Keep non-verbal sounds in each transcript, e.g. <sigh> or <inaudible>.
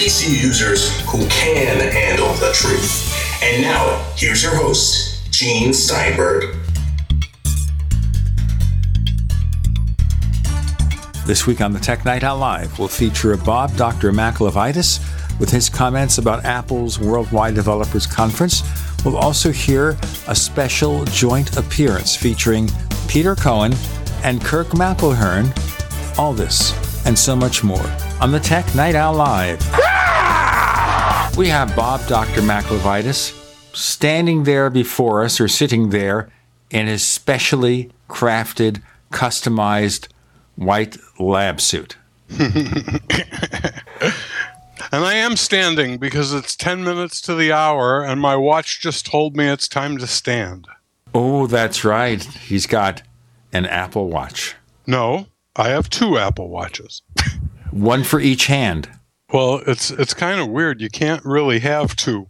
PC users who can handle the truth. And now, here's your host, Gene Steinberg. This week on the Tech Night Owl Live, we'll feature Bob Dr. Mac LeVitus with his comments about Apple's Worldwide Developers Conference. We'll also hear a special joint appearance featuring Peter Cohen and Kirk McElhearn. All this and so much more on the Tech Night Owl Live. We have Bob Dr. Mac LeVitus standing there before us or sitting there in his specially crafted, customized white lab suit. <laughs> and I am standing because it's 10 minutes to the hour and my watch just told me it's time to stand. Oh, that's right. He's got an Apple Watch. No, I have two Apple Watches. One for each hand. Well, it's it's kind of weird. You can't really have two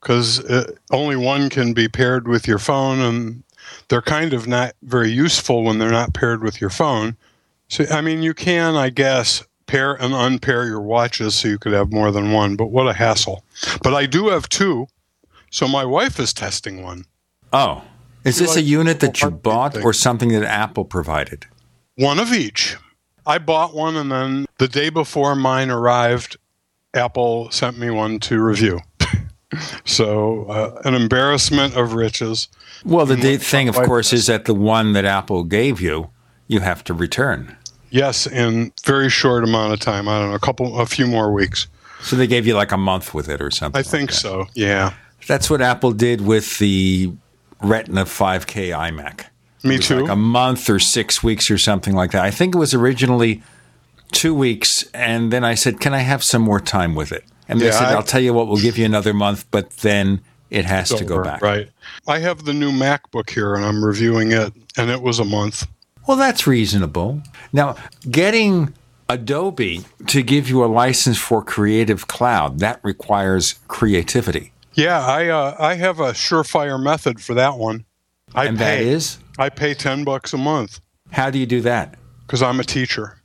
because uh, only one can be paired with your phone, and they're kind of not very useful when they're not paired with your phone. So, I mean, you can, I guess, pair and unpair your watches so you could have more than one, but what a hassle. But I do have two, so my wife is testing one. Oh, is this a unit that you bought or something that Apple provided? One of each. I bought one, and then the day before mine arrived, Apple sent me one to review. <laughs> so, uh, an embarrassment of riches. Well, the thing, of course, is that the one that Apple gave you, you have to return. Yes, in very short amount of time. I don't know, a couple, a few more weeks. So they gave you like a month with it or something. I think so. Yeah. That's what Apple did with the Retina 5K iMac. Me too. Like a month or six weeks or something like that. I think it was originally two weeks, and then I said, "Can I have some more time with it?" And they yeah, said, "I'll tell you what, we'll give you another month, but then it has to go back." Right. I have the new MacBook here, and I'm reviewing it, and it was a month. Well, that's reasonable. Now, getting Adobe to give you a license for Creative Cloud that requires creativity. Yeah, I uh, I have a surefire method for that one. I and pay, that is I pay ten bucks a month. How do you do that? Because I'm a teacher.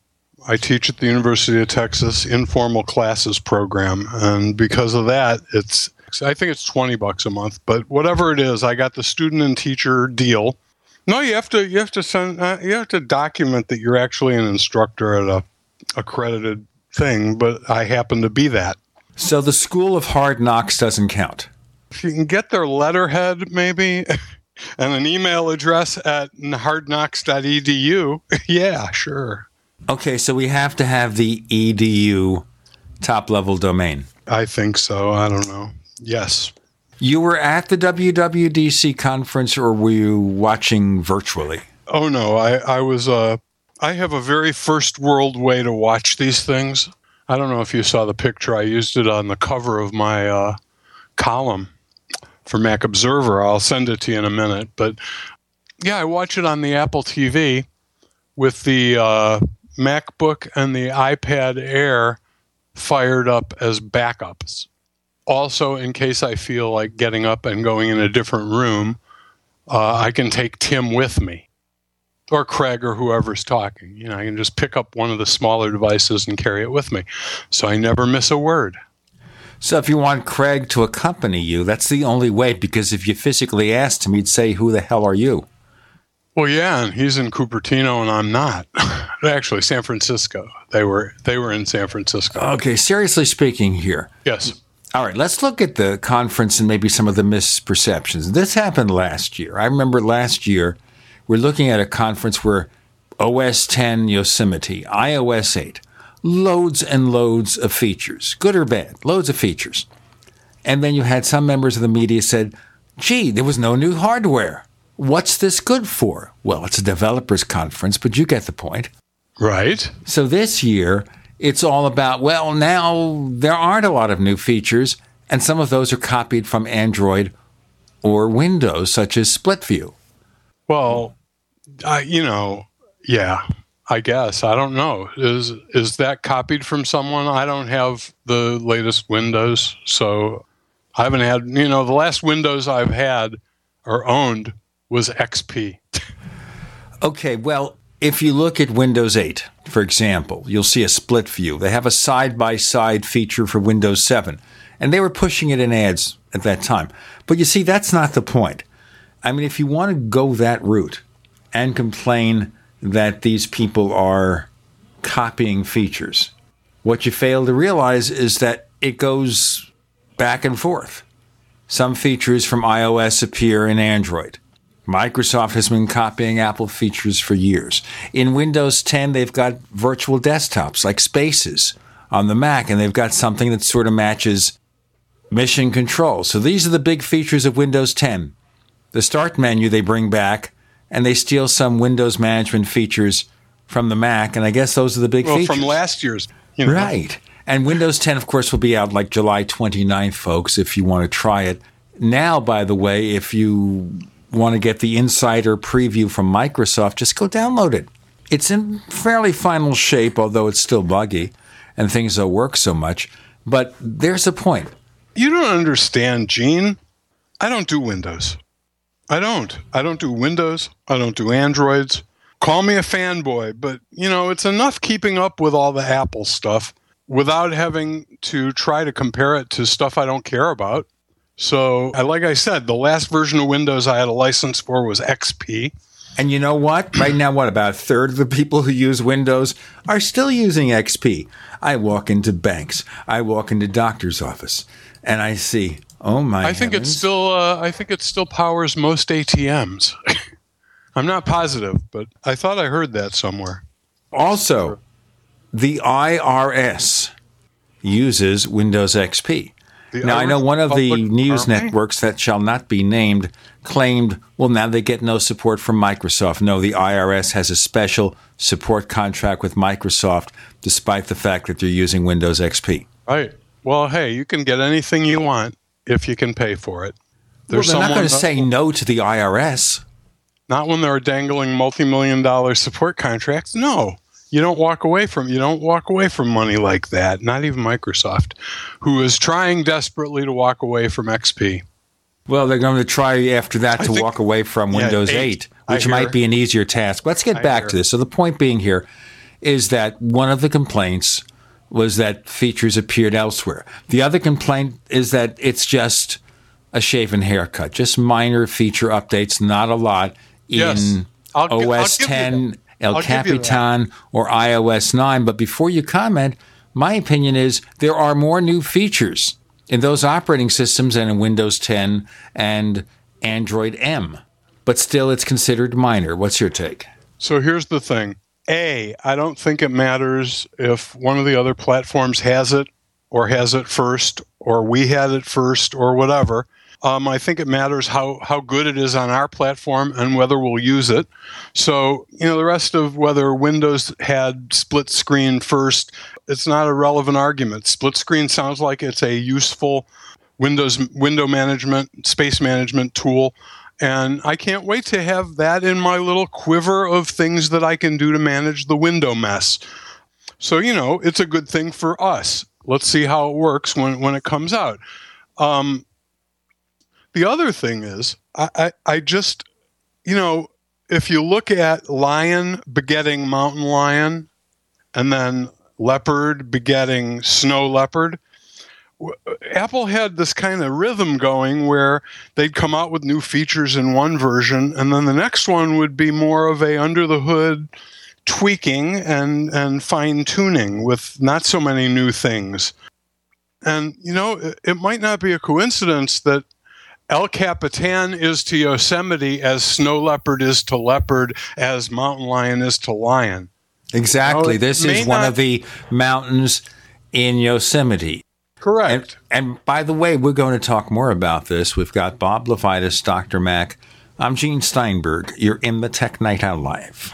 I teach at the University of Texas informal classes program, and because of that, it's I think it's twenty bucks a month. But whatever it is, I got the student and teacher deal no, you have to you have to send uh, you have to document that you're actually an instructor at a accredited thing, but I happen to be that. So the School of Hard Knocks doesn't count. If you can get their letterhead, maybe, <laughs> and an email address at hardknocks.edu, <laughs> yeah, sure. Okay, so we have to have the edu top level domain. I think so. I don't know. Yes. You were at the WWDC conference, or were you watching virtually? Oh no, I I was. Uh, I have a very first world way to watch these things. I don't know if you saw the picture. I used it on the cover of my uh, column for Mac Observer. I'll send it to you in a minute. But yeah, I watch it on the Apple TV with the uh, MacBook and the iPad Air fired up as backups also, in case I feel like getting up and going in a different room, uh, I can take Tim with me or Craig or whoever's talking. You know, I can just pick up one of the smaller devices and carry it with me. So I never miss a word. So if you want Craig to accompany you, that's the only way because if you physically asked him, he'd say, Who the hell are you? Well, yeah, and he's in Cupertino and I'm not. <laughs> Actually, San Francisco. They were they were in San Francisco. Okay, seriously speaking here. Yes. All right, let's look at the conference and maybe some of the misperceptions. This happened last year. I remember last year we're looking at a conference where OS 10 Yosemite, iOS 8, loads and loads of features, good or bad, loads of features. And then you had some members of the media said, "Gee, there was no new hardware. What's this good for?" Well, it's a developers conference, but you get the point. Right. So this year it's all about, well, now there aren't a lot of new features, and some of those are copied from Android or Windows, such as Split View. Well, uh, you know, yeah, I guess I don't know. Is is that copied from someone? I don't have the latest Windows, so I haven't had. You know, the last Windows I've had or owned was XP. okay, well, if you look at Windows 8, for example, you'll see a split view. They have a side by side feature for Windows 7, and they were pushing it in ads at that time. But you see, that's not the point. I mean, if you want to go that route and complain that these people are copying features, what you fail to realize is that it goes back and forth. Some features from iOS appear in Android. Microsoft has been copying Apple features for years. In Windows 10, they've got virtual desktops like Spaces on the Mac, and they've got something that sort of matches mission control. So these are the big features of Windows 10. The start menu they bring back, and they steal some Windows management features from the Mac, and I guess those are the big well, features. from last year's. You know. Right. And Windows 10, of course, will be out like July 29th, folks, if you want to try it. Now, by the way, if you want to get the insider preview from Microsoft, just go download it. It's in fairly final shape, although it's still buggy and things don't work so much. But there's a point. You don't understand, Gene. I don't do Windows. I don't. I don't do Windows. I don't do Androids. Call me a fanboy, but you know, it's enough keeping up with all the Apple stuff without having to try to compare it to stuff I don't care about. So, like I said, the last version of Windows I had a license for was XP. And you know what? <clears throat> Right now, what about a third of the people who use Windows are still using XP? I walk into banks, I walk into doctor's office, and I see, oh my! I think heavens. it's still. Uh, I think it still powers most ATMs. <laughs> I'm not positive, but I thought I heard that somewhere. Also, the IRS uses Windows XP. The now, I know one of the news Army? networks that shall not be named claimed, well, now they get no support from Microsoft. No, the IRS has a special support contract with Microsoft, despite the fact that they're using Windows XP. Right. Well, hey, you can get anything you want if you can pay for it. Well, they're not going to say no to the IRS. not when they're dangling multi-million dollar support contracts. No, you don't walk away from you don't walk away from money like that. Not even Microsoft, who is trying desperately to walk away from XP. Well, they're going to try after that I to think- walk away from Yeah, Windows 8, eight, which hear. might be an easier task. Let's get I back hear. to this. So, the point being here is that one of the complaints was that features appeared elsewhere. The other complaint is that it's just a shaven haircut, just minor feature updates, not a lot in Yes. I'll gi- I'll OS give 10. El I'll give you that. Capitan, or iOS 9. But before you comment, my opinion is there are more new features in those operating systems than in Windows 10 and Android M. But still, it's considered minor. What's your take? So here's the thing. A, I don't think it matters if one of the other platforms has it or has it first or we had it first or whatever. Um, I think it matters how, how good it is on our platform and whether we'll use it. So, you know, the rest of whether Windows had split screen first, it's not a relevant argument. Split screen sounds like it's a useful Windows window management, space management tool. And I can't wait to have that in my little quiver of things that I can do to manage the window mess. So, you know, it's a good thing for us. Let's see how it works when, when it comes out. Um, the other thing is, I, I, I just, you know, if you look at lion begetting mountain lion and then leopard begetting snow leopard, Apple had this kind of rhythm going where they'd come out with new features in one version, and then the next one would be more of a under the hood tweaking and, and fine tuning with not so many new things. And, you know, it, it might not be a coincidence that El Capitan is to Yosemite as snow leopard is to leopard, as mountain lion is to lion. Exactly. it this is one not- of the mountains in Yosemite. Correct. And, and by the way, we're going to talk more about this. We've got Bob LeVitus, Dr. Mac. I'm Gene Steinberg. You're in the Tech Night Owl Live.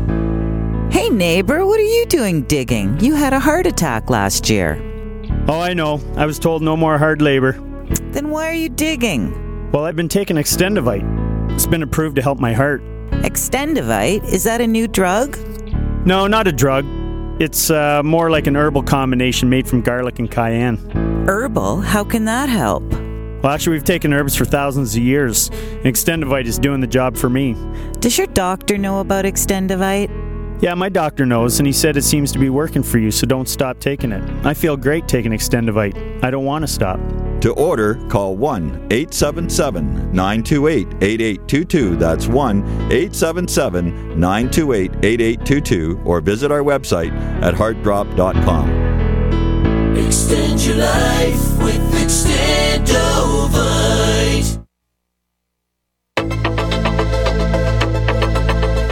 Hey, neighbor, what are you doing digging? You had a heart attack last year. Oh, I know. I was told no more hard labor. Then why are you digging? Well, I've been taking Extendovite. It's been approved to help my heart. Extendovite? Is that a new drug? No, not a drug. It's uh, more like an herbal combination made from garlic and cayenne. Herbal? How can that help? Well, actually, we've taken herbs for thousands of years. And Extendovite is doing the job for me. Does your doctor know about Extendovite? Yeah, my doctor knows, and he said it seems to be working for you, so don't stop taking it. I feel great taking Extendovite. I don't want to stop. To order, call 1 877 928 8822. That's 1 877 928 8822, or visit our website at heartdrop.com. Extend your life with Extendovite.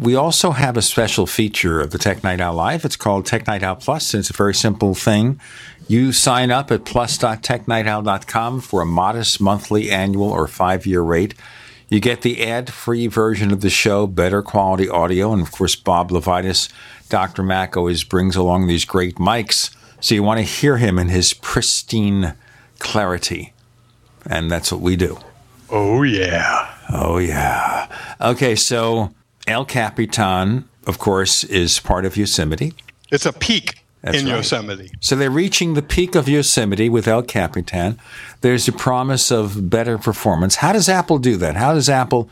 We also have a special feature of the Tech Night Owl Live. It's called Tech Night Owl Plus, and it's a very simple thing. You sign up at plus.technightowl.com for a modest monthly, annual, or five year rate. You get the ad free version of the show, better quality audio, and of course, Bob LeVitus, Dr. Mac always brings along these great mics. So you want to hear him in his pristine clarity. And that's what we do. Oh, yeah. Oh, yeah. Okay, so El Capitan, of course, is part of Yosemite. It's a peak That's in right. Yosemite. So they're reaching the peak of Yosemite with El Capitan. There's a promise of better performance. How does Apple do that? How does Apple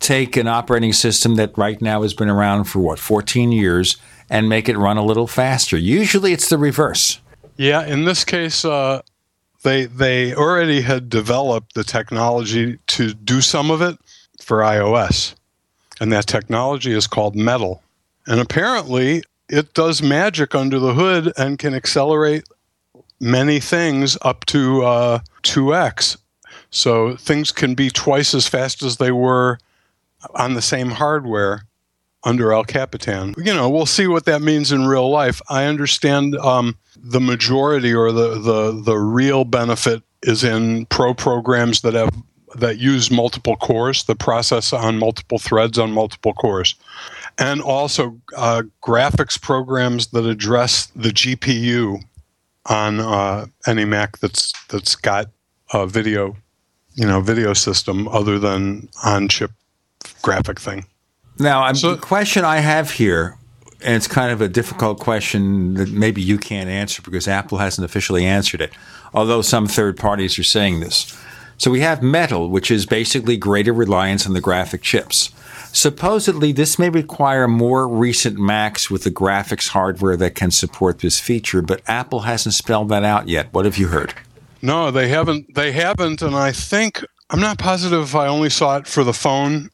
take an operating system that right now has been around for what, 14 years and make it run a little faster. Usually it's the reverse. Yeah, in this case, uh, they they already had developed the technology to do some of it for iOS, and that technology is called Metal. And apparently, it does magic under the hood and can accelerate many things up to uh, 2x. So things can be twice as fast as they were on the same hardware under El Capitan. You know, we'll see what that means in real life. I understand um, the majority or the, the, the real benefit is in pro programs that have that use multiple cores, the process on multiple threads on multiple cores, and also uh, graphics programs that address the GPU on uh, any Mac that's that's got a video, you know, video system other than on chip graphic thing. Now, I'm, so, the question I have here, and it's kind of a difficult question that maybe you can't answer because Apple hasn't officially answered it, although some third parties are saying this. So we have Metal, which is basically greater reliance on the graphic chips. Supposedly, this may require more recent Macs with the graphics hardware that can support this feature, but Apple hasn't spelled that out yet. What have you heard? No, they haven't. They haven't, and I think I'm not positive I only saw it for the phone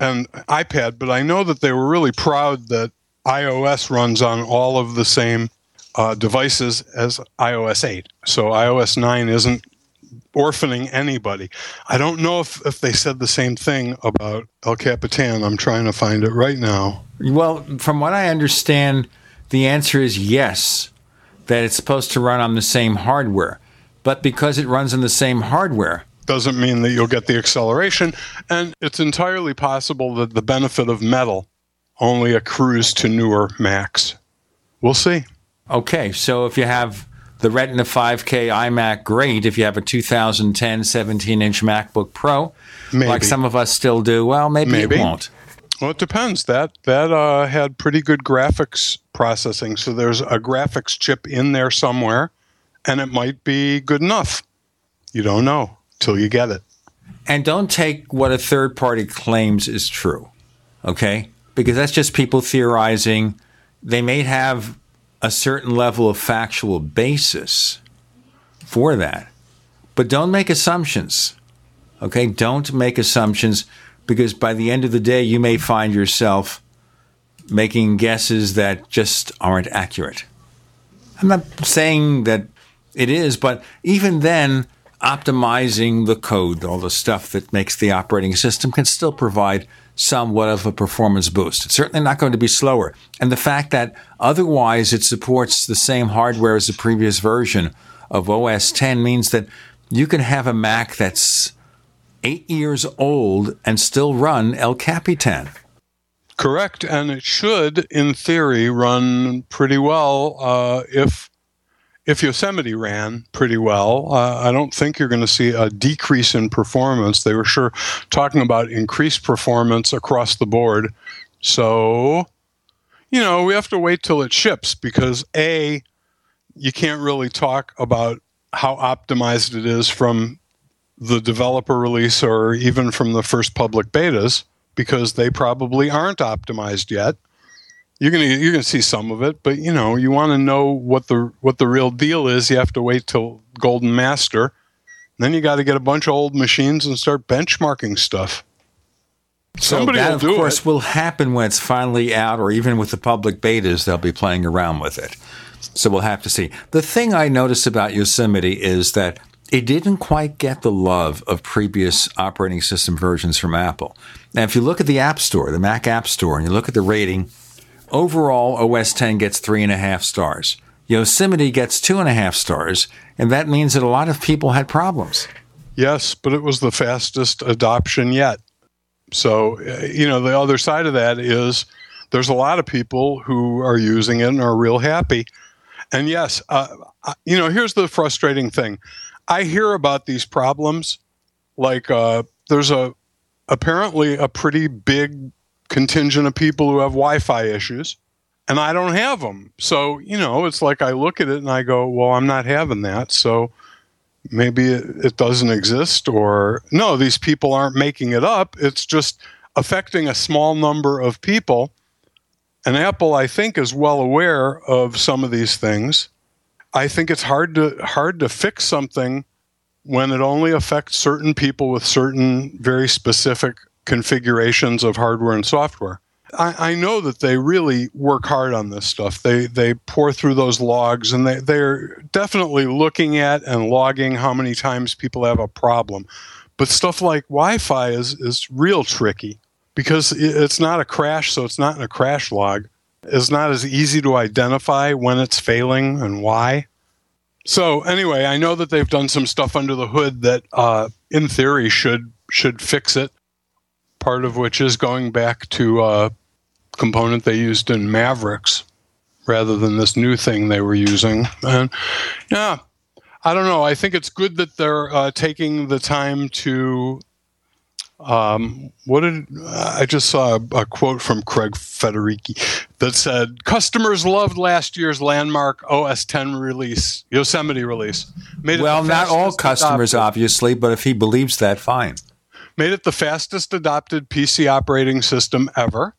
and iPad, but I know that they were really proud that iOS runs on all of the same uh, devices as iOS 8. So iOS 9 isn't orphaning anybody. I don't know if, if they said the same thing about El Capitan. I'm trying to find it right now. Well, from what I understand, the answer is yes, that it's supposed to run on the same hardware. But because it runs on the same hardware, doesn't mean that you'll get the acceleration. And it's entirely possible that the benefit of metal only accrues to newer Macs. We'll see. Okay, so if you have the Retina 5K iMac, great. If you have a 2010 17 inch MacBook Pro, maybe. like some of us still do, well, maybe, maybe. it won't. Well, it depends. That that uh, had pretty good graphics processing, so there's a graphics chip in there somewhere, and it might be good enough. You don't know till you get it. And don't take what a third party claims is true, okay? Because that's just people theorizing. They may have a certain level of factual basis for that. But don't make assumptions. Okay? Don't make assumptions because by the end of the day, you may find yourself making guesses that just aren't accurate. I'm not saying that it is, but even then, optimizing the code, all the stuff that makes the operating system, can still provide somewhat of a performance boost. It's certainly not going to be slower. And the fact that otherwise it supports the same hardware as the previous version of OS 10 means that you can have a Mac that's eight years old and still run El Capitan. Correct. And it should, in theory, run pretty well uh, if if Yosemite ran pretty well, uh, I don't think you're going to see a decrease in performance. They were sure talking about increased performance across the board. So, you know, we have to wait till it ships because A, you can't really talk about how optimized it is from the developer release or even from the first public betas because they probably aren't optimized yet you're gonna you're gonna see some of it, but you know you want to know what the what the real deal is. You have to wait till Golden Master, then you got to get a bunch of old machines and start benchmarking stuff. So Somebody that, of course, it. will happen when it's finally out, or even with the public betas, they'll be playing around with it. So we'll have to see. The thing I noticed about Yosemite is that it didn't quite get the love of previous operating system versions from Apple. Now, if you look at the App Store, the Mac App Store, and you look at the rating, Overall, OS 10 gets three and a half stars. Yosemite gets two and a half stars, and that means that a lot of people had problems. Yes, but it was the fastest adoption yet. So, uh, you know, the other side of that is there's a lot of people who are using it and are real happy. And yes, uh, you know, here's the frustrating thing I hear about these problems. Like, uh, there's a apparently a pretty big contingent of people who have Wi-Fi issues, and I don't have them. So you know, it's like I look at it and I go, "Well, I'm not having that." So maybe it, it doesn't exist, or no, these people aren't making it up. It's just affecting a small number of people, And Apple, I think, is well aware of some of these things. I think it's hard to hard to fix something when it only affects certain people with certain very specific configurations of hardware and software. I, I, know that they really work hard on this stuff. They they pour through those logs and they, they're definitely looking at and logging how many times people have a problem. But stuff like Wi-Fi is is real tricky because it's not a crash, so it's not in a crash log. It's not as easy to identify when it's failing and why. So anyway, I know that they've done some stuff under the hood that, uh, in theory, should should fix it. Part of which is going back to a component they used in Mavericks rather than this new thing they were using. And yeah, I don't know. I think it's good that they're uh, taking the time to. Um, what did I just saw a, a, quote from Craig Federighi that said, "Customers loved last year's landmark OS 10 release, Yosemite release. Well, not all customers, adopted. obviously, but if he believes that, fine. Made it the fastest adopted PC operating system ever.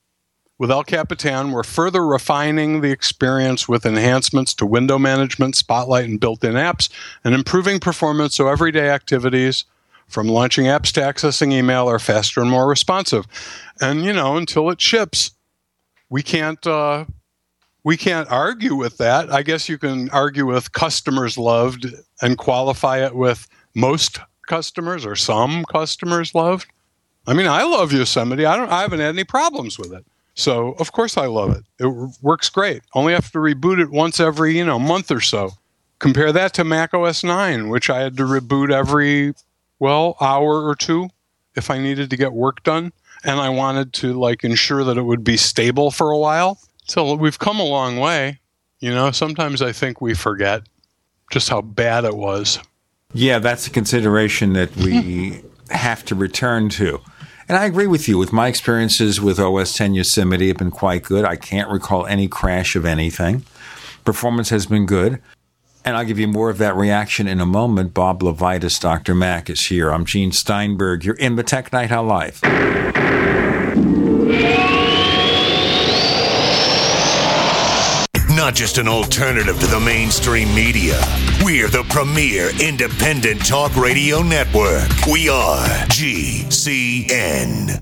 With El Capitan, we're further refining the experience with enhancements to window management, Spotlight, and built in apps, and improving performance so everyday activities from launching apps to accessing email are faster and more responsive. And, you know, until it ships, we can't. Uh, we can't argue with that. I guess you can argue with customers loved and qualify it with most customers or some customers loved. I mean, I love Yosemite. I don't. I haven't had any problems with it. So of course I love it. It works great. Only have to reboot it once every you know month or so. Compare that to Mac OS 9, which I had to reboot every well hour or two if I needed to get work done, and I wanted to like ensure that it would be stable for a while. So we've come a long way. You know, sometimes I think we forget just how bad it was. Yeah, that's a consideration that we <laughs> have to return to. And I agree with you. With my experiences with OS 10 Yosemite have been quite good. I can't recall any crash of anything. Performance has been good. And I'll give you more of that reaction in a moment. Bob LeVitus, Dr. Mac is here. I'm Gene Steinberg. You're in the Tech Night Owl Live. Not just an alternative to the mainstream media. We're the premier independent talk radio network. We are GCN.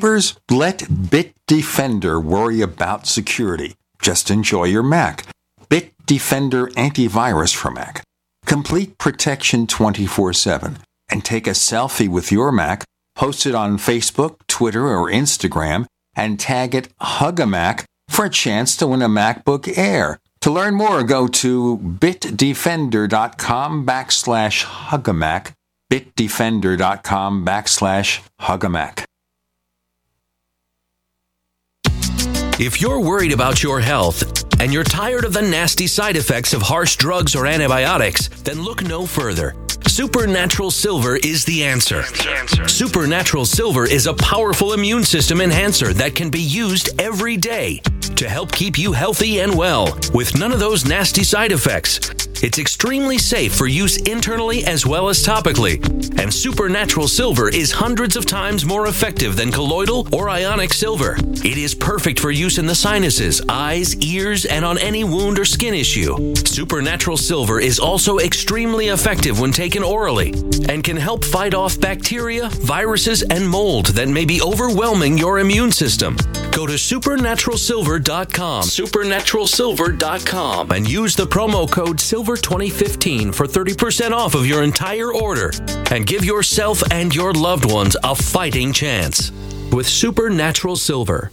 Neighbors, let Bitdefender worry about security. Just enjoy your Mac. Bitdefender antivirus for Mac. Complete protection 24 7. And take a selfie with your Mac, post it on Facebook, Twitter, or Instagram, and tag it Hugamac for a chance to win a MacBook Air. To learn more, go to bitdefender.com backslash Hugamac, bitdefender.com backslash Hugamac. If you're worried about your health and you're tired of the nasty side effects of harsh drugs or antibiotics, then look no further. Supernatural Silver is the answer. Supernatural Silver is a powerful immune system enhancer that can be used every day to help keep you healthy and well with none of those nasty side effects. It's extremely safe for use internally as well as topically. And Supernatural Silver is hundreds of times more effective than colloidal or ionic silver. It is perfect for use in the sinuses, eyes, ears, and on any wound or skin issue. Supernatural Silver is also extremely effective when taken orally and can help fight off bacteria, viruses, and mold that may be overwhelming your immune system. Go to supernaturalsilver.com, supernaturalsilver.com, and use the promo code SILVER2015 for 30% off of your entire order. And give yourself and your loved ones a fighting chance. With Supernatural Silver.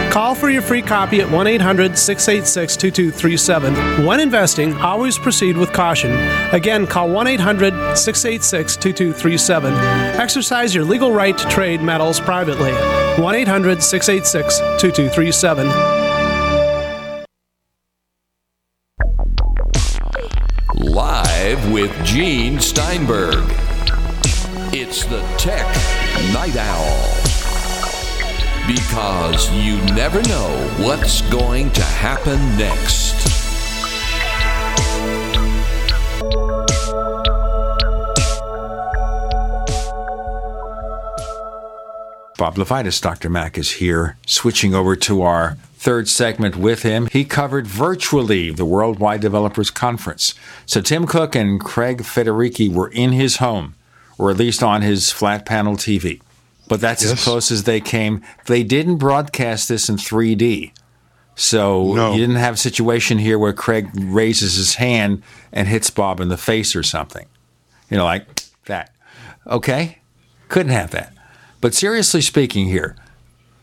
Call for your free copy at 1 800 686 2237. When investing, always proceed with caution. Again, call 1 800 686 2237. Exercise your legal right to trade metals privately. 1 800 686 2237. Live with Gene Steinberg. It's the Tech Night Owl. Because you never know what's going to happen next. Bob LeVitus, Dr. Mac, is here, switching over to our third segment with him. He covered virtually the Worldwide Developers Conference. So Tim Cook and Craig Federighi were in his home, or at least on his flat panel TV. But that's yes. as close as they came. They didn't broadcast this in 3D. So no. you didn't have a situation here where Craig raises his hand and hits Bob in the face or something. You know, like that. Okay? Couldn't have that. But seriously speaking, here,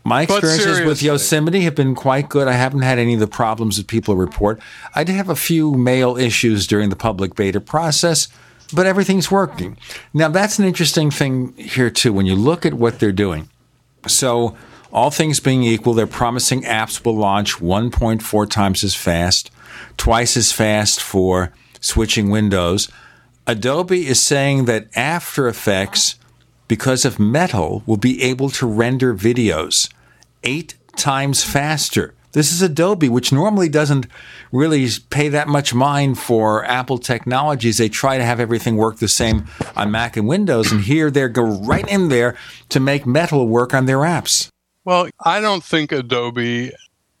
my experiences with Yosemite have been quite good. I haven't had any of the problems that people report. I did have a few mail issues during the public beta process, but everything's working. Now, that's an interesting thing here, too, when you look at what they're doing. So, all things being equal, they're promising apps will launch 1.4 times as fast, twice as fast for switching windows. Adobe is saying that After Effects because of metal, will be able to render videos eight times faster. This is Adobe, which normally doesn't really pay that much mind for Apple technologies. They try to have everything work the same on Mac and Windows, and here they go right in there to make Metal work on their apps. Well, I don't think Adobe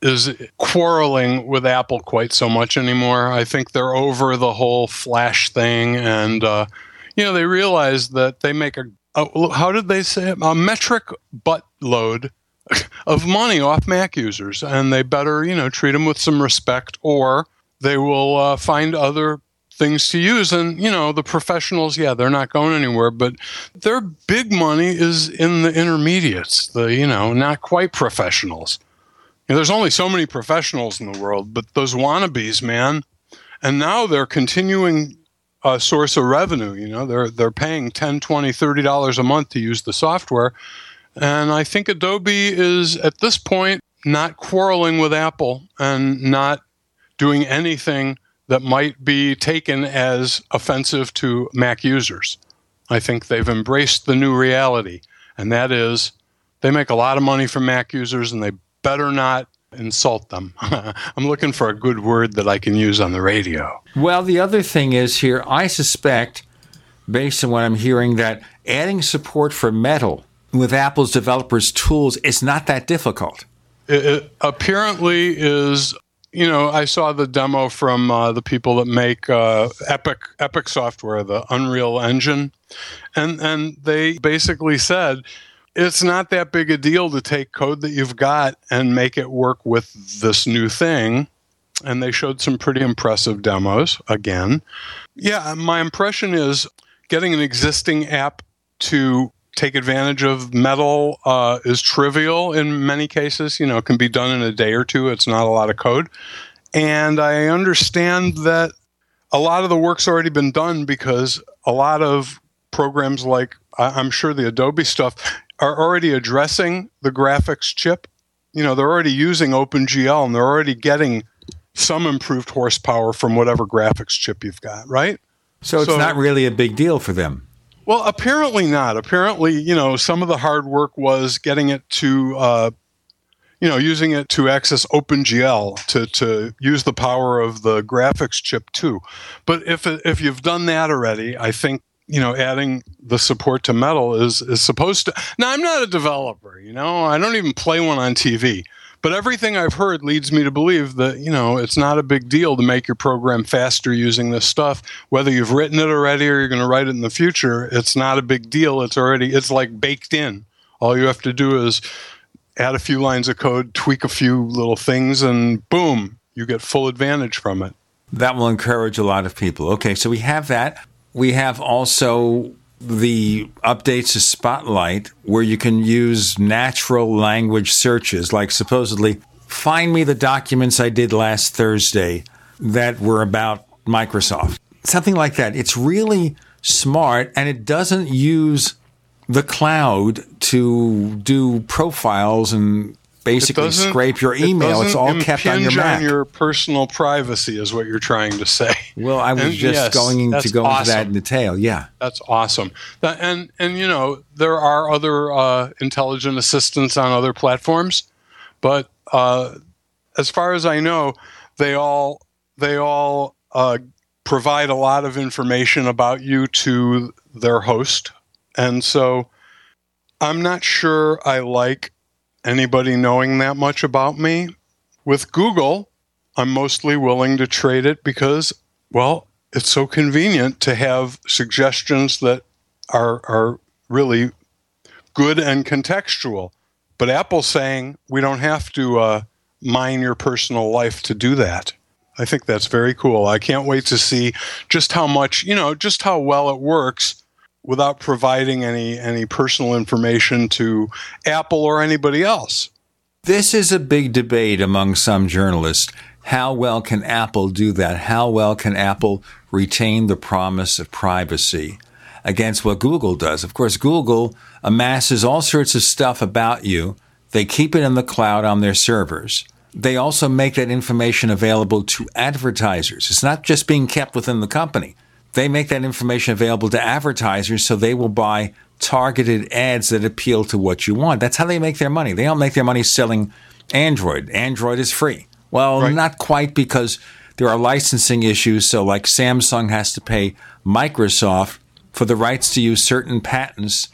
is quarreling with Apple quite so much anymore. I think they're over the whole Flash thing, and uh, you know they realize that they make a uh, how did they say it? A metric butt load <laughs> of money off Mac users, and they better you know treat them with some respect, or they will uh, find other things to use. And you know the professionals, yeah, they're not going anywhere, but their big money is in the intermediates, the you know not quite professionals. You know, there's only so many professionals in the world, but those wannabes, man. And now they're continuing a source of revenue. You know, they're they're paying 10, 20, 30 dollars a month to use the software. And I think Adobe is at this point not quarreling with Apple and not doing anything that might be taken as offensive to Mac users. I think they've embraced the new reality, and that is they make a lot of money from Mac users and they better not insult them. <laughs> I'm looking for a good word that I can use on the radio. Well, the other thing is here, I suspect, based on what I'm hearing, that adding support for metal with Apple's developers' tools it's not that difficult. It, it apparently is you know, I saw the demo from uh, the people that make uh, Epic Epic software, the Unreal Engine, and and they basically said it's not that big a deal to take code that you've got and make it work with this new thing. And they showed some pretty impressive demos again. Yeah, my impression is getting an existing app to take advantage of metal uh, is trivial in many cases. You know, it can be done in a day or two. It's not a lot of code. And I understand that a lot of the work's already been done because a lot of programs like I'm sure the Adobe stuff are already addressing the graphics chip. You know, they're already using OpenGL and they're already getting some improved horsepower from whatever graphics chip you've got, right? So it's not really a big deal for them. Well, apparently not. Apparently, you know, some of the hard work was getting it to, uh, you know, using it to access OpenGL to to use the power of the graphics chip too. But if if you've done that already, I think you know adding the support to metal is is supposed to now i'm not a developer you know i don't even play one on tv but everything i've heard leads me to believe that you know it's not a big deal to make your program faster using this stuff. Whether you've written it already or you're going to write it in the future it's not a big deal. It's already it's like baked in. All you have to do is add a few lines of code tweak a few little things and boom you get full advantage from it. That will encourage a lot of people. Okay so we have that. We have also the updates to Spotlight where you can use natural language searches, like supposedly, find me the documents I did last Thursday that were about Microsoft. Something like that. It's really smart and it doesn't use the cloud to do profiles and basically scrape your email. It it's all kept on your Mac. On your personal privacy is what you're trying to say. Well, I was and just yes, going to go awesome. into that in detail. Yeah, that's awesome. And and you know there are other uh, intelligent assistants on other platforms, but uh, as far as I know, they all they all uh, provide a lot of information about you to their host, and so I'm not sure I like anybody knowing that much about me. With Google, I'm mostly willing to trade it because, well, it's so convenient to have suggestions that are, are really good and contextual. But Apple's saying we don't have to uh, mine your personal life to do that. I think that's very cool. I can't wait to see just how much, you know, just how well it works without providing any any personal information to Apple or anybody else. This is a big debate among some journalists. How well can Apple do that? How well can Apple retain the promise of privacy against what Google does? Of course, Google amasses all sorts of stuff about you. They keep it in the cloud on their servers. They also make that information available to advertisers. It's not just being kept within the company they make that information available to advertisers so they will buy targeted ads that appeal to what you want. That's how they make their money. They don't make their money selling Android. Android is free. Well, right. not quite because there are licensing issues. So, like Samsung has to pay Microsoft for the rights to use certain patents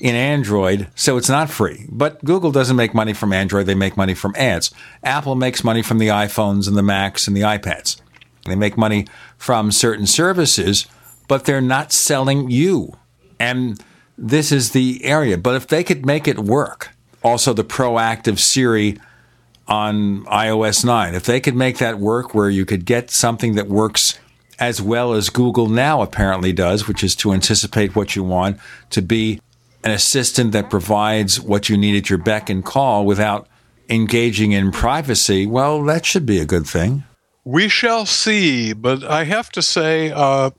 in Android, so it's not free. But Google doesn't make money from Android, they make money from ads. Apple makes money from the iPhones and the Macs and the iPads. They make money from certain services, but they're not selling you. And this is the area. But if they could make it work, also the proactive Siri on iOS 9, if they could make that work where you could get something that works as well as Google now apparently does, which is to anticipate what you want, to be an assistant that provides what you need at your beck and call without engaging in privacy, well, that should be a good thing. We shall see, but I have to say, uh,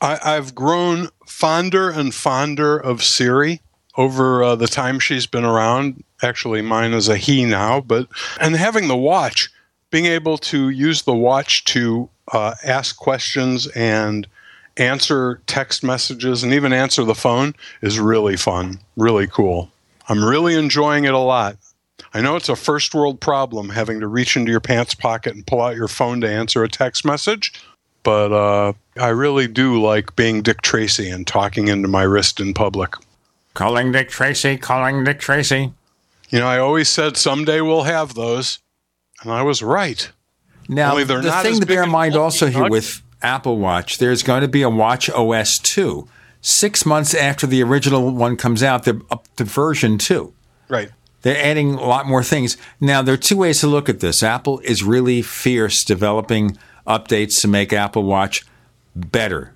I, have grown fonder and fonder of Siri over uh, the time she's been around. Actually, mine is a he now, but and having the watch, being able to use the watch to uh, ask questions and answer text messages and even answer the phone is really fun, really cool. I'm really enjoying it a lot. I know it's a first world problem having to reach into your pants pocket and pull out your phone to answer a text message, but uh, I really do like being Dick Tracy and talking into my wrist in public. Calling Dick Tracy, calling Dick Tracy. You know, I always said someday we'll have those, and I was right. Now, Only they're the not thing to bear in mind also here with Apple Watch, there's going to be a Watch OS 2. Six months after the original one comes out, they're up to version 2. Right. They're adding a lot more things. Now, there are two ways to look at this. Apple is really fierce developing updates to make Apple Watch better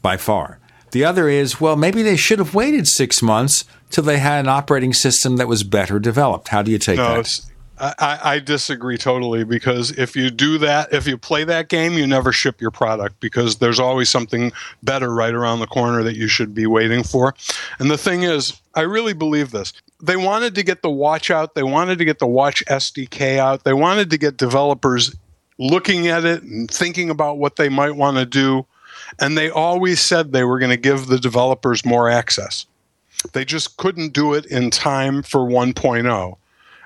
by far. The other is, well, maybe they should have waited six months till they had an operating system that was better developed. How do you take No, that? I, I I disagree totally because if you do that, if you play that game, you never ship your product because there's always something better right around the corner that you should be waiting for. And the thing is, I really believe this. They wanted to get the watch out, they wanted to get the watch SDK out, they wanted to get developers looking at it and thinking about what they might want to do. And they always said they were going to give the developers more access. They just couldn't do it in time for 1.0.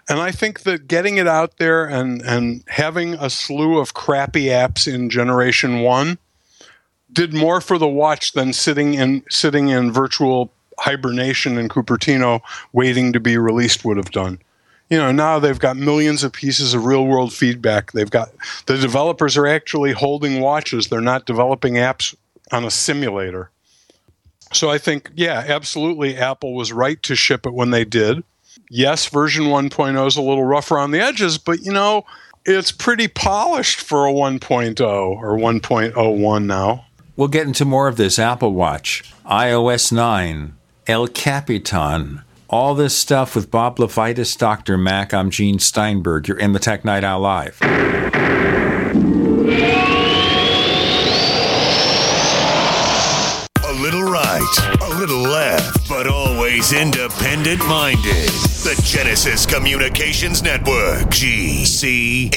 And I think that getting it out there and, and having a slew of crappy apps in generation one did more for the watch than sitting in sitting in virtual hibernation in Cupertino waiting to be released would have done. You know, now they've got millions of pieces of real world feedback. They've got the developers are actually holding watches. They're not developing apps on a simulator. So I think, yeah, absolutely, Apple was right to ship it when they did. Yes, version 1.0 is a little rough around the edges, but you know, it's pretty polished for a 1.0 or 1.01 now. We'll get into more of this Apple Watch, iOS 9, El Capitan, all this stuff with Bob LeVitus, Dr. Mac. I'm Gene Steinberg. You're in the Tech Night Owl Live. A little right, a little left, but always independent minded. The Genesis Communications Network, GCN.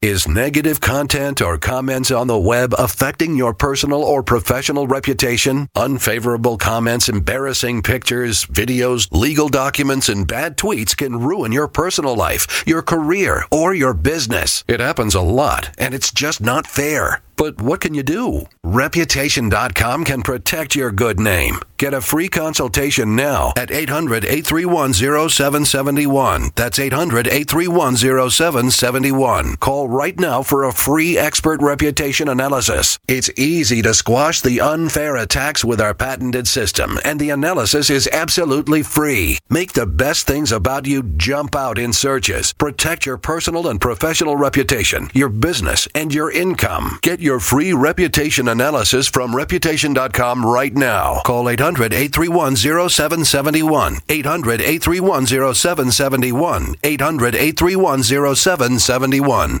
Is negative content or comments on the web affecting your personal or professional reputation? Unfavorable comments, embarrassing pictures, videos, legal documents, and bad tweets can ruin your personal life, your career, or your business. It happens a lot, and it's just not fair. But what can you do? Reputation.com can protect your good name. Get a free consultation now at 800 831 0771. That's 800 831 0771. Call right now for a free expert reputation analysis. It's easy to squash the unfair attacks with our patented system, and the analysis is absolutely free. Make the best things about you jump out in searches. Protect your personal and professional reputation, your business, and your income. Get your free reputation analysis from reputation.com right now. Call 800 831 0771. 800 831 0771. 800 831 0771.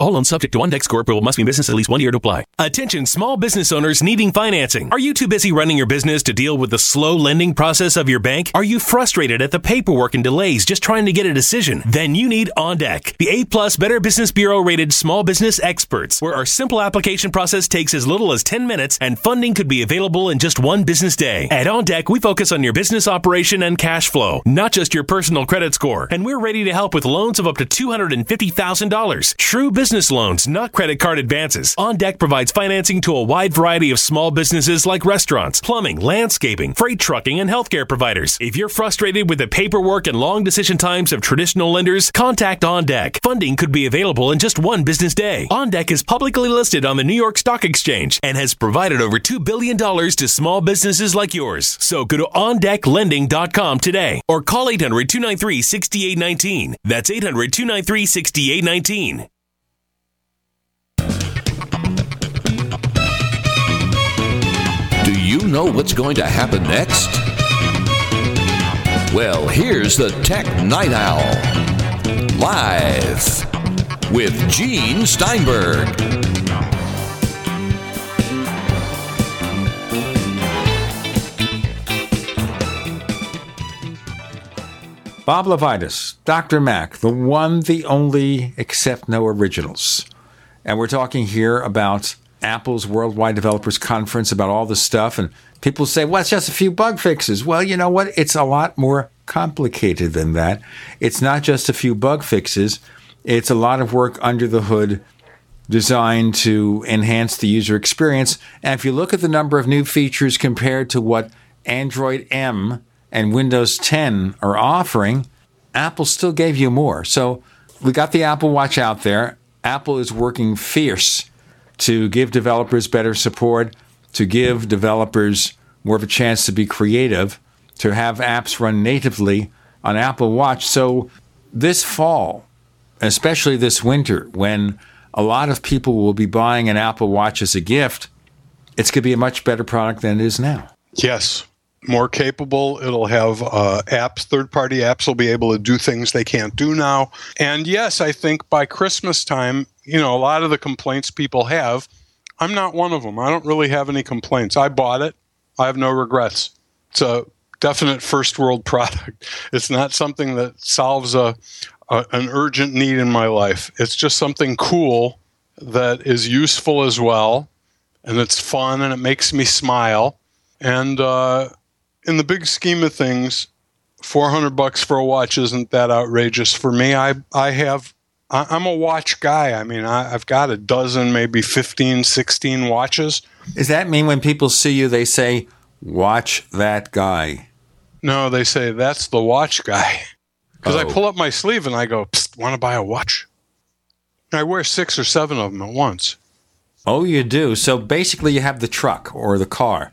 All loans subject to OnDeck's Corp. will must be in business at least one year to apply. Attention small business owners needing financing. Are you too busy running your business to deal with the slow lending process of your bank? Are you frustrated at the paperwork and delays just trying to get a decision? Then you need OnDeck, the A plus Better Business Bureau rated small business experts, where our simple application process takes as little as 10 minutes and funding could be available in just one business day. At OnDeck, we focus on your business operation and cash flow, not just your personal credit score. And we're ready to help with loans of up to $250,000. True business business loans, not credit card advances. On Deck provides financing to a wide variety of small businesses like restaurants, plumbing, landscaping, freight trucking, and healthcare providers. If you're frustrated with the paperwork and long decision times of traditional lenders, contact On Deck. Funding could be available in just one business day. On Deck is publicly listed on the New York Stock Exchange and has provided over $2 billion to small businesses like yours. So go to OnDeckLending.com today or call 800 293 6819. That's 800 293 6819. Know what's going to happen next? Well, here's the Tech Night Owl. Live with Gene Steinberg. Bob LeVitus, Dr. Mac, the one, the only, except no originals. And we're talking here about Apple's Worldwide Developers Conference, about all this stuff. And people say, well, it's just a few bug fixes. Well, you know what? It's a lot more complicated than that. It's not just a few bug fixes, it's a lot of work under the hood designed to enhance the user experience. And if you look at the number of new features compared to what Android M and Windows 10 are offering, Apple still gave you more. So we got the Apple Watch out there. Apple is working fierce to give developers better support, to give developers more of a chance to be creative, to have apps run natively on Apple Watch. So this fall, especially this winter, when a lot of people will be buying an Apple Watch as a gift, it's going to be a much better product than it is now. Yes. More capable. It'll have uh, apps, third party apps will be able to do things they can't do now. And yes, I think by Christmas time, you know, a lot of the complaints people have, I'm not one of them. I don't really have any complaints. I bought it. I have no regrets. It's a definite first world <laughs> product. It's not something that solves a, a an urgent need in my life. It's just something cool that is useful as well, and it's fun and it makes me smile. And uh, in the big scheme of things, 400 bucks for a watch isn't that outrageous for me. I I have I'm a watch guy. I mean, I, have got a dozen, maybe 15, 16 watches. Does that mean when people see you, they say, watch that guy? No, they say, that's the watch guy. <laughs> Because oh. I pull up my sleeve and I go, want to buy a watch? I wear six or seven of them at once. Oh, you do? So basically, you have the truck or the car,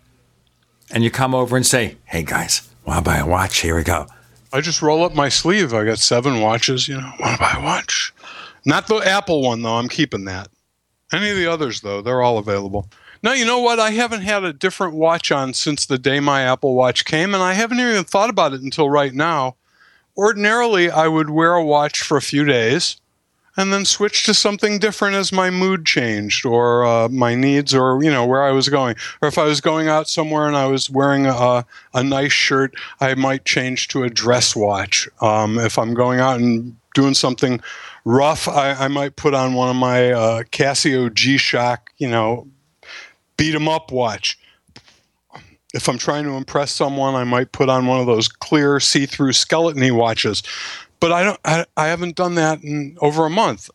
and you come over and say, hey, guys, want to buy a watch? Here we go. I just roll up my sleeve. I got seven watches. You know, want to buy a watch? Not the Apple one though. I'm keeping that. Any of the others though, they're all available. Now you know what? I haven't had a different watch on since the day my Apple Watch came, and I haven't even thought about it until right now. Ordinarily, I would wear a watch for a few days and then switch to something different as my mood changed or uh, my needs or you know where I was going. Or if I was going out somewhere and I was wearing a, a nice shirt I might change to a dress watch. Um, if I'm going out and doing something rough I, I might put on one of my uh, Casio G-Shock you know beat 'em up watch. If I'm trying to impress someone, I might put on one of those clear see-through skeleton watches but I don't. I, I haven't done that in over a month,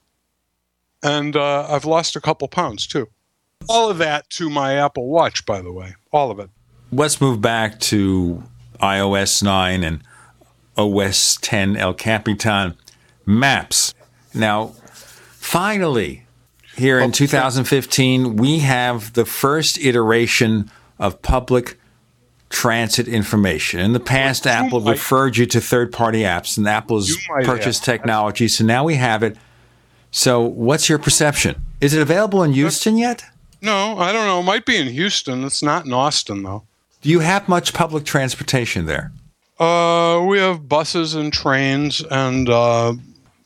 and uh, I've lost a couple pounds too. All of that to my Apple Watch, by the way. All of it. Let's move back to iOS 9 and OS 10 El Capitan maps. Now, finally, here in 2015, we have the first iteration of public transit information. In the past, Apple might- referred you to third party apps, and Apple's purchased have. technology. So now we have it. So, what's your perception? Is it available in Houston yet? No, I don't know. It might be in Houston. It's not in Austin, though. Do you have much public transportation there? Uh, we have buses and trains and uh,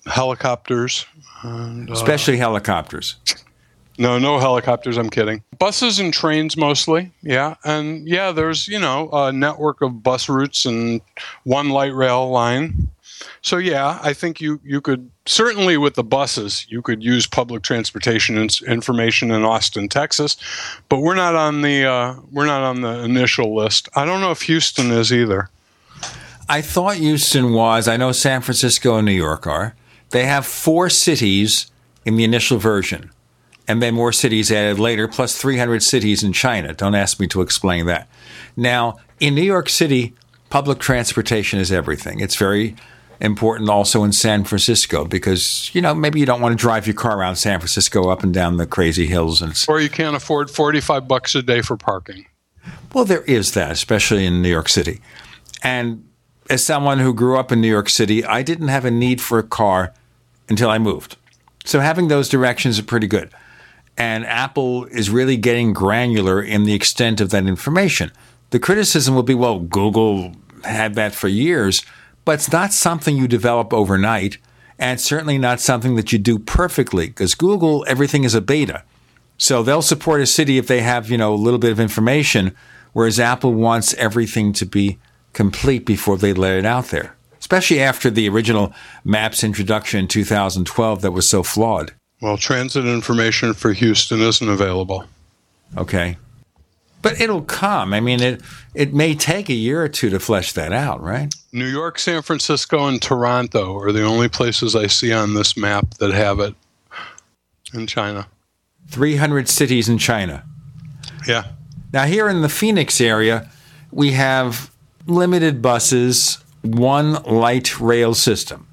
helicopters. And, uh, Especially helicopters. No, no helicopters. I'm kidding. Buses and trains mostly. Yeah, and yeah, there's you know a network of bus routes and one light rail line. So yeah, I think you you could certainly with the buses you could use public transportation information in Austin, Texas, but we're not on the uh, we're not on the initial list. I don't know if Houston is either. I thought Houston was. I know San Francisco and New York are. They have four cities in the initial version, and then more cities added later, plus 300 cities in China. Don't ask me to explain that. Now, in New York City, public transportation is everything. It's very important also in San Francisco because, you know, maybe you don't want to drive your car around San Francisco up and down the crazy hills. And Or you can't afford 45 bucks a day for parking. well, there is that, especially in New York City. And as someone who grew up in New York City, I didn't have a need for a car until I moved. So having those directions are pretty good. And Apple is really getting granular in the extent of that information. The criticism will be, well, Google had that for years, but it's not something you develop overnight, and certainly not something that you do perfectly, because Google, everything is a beta. So they'll support a city if they have, you know, a little bit of information, whereas Apple wants everything to be complete before they let it out there. Especially after the original Maps introduction in 2012 that was so flawed. Well, transit information for Houston isn't available. Okay. But it'll come. I mean, it it may take a year or two to flesh that out, right? New York, San Francisco, and Toronto are the only places I see on this map that have it in China. 300 cities in China. Yeah. Now, here in the Phoenix area, we have limited buses, one light rail system.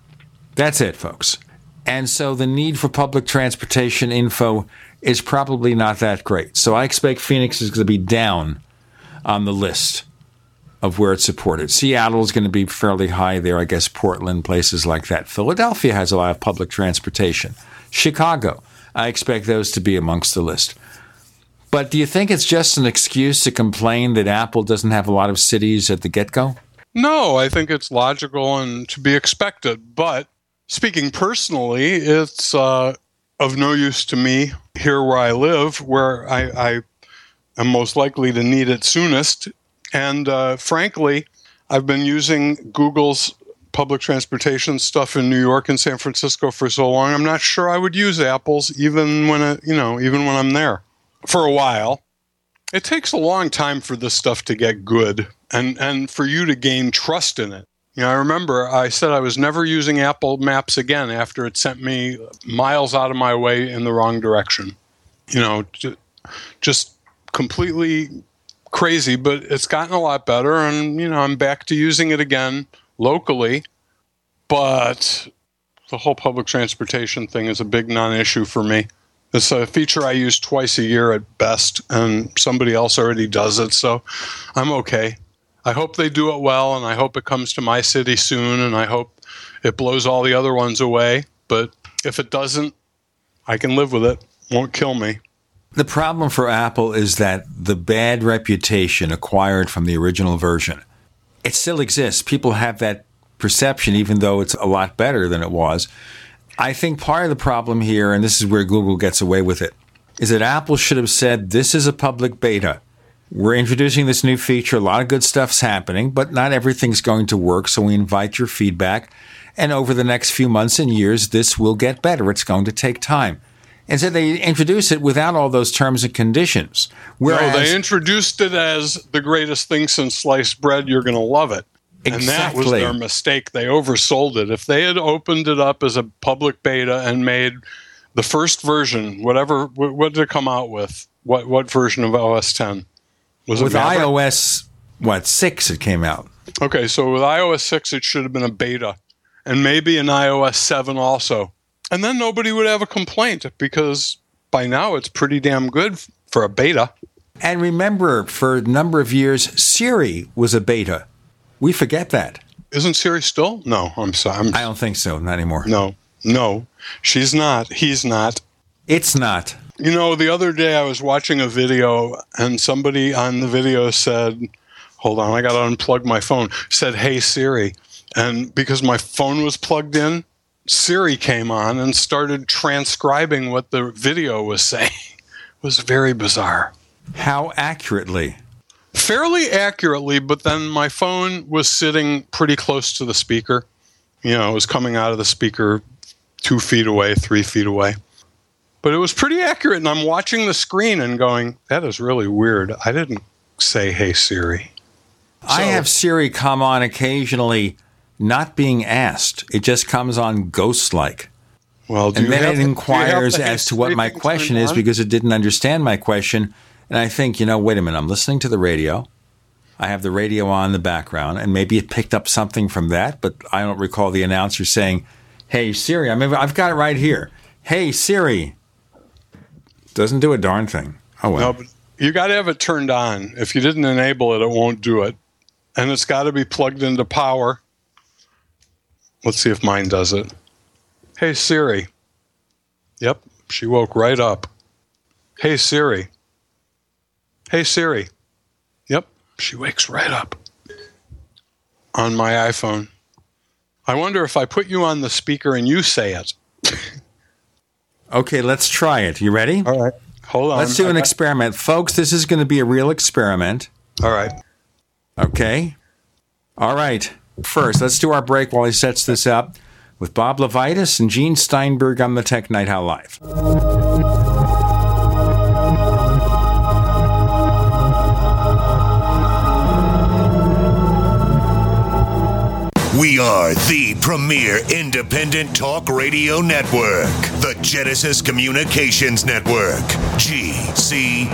That's it, folks. And so the need for public transportation info is probably not that great. So I expect Phoenix is going to be down on the list of where it's supported. Seattle is going to be fairly high there, I guess Portland, places like that. Philadelphia has a lot of public transportation. Chicago, I expect those to be amongst the list. But do you think it's just an excuse to complain that Apple doesn't have a lot of cities at the get go? No, I think it's logical and to be expected. But speaking personally, it's uh, of no use to me here where I live, where I, I am most likely to need it soonest. And uh, frankly, I've been using Google's public transportation stuff in New York and San Francisco for so long. I'm not sure I would use Apple's even when it, you know even when I'm there for a while. It takes a long time for this stuff to get good and and for you to gain trust in it. You know, I remember I said I was never using Apple Maps again after it sent me miles out of my way in the wrong direction. You know, just completely crazy, but it's gotten a lot better and you know, I'm back to using it again locally. But the whole public transportation thing is a big non-issue for me. It's a feature I use twice a year at best, and somebody else already does it, so I'm okay. I hope they do it well, and I hope it comes to my city soon, and I hope it blows all the other ones away. But if it doesn't, I can live with it. Won't kill me. The problem for Apple is that the bad reputation acquired from the original version, it still exists. People have that perception, even though it's a lot better than it was. I think part of the problem here, and this is where Google gets away with it, is that Apple should have said, This is a public beta. We're introducing this new feature. A lot of good stuff's happening, but not everything's going to work. So we invite your feedback. And over the next few months and years, this will get better. It's going to take time. And so they introduce it without all those terms and conditions. Whereas, no, they introduced it as the greatest thing since sliced bread. You're going to love it. Exactly. And that was their mistake. They oversold it. If they had opened it up as a public beta and made the first version, whatever, what, what did it come out with? What what version of OS 10? Was with iOS, what, 6 it came out. Okay, so with iOS 6, it should have been a beta, and maybe an iOS 7 also. And then nobody would have a complaint because by now it's pretty damn good for a beta. And remember, for a number of years, Siri was a beta. We forget that. Isn't Siri still? No, I'm sorry. I'm, I don't think so. Not anymore. No, no, she's not. He's not. It's not. You know, the other day I was watching a video and somebody on the video said, Hold on, I got to unplug my phone, said, Hey Siri. And because my phone was plugged in, Siri came on and started transcribing what the video was saying. <laughs> It was very bizarre. How accurately? Fairly accurately, but then my phone was sitting pretty close to the speaker. You know, it was coming out of the speaker two feet away, three feet away. But it was pretty accurate, and I'm watching the screen and going, that is really weird. I didn't say, hey, Siri. I have Siri come on occasionally, not being asked. It just comes on ghost like. Well, and then it the- do you inquires the as to what my question is because it didn't understand my question. And I think, you know, wait a minute, I'm listening to the radio. I have the radio on in the background, and maybe it picked up something from that, but I don't recall the announcer saying, Hey Siri, I mean, I've got it right here. Hey Siri. Doesn't do a darn thing. Oh well. No, but you got to have it turned on. If you didn't enable it, it won't do it. And it's got to be plugged into power. Let's see if mine does it. Hey Siri. Yep, she woke right up. Hey Siri. Hey Siri. Yep, she wakes right up. On my iPhone. I wonder if I put you on the speaker and you say it. <laughs> Okay, let's try it. You ready? All right. Hold on. Let's do an experiment. Folks, this is going to be a real experiment. All right. Okay. All right. First, let's do our break while he sets this up with Bob LeVitus and Gene Steinberg on the Tech Night Owl Live. Are the premier independent talk radio network, the Genesis Communications Network, GCN.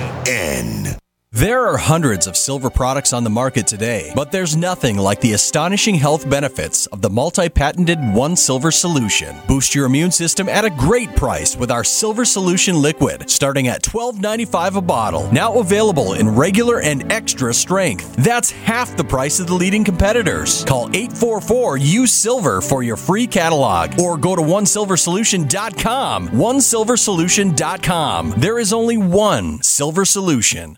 There are hundreds of silver products on the market today, but there's nothing like the astonishing health benefits of the multi patented One Silver Solution. Boost your immune system at a great price with our Silver Solution liquid, starting at $12.95 a bottle. Now available in regular and extra strength. That's half the price of the leading competitors. Call 844 Use Silver for your free catalog or go to onesilversolution.com. Onesilversolution.com. There is only one Silver Solution.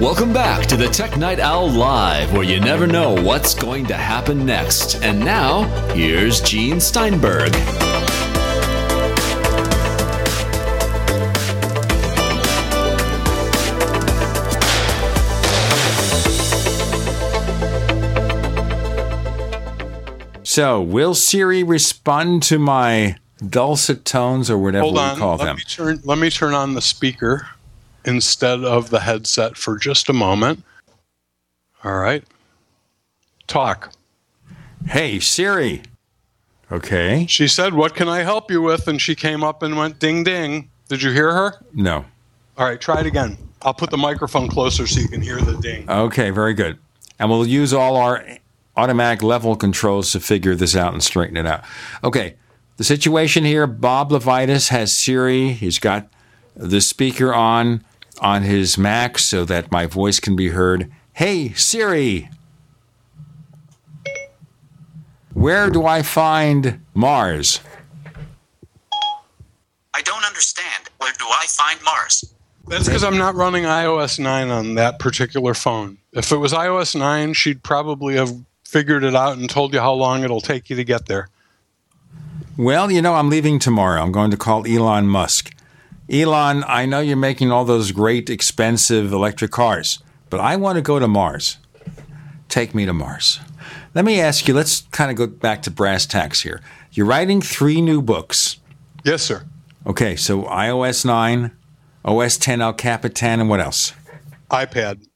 Welcome back to the Tech Night Owl Live, where you never know what's going to happen next. And now, here's Gene Steinberg. So, will Siri respond to my dulcet tones or whatever Hold we call let them? Me turn, let me turn on the speaker instead of the headset for just a moment. All right. Talk. Hey, Siri. Okay. She said, What can I help you with? And she came up and went ding ding. Did you hear her? No. All right, try it again. I'll put the microphone closer so you can hear the ding. Okay, very good. And we'll use all our automatic level controls to figure this out and straighten it out. Okay, the situation here Bob LeVitus has Siri. He's got the speaker on on his Mac so that my voice can be heard. Hey, Siri, where do I find Mars? I don't understand. Where do I find Mars? That's because I'm not running iOS 9 on that particular phone. If it was iOS 9, she'd probably have figured it out and told you how long it'll take you to get there. Well, you know, I'm leaving tomorrow. I'm going to call Elon Musk. Elon, I know you're making all those great, expensive electric cars, but I want to go to Mars. Take me to Mars. Let me ask you, let's kind of go back to brass tacks here. You're writing three new books. Yes, sir. Okay, so iOS 9, OS 10 El Capitan, and what else? iPad.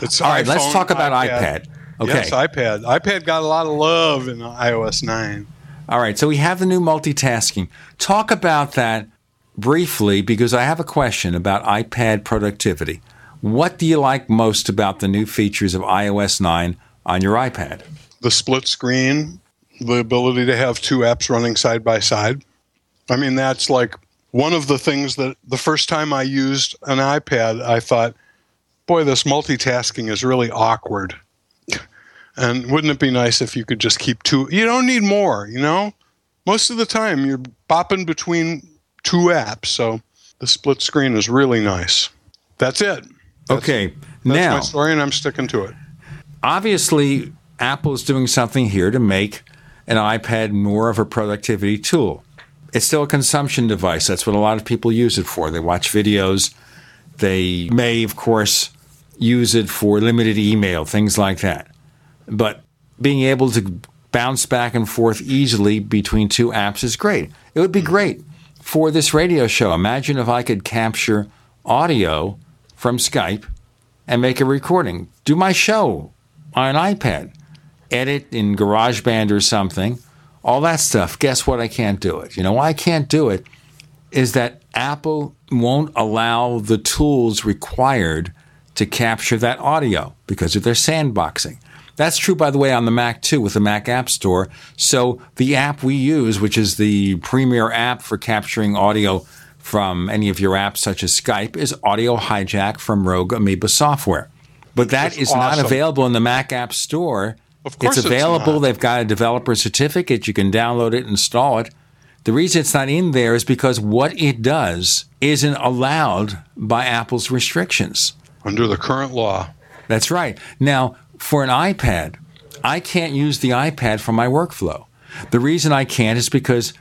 It's All right, let's talk about iPad. Okay. Yes, iPad. iPad got a lot of love in iOS 9. All right, so we have the new multitasking. Talk about that briefly because I have a question about iPad productivity. What do you like most about the new features of iOS 9 on your iPad? The split screen, the ability to have two apps running side by side. I mean, that's like one of the things that the first time I used an iPad, I thought, boy, this multitasking is really awkward. <laughs> And wouldn't it be nice if you could just keep two? You don't need more, you know? Most of the time, you're bopping between two apps. So the split screen is really nice. That's it. That's, okay, that's now my story, and I'm sticking to it. obviously Apple's doing something here to make an iPad more of a productivity tool. It's still a consumption device. That's what a lot of people use it for. They watch videos. They may, of course, use it for limited email, things like that. But being able to bounce back and forth easily between two apps is great. It would be great for this radio show. Imagine if I could capture audio from Skype and make a recording. Do my show on an iPad, edit in GarageBand or something, all that stuff. Guess what? I can't do it. You know why I can't do it? Is that Apple won't allow the tools required to capture that audio because of their sandboxing. That's true, by the way, on the Mac too, with the Mac App Store. So the app we use, which is the premier app for capturing audio from any of your apps, such as Skype, is Audio Hijack from Rogue Amoeba Software. But that That's is not available in the Mac App Store. Of course it's it's available. not. They've got a developer certificate. You can download it, install it. The reason it's not in there is because what it does isn't allowed by Apple's restrictions. Under the current law. That's right. Now, for an iPad, I can't use the iPad for my workflow. The reason I can't is because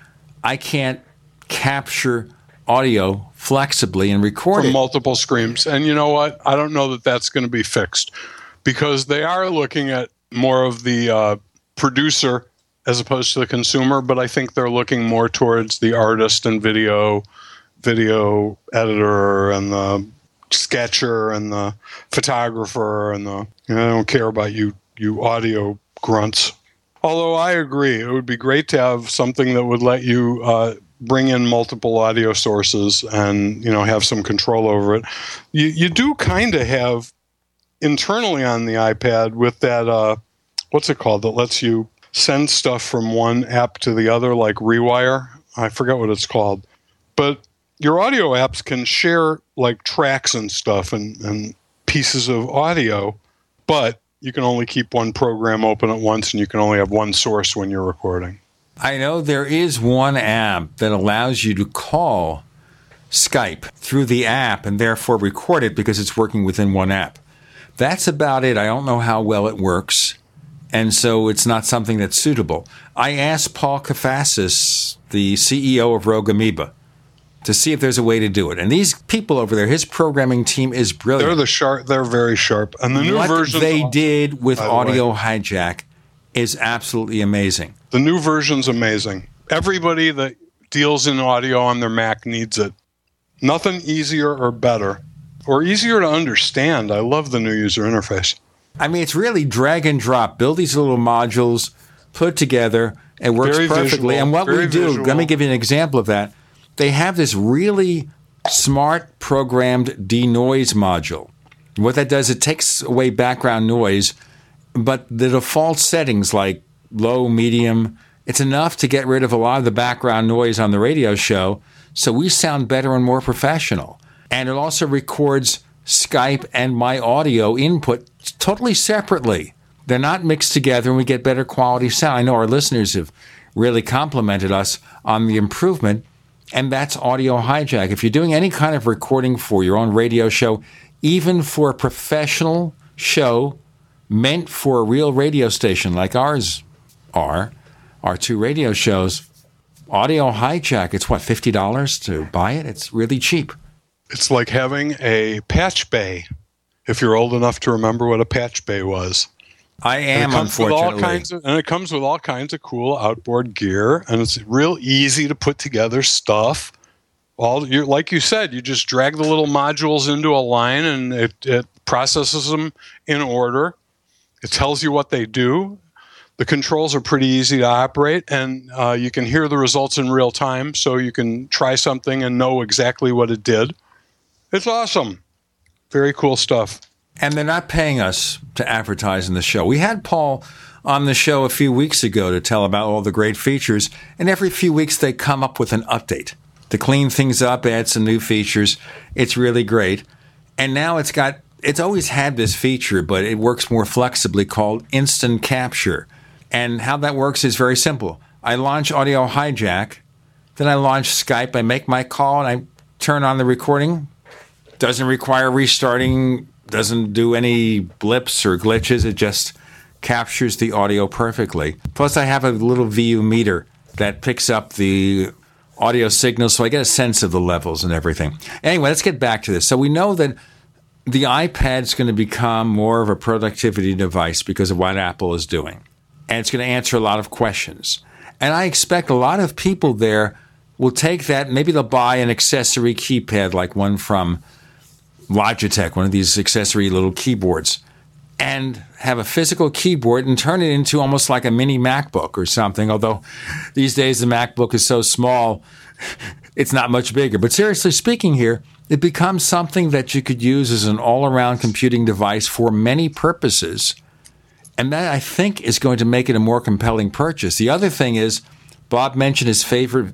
I can't capture audio flexibly and record from it. multiple screens. And you know what? I don't know that that's going to be fixed because they are looking at more of the uh, producer as opposed to the consumer. But I think they're looking more towards the artist and video, video editor and the sketcher and the photographer and the. You know, I don't care about you, you audio grunts. Although I agree, it would be great to have something that would let you uh, bring in multiple audio sources and you know have some control over it. You you do kind of have internally on the iPad with that uh, what's it called that lets you send stuff from one app to the other like Rewire. I forget what it's called, but your audio apps can share like tracks and stuff and, and pieces of audio, but you can only keep one program open at once and you can only have one source when you're recording. I know there is one app that allows you to call Skype through the app and therefore record it because it's working within one app. That's about it. I don't know how well it works. And so it's not something that's suitable. I asked Paul Kafasis, the CEO of Rogue Amoeba, to see if there's a way to do it. And these people over there, his programming team is brilliant. They're the sharp. They're very sharp. And the new what version they did with the way. Audio Hijack is absolutely amazing. The new version's amazing. Everybody that deals in audio on their Mac needs it. Nothing easier or better, or easier to understand. I love the new user interface. I mean, it's really drag and drop. Build these little modules, put together. It works Very perfectly. visual, and what we do, visual. let me give you an example of that. They have this really smart programmed denoise module. What that does, it takes away background noise, but the default settings like low, medium, it's enough to get rid of a lot of the background noise on the radio show. So we sound better and more professional. And it also records Skype and my audio input totally separately. They're not mixed together and we get better quality sound. I know our listeners have really complimented us on the improvement, and that's audio hijack. If you're doing any kind of recording for your own radio show, even for a professional show meant for a real radio station like ours are, our two radio shows, audio hijack, it's what, $50 to buy it? It's really cheap. It's like having a patch bay. If you're old enough to remember what a patch bay was. I am, all unfortunately. kinds of, and it comes with all kinds of cool outboard gear, and it's real easy to put together stuff. All you like you said, you just drag the little modules into a line, and it, it processes them in order. It tells you what they do. The controls are pretty easy to operate, and uh, you can hear the results in real time, so you can try something and know exactly what it did. It's awesome. Very cool stuff. And they're not paying us to advertise in the show. We had Paul on the show a few weeks ago to tell about all the great features, and every few weeks they come up with an update to clean things up, add some new features. It's really great. And now it's got it's always had this feature, but it works more flexibly called instant capture. And how that works is very simple. I launch Audio Hijack, then I launch Skype, I make my call and I turn on the recording, doesn't require restarting, doesn't do any blips or glitches. It just captures the audio perfectly. Plus, I have a little VU meter that picks up the audio signal so I get a sense of the levels and everything. Anyway, let's get back to this. So, we know that the iPad is going to become more of a productivity device because of what Apple is doing. And it's going to answer a lot of questions. And I expect a lot of people there will take that, maybe they'll buy an accessory keypad like one from Logitech, one of these accessory little keyboards, and have a physical keyboard and turn it into almost like a mini MacBook or something. Although these days the MacBook is so small, <laughs> it's not much bigger. But seriously speaking, here, it becomes something that you could use as an all around computing device for many purposes. And that, I think, is going to make it a more compelling purchase. The other thing is, Bob mentioned his favorite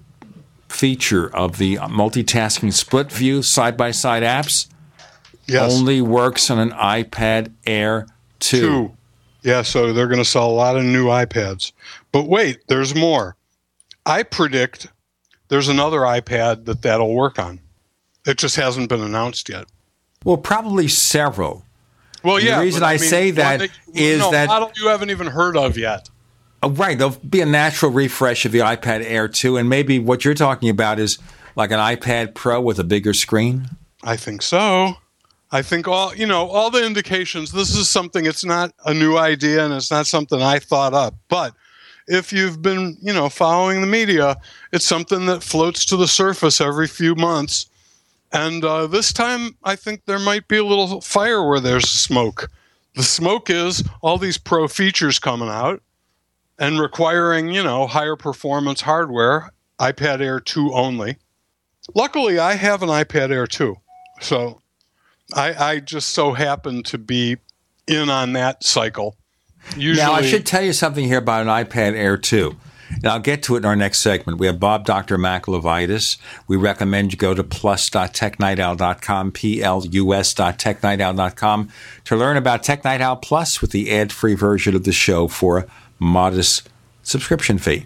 feature of the multitasking split view side by side apps. Yes. Only works on an iPad Air 2. Two. Yeah, so they're going to sell a lot of new iPads. But wait, there's more. I predict there's another iPad that that'll work on. It just hasn't been announced yet. Well, probably several. Well, And yeah. The reason but I, mean, say one that is no, that model you haven't even heard of yet. Oh, right, there'll be a natural refresh of the iPad Air 2, and maybe what you're talking about is like an iPad Pro with a bigger screen. I think so. I think all you know, all the indications. This is something. It's not a new idea, and it's not something I thought up. But if you've been, you know, following the media, it's something that floats to the surface every few months. And uh, this time, I think there might be a little fire where there's smoke. The smoke is all these pro features coming out and requiring, you know, higher performance hardware. iPad Air 2 only. Luckily, I have an iPad Air 2. So I, I just so happen to be in on that cycle. Usually, now, I should tell you something here about an iPad Air 2. And I'll get to it in our next segment. We have Bob Dr. Mac LeVitus. We recommend you go to plus.technightowl.com, P-L-U-S.technightowl.com to learn about Tech Night Owl Plus with the ad-free version of the show for a modest subscription fee.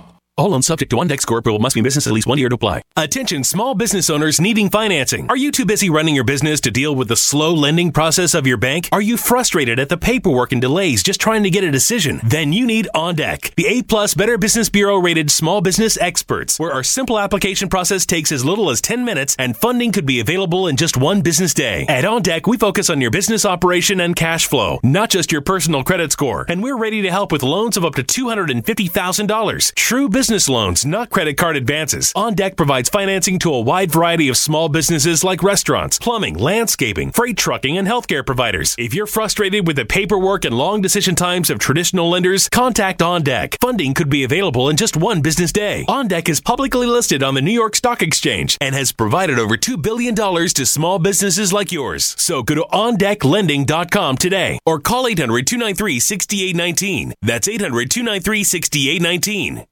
All loans subject to OnDeck score approval must be in business at least one year to apply. Attention small business owners needing financing. Are you too busy running your business to deal with the slow lending process of your bank? Are you frustrated at the paperwork and delays just trying to get a decision? Then you need OnDeck, the A plus Better Business Bureau rated small business experts, where our simple application process takes as little as 10 minutes and funding could be available in just one business day. At OnDeck, we focus on your business operation and cash flow, not just your personal credit score. And we're ready to help with loans of up to $250,000. True business loans, not credit card advances. On Deck provides financing to a wide variety of small businesses like restaurants, plumbing, landscaping, freight trucking, and healthcare providers. If you're frustrated with the paperwork and long decision times of traditional lenders, contact On Deck. Funding could be available in just one business day. On Deck is publicly listed on the New York Stock Exchange and has provided over $2 billion to small businesses like yours. So go to OnDeckLending.com today or call 800 293 6819. That's 800 293 6819.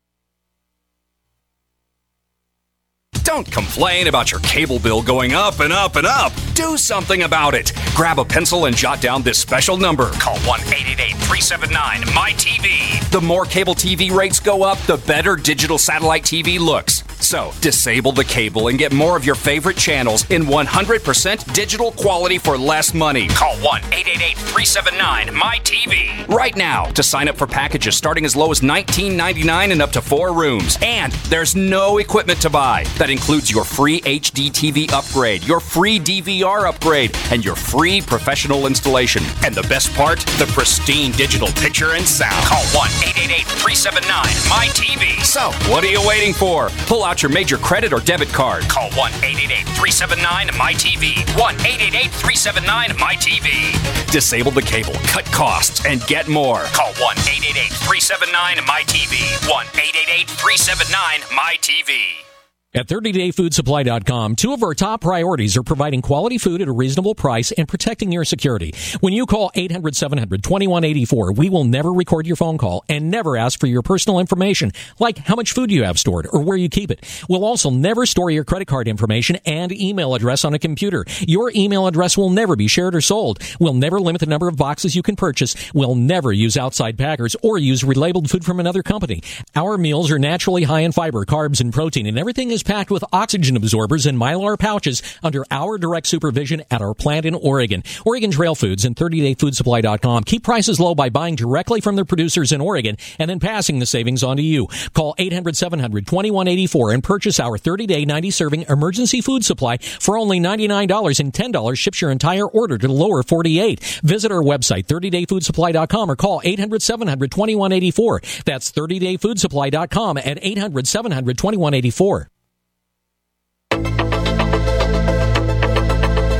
Don't complain about your cable bill going up and up and up. Do something about it. Grab a pencil and jot down this special number. Call 1 888 379 MyTV. The more cable TV rates go up, the better digital satellite TV looks. So, disable the cable and get more of your favorite channels in 100% digital quality for less money. Call 1 888 379 MyTV right now to sign up for packages starting as low as $19.99 and up to four rooms. And there's no equipment to buy. That includes your free HD TV upgrade, your free DVR upgrade, and your free professional installation. And the best part, the pristine digital picture and sound. Call 1 888 379 MyTV. So, what are you waiting for? Pull out your major credit or debit card. Call 1 888 379 MyTV. 1 888 379 MyTV. Disable the cable, cut costs, and get more. Call 1 888 379 MyTV. 1 888 379 MyTV. At 30dayfoodsupply.com, two of our top priorities are providing quality food at a reasonable price and protecting your security. When you call 800 700 2184, we will never record your phone call and never ask for your personal information, like how much food you have stored or where you keep it. We'll also never store your credit card information and email address on a computer. Your email address will never be shared or sold. We'll never limit the number of boxes you can purchase. We'll never use outside packers or use relabeled food from another company. Our meals are naturally high in fiber, carbs, and protein, and everything is packed with oxygen absorbers and mylar pouches under our direct supervision at our plant in Oregon. Oregon Trail Foods and 30dayfoodsupply.com keep prices low by buying directly from their producers in Oregon and then passing the savings on to you. Call 800 700 2184 and purchase our 30 day 90 serving emergency food supply for only $99 and $10 ships your entire order to the lower 48. Visit our website 30dayfoodsupply.com or call 800 700 2184. That's 30dayfoodsupply.com at 800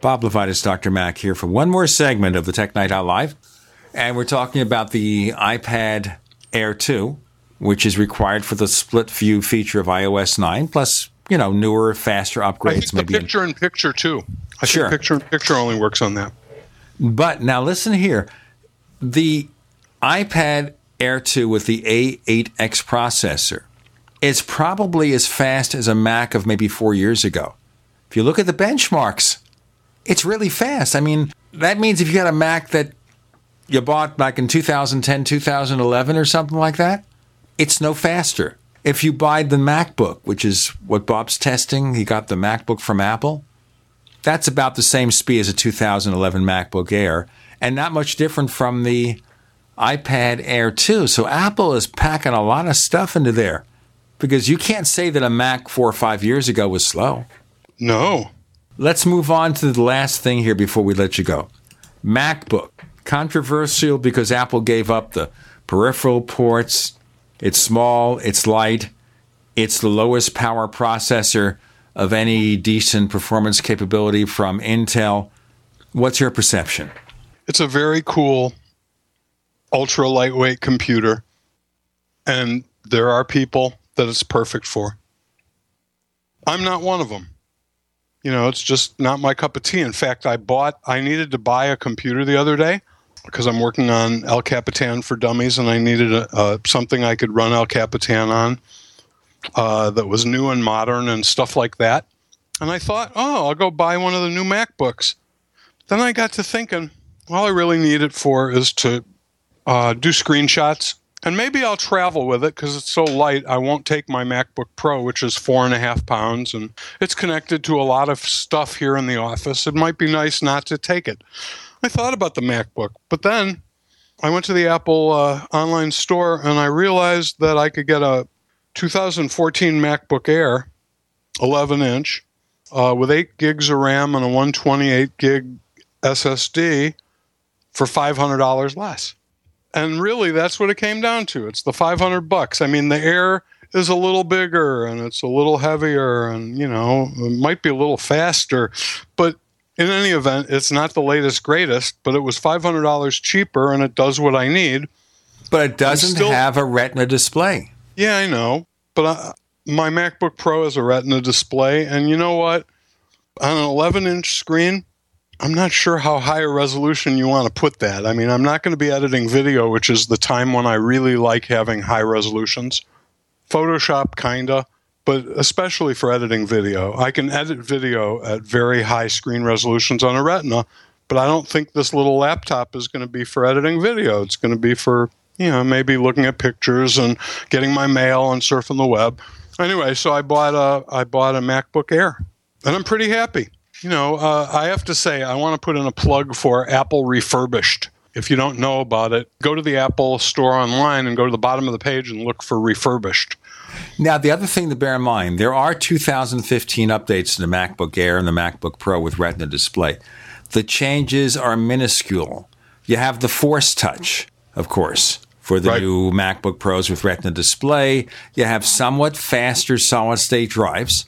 Bob LeVitus, Dr. Mac here for one more segment of the Tech Night Owl Live. And we're talking about the iPad Air 2, which is required for the split view feature of iOS 9, plus, you know, newer, faster upgrades. Maybe the picture in picture, too. I Sure. think picture in picture only works on that. But now listen here. The iPad Air 2 with the A8X processor is probably as fast as a Mac of maybe four years ago. If you look at the benchmarks, it's really fast. I mean, that means if you got a Mac that you bought back in 2010, 2011 or something like that, it's no faster. If you buy the MacBook, which is what Bob's testing, he got the MacBook from Apple, that's about the same speed as a 2011 MacBook Air and not much different from the iPad Air 2. So Apple is packing a lot of stuff into there. Because you can't say that a Mac four or five years ago was slow. No. Let's move on to the last thing here before we let you go. MacBook. Controversial because Apple gave up the peripheral ports. It's small, it's light, it's the lowest power processor of any decent performance capability from Intel. What's your perception? It's a very cool, ultra lightweight computer. And there are people that it's perfect for. I'm not one of them. You know, it's just not my cup of tea. In fact, I bought, I needed to buy a computer the other day because I'm working on El Capitan for Dummies and I needed a, uh, something I could run El Capitan on uh, that was new and modern and stuff like that. And I thought, oh, I'll go buy one of the new MacBooks. Then I got to thinking, all I really need it for is to uh, do screenshots. And maybe I'll travel with it because it's so light. I won't take my MacBook Pro, which is four and a half pounds, and it's connected to a lot of stuff here in the office. It might be nice not to take it. I thought about the MacBook, but then I went to the Apple uh, online store and I realized that I could get a 2014 MacBook Air, 11 inch, uh, with 8 gigs of RAM and a 128 gig SSD for $500 less. And really, that's what it came down to. It's the 500 bucks. I mean, the Air is a little bigger and it's a little heavier and, you know, it might be a little faster, but in any event, it's not the latest greatest, but it was $500 cheaper and it does what I need. But it doesn't still, have a Retina display. Yeah, I know. But I, my MacBook Pro has a Retina display. And you know what? On an 11 inch screen, I'm not sure how high a resolution you want to put that. I mean, I'm not going to be editing video, which is the time when I really like having high resolutions. Photoshop, kinda but especially for editing video. I can edit video at very high screen resolutions on a Retina, but I don't think this little laptop is going to be for editing video. It's going to be for, you know, maybe looking at pictures and getting my mail and surfing the web. Anyway, so I bought a I bought a MacBook Air, and I'm pretty happy. You know, uh, I have to say I want to put in a plug for Apple Refurbished. If you don't know about it, go to the Apple Store online and go to the bottom of the page and look for Refurbished now, the other thing to bear in mind, there are 2015 updates to the MacBook Air and the MacBook Pro with Retina display. The changes are minuscule. You have the Force Touch, of course, for the right. new MacBook Pros with Retina display. You have somewhat faster solid state drives,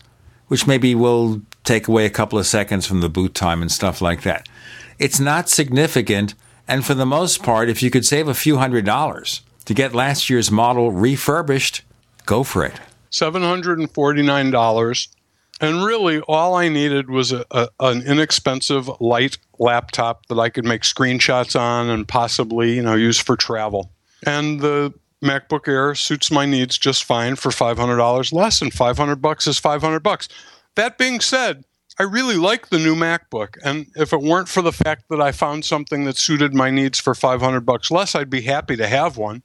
which maybe will take away a couple of seconds from the boot time and stuff like that. It's not significant, and for the most part, if you could save a few hundred dollars to get last year's model refurbished, Go for it. $749. And really, all I needed was a, a, an inexpensive, light laptop that I could make screenshots on and possibly, you know, use for travel. And the MacBook Air suits my needs just fine for $500 less, and 500 bucks is 500 bucks. That being said, I really like the new MacBook, and if it weren't for the fact that I found something that suited my needs for 500 bucks less, I'd be happy to have one.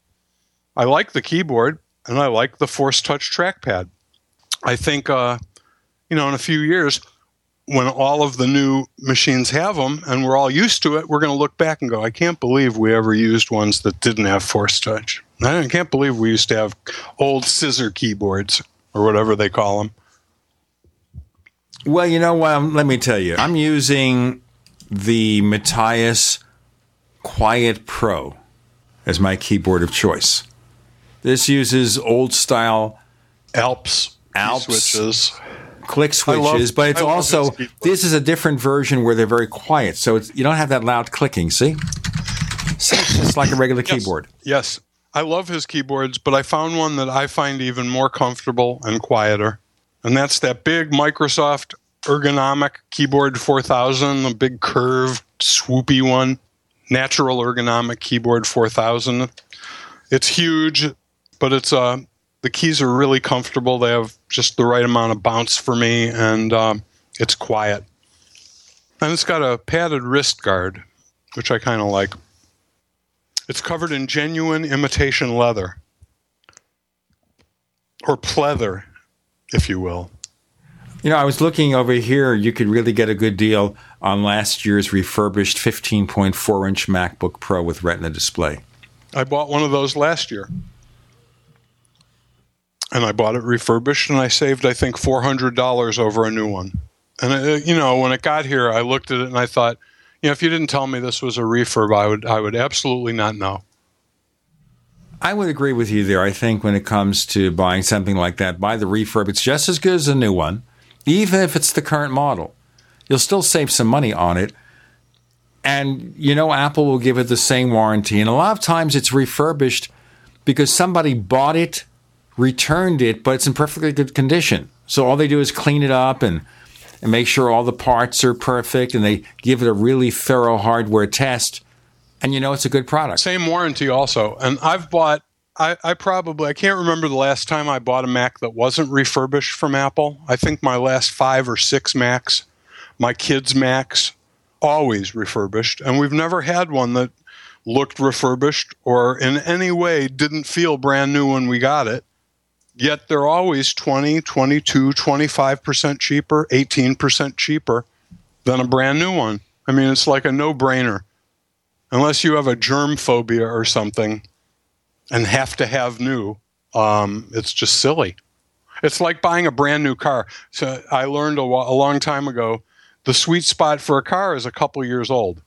I like the keyboard and I like the Force Touch trackpad. I think, uh, you know, in a few years, when all of the new machines have them and we're all used to it, we're going to look back and go, I can't believe we ever used ones that didn't have Force Touch. I can't believe we used to have old scissor keyboards or whatever they call them. Well, you know what? Um, let me tell you. I'm using the Matias Quiet Pro as my keyboard of choice. This uses old style Alps Alps switches, click switches, love, but it's also this is a different version where they're very quiet, so you don't have that loud clicking. See, so it's just like a regular yes. keyboard. Yes, I love his keyboards, but I found one that I find even more comfortable and quieter, and that's that big Microsoft ergonomic keyboard 4000, the big curved, swoopy one, natural ergonomic keyboard 4000. It's huge but it's uh, the keys are really comfortable. They have just the right amount of bounce for me, and um, it's quiet. And it's got a padded wrist guard, which I kind of like. It's covered in genuine imitation leather, or pleather, if you will. You know, I was looking over here. You could really get a good deal on last year's refurbished 15.4 inch MacBook Pro with Retina display. I bought one of those last year. and I bought it refurbished, and I saved I think four hundred dollars over a new one. And uh, you know, when it got here, I looked at it and I thought, you know, if you didn't tell me this was a refurb, I would I would absolutely not know. I would agree with you there. I think when it comes to buying something like that, buy the refurb. It's just as good as a new one, even if it's the current model. You'll still save some money on it. And you know, Apple will give it the same warranty. And a lot of times it's refurbished because somebody bought it, returned it, but it's in perfectly good condition. So all they do is clean it up and, and make sure all the parts are perfect and they give it a really thorough hardware test and you know it's a good product. Same warranty also. And I've bought I, I, probably I can't remember the last time I bought a Mac that wasn't refurbished from Apple. I think my last five or six Macs, my kids' Macs, always refurbished, and we've never had one that looked refurbished or in any way didn't feel brand new when we got it. Yet they're always 20, 22, 25% cheaper, 18% cheaper than a brand new one. I mean, it's like a no-brainer unless you have a germ phobia or something and have to have new, um, it's just silly. It's like buying a brand new car. So I learned a, a, long time ago the sweet spot for a car is a couple years old.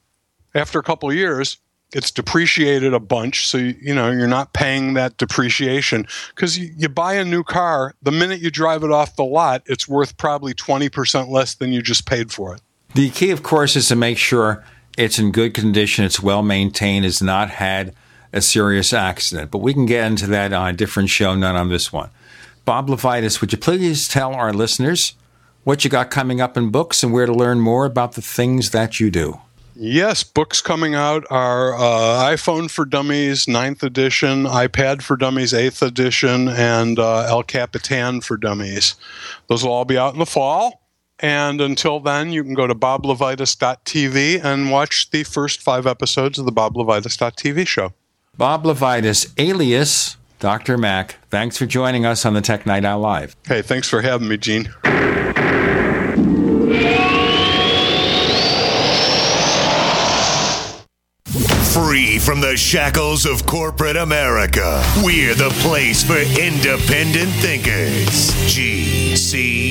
After a couple years, it's depreciated a bunch, so you, you know you're not paying that depreciation because you, you buy a new car. The minute you drive it off the lot, it's worth probably twenty percent less than you just paid for it. The key, of course, is to make sure it's in good condition, it's well maintained, has not had a serious accident. But we can get into that on a different show, not on this one. Bob LeVitus, would you please tell our listeners what you got coming up in books and where to learn more about the things that you do? Yes, books coming out are uh, iPhone for Dummies 9th edition, iPad for Dummies 8th edition, and uh, El Capitan for Dummies. Those will all be out in the fall. And until then, you can go to boblevitus.tv and watch the first five episodes of the Bob TV show. Bob LeVitus, alias Dr. Mac, thanks for joining us on the Tech Night Owl Live. Hey, thanks for having me, Gene. Free from the shackles of corporate America, we're the place for independent thinkers. GCN.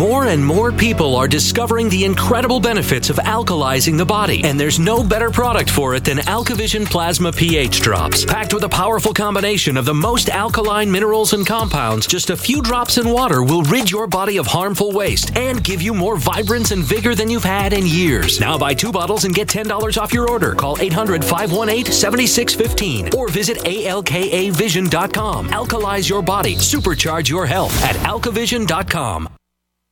More and more people are discovering the incredible benefits of alkalizing the body, and there's no better product for it than AlkaVision Plasma pH Drops. Packed with a powerful combination of the most alkaline minerals and compounds, just a few drops in water will rid your body of harmful waste and give you more vibrance and vigor than you've had in years. Now buy two bottles and get $10 off your order. Call 800 518 7615 or visit alkavision.com. Alkalize your body, supercharge your health at alkavision.com.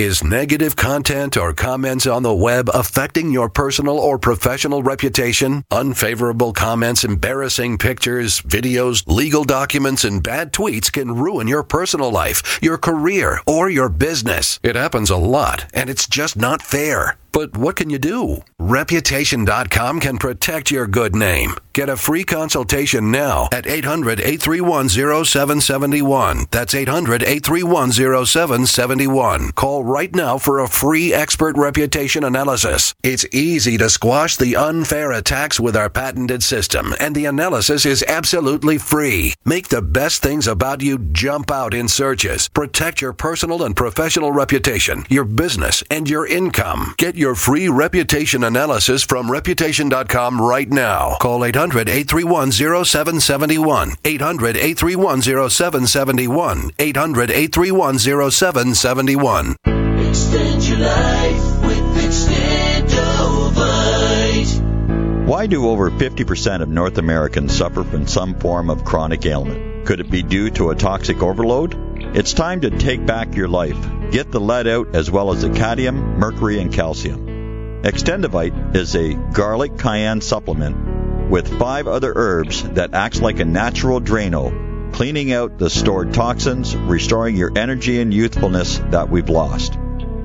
Is negative content or comments on the web affecting your personal or professional reputation? Unfavorable comments, embarrassing pictures, videos, legal documents, and bad tweets can ruin your personal life, your career, or your business. It happens a lot, and it's just not fair. But what can you do? Reputation.com can protect your good name. Get a free consultation now at 800 831 0771. That's 800 831 0771. Call right now for a free expert reputation analysis. It's easy to squash the unfair attacks with our patented system, and the analysis is absolutely free. Make the best things about you jump out in searches. Protect your personal and professional reputation, your business, and your income. Get your free reputation analysis from reputation.com right now. Call 800 831 0771. 800 831 0771. 800 831 0771. Extend your life with Extendovite. Why do over 50% of North Americans suffer from some form of chronic ailment? Could it be due to a toxic overload? It's time to take back your life. Get the lead out as well as the cadmium, mercury, and calcium. Extendovite is a garlic cayenne supplement with five other herbs that acts like a natural Drano, cleaning out the stored toxins, restoring your energy and youthfulness that we've lost.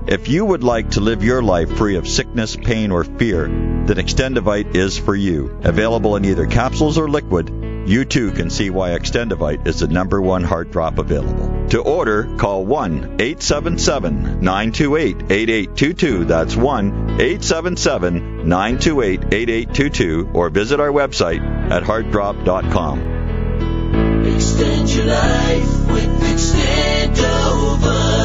If you would like to live your life free of sickness, pain, or fear, then Extendovite is for you. Available in either capsules or liquid, you too can see why Extendovite is the number one heart drop available. To order, call 1 877 928 8822. That's 1 877 928 8822 or visit our website at heartdrop.com. Extend your life with Extendovite.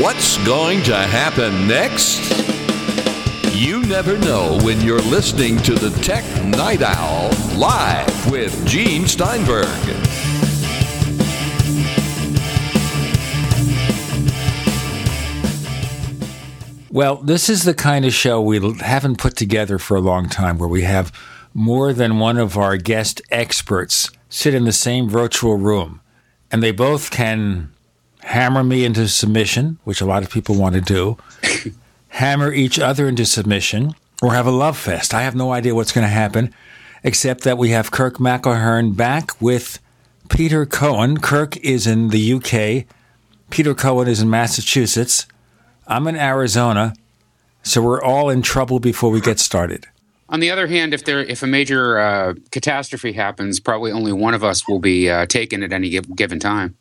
What's going to happen next? You never know when you're listening to the Tech Night Owl live with Gene Steinberg. Well, this is the kind of show we haven't put together for a long time where we have more than one of our guest experts sit in the same virtual room and they both can hammer me into submission, which a lot of people want to do, <laughs> hammer each other into submission, or have a love fest. I have no idea what's going to happen, except that we have Kirk McElhearn back with Peter Cohen. Kirk is in the UK. Peter Cohen is in Massachusetts. I'm in Arizona. So we're all in trouble before we get started. On the other hand, if there if a major uh, catastrophe happens, probably only one of us will be uh, taken at any given time.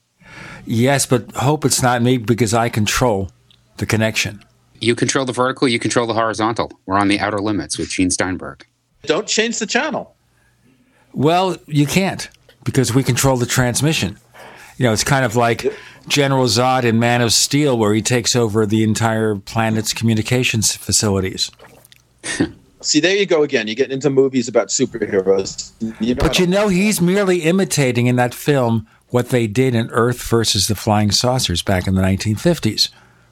Yes, but hope it's not me because I control the connection. You control the vertical, you control the horizontal. We're on the outer limits with Gene Steinberg. Don't change the channel. Well, you can't because we control the transmission. You know, it's kind of like General Zod in Man of Steel, where he takes over the entire planet's communications facilities. <laughs> See, there you go again. You're getting into movies about superheroes. You know but you know, he's merely imitating in that film what they did in Earth versus the Flying Saucers back in the 1950s,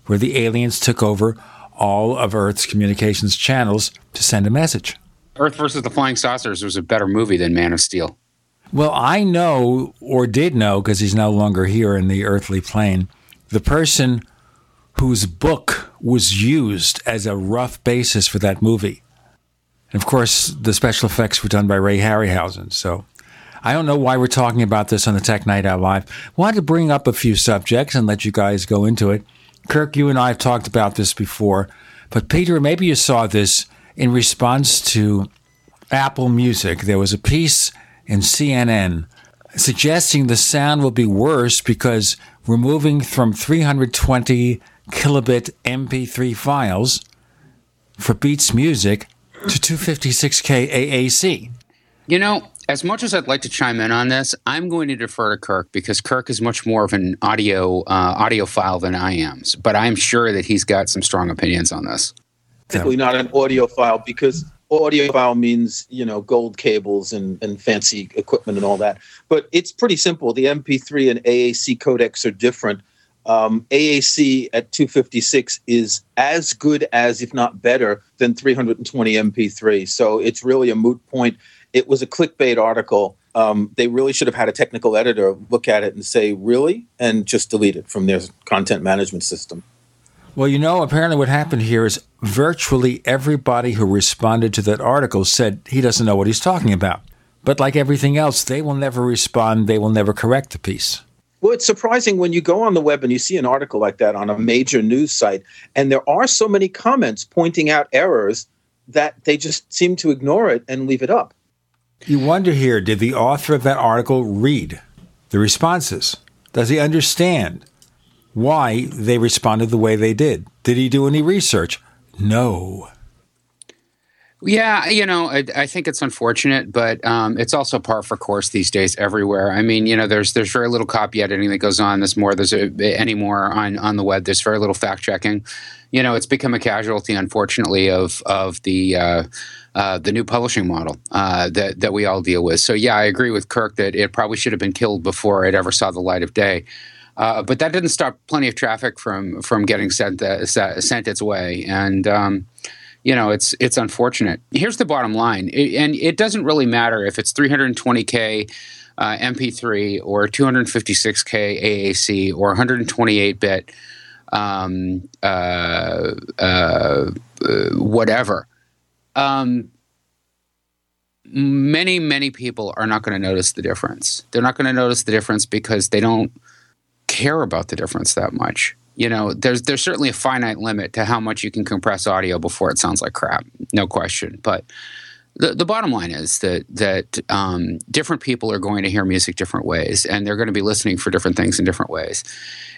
where the aliens took over all of Earth's communications channels to send a message. Earth versus the Flying Saucers was a better movie than Man of Steel. Well, I know, or did know, because he's no longer here in the earthly plane, the person whose book was used as a rough basis for that movie. And of course, the special effects were done by Ray Harryhausen. So I don't know why we're talking about this on the Tech Night Owl Live. Wanted to bring up a few subjects and let you guys go into it. Kirk, you and I have talked about this before, but Peter, maybe you saw this in response to Apple Music. There was a piece in CNN suggesting the sound will be worse because we're moving from 320 kilobit MP3 files for Beats Music to 256K AAC. You know, as much as I'd like to chime in on this, I'm going to defer to Kirk because Kirk is much more of an audio uh, audiophile than I am. But I'm sure that he's got some strong opinions on this. Technically, not an audiophile because audiophile means you know gold cables and, and fancy equipment and all that. But it's pretty simple. The MP3 and AAC codecs are different. Um, AAC at 256 is as good as, if not better, than 320 MP3. So it's really a moot point. It was a clickbait article. Um, they really should have had a technical editor look at it and say, really? And just delete it from their content management system. Well, you know, apparently what happened here is virtually everybody who responded to that article said he doesn't know what he's talking about. But like everything else, they will never respond, they will never correct the piece. Well, it's surprising when you go on the web and you see an article like that on a major news site, and there are so many comments pointing out errors that they just seem to ignore it and leave it up. You wonder here did the author of that article read the responses? Does he understand why they responded the way they did? Did he do any research? No. Yeah, you know, I, I, think it's unfortunate, but um, it's also par for course these days everywhere. I mean, you know, there's there's very little copy editing that goes on. There's more there's a, anymore on on the web. There's very little fact checking. You know, it's become a casualty, unfortunately, of of the. Uh, uh, the new publishing model uh, that that we all deal with. So yeah, I agree with Kirk that it probably should have been killed before it ever saw the light of day. Uh, but that didn't stop plenty of traffic from from getting sent uh, sent its way, and um, you know it's it's unfortunate. Here's the bottom line, it, and it doesn't really matter if it's 320k. Uh, MP3 or 256k AAC or 128-bit um, uh, whatever um, many many people are not going to notice the difference they're not going to notice the difference because they don't care about the difference that much you know there's there's certainly a finite limit to how much you can compress audio before it sounds like crap no question. But the, the bottom line is that that um, different people are going to hear music different ways and they're going to be listening for different things in different ways.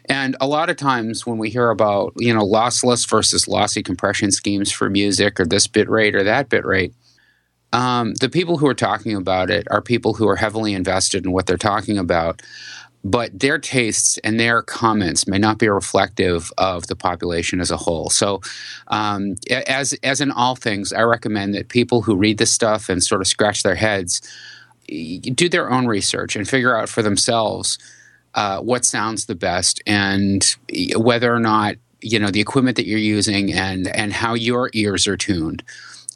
And a lot of times when we hear about you know lossless versus lossy compression schemes for music or this bit rate or that bit rate um, the people who are talking about it are people who are heavily invested in what they're talking about but their tastes and their comments may not be reflective of the population as a whole. So, um, as as in all things, I recommend that people who read this stuff and sort of scratch their heads do their own research and figure out for themselves uh, what sounds the best and whether or not you know the equipment that you're using and and how your ears are tuned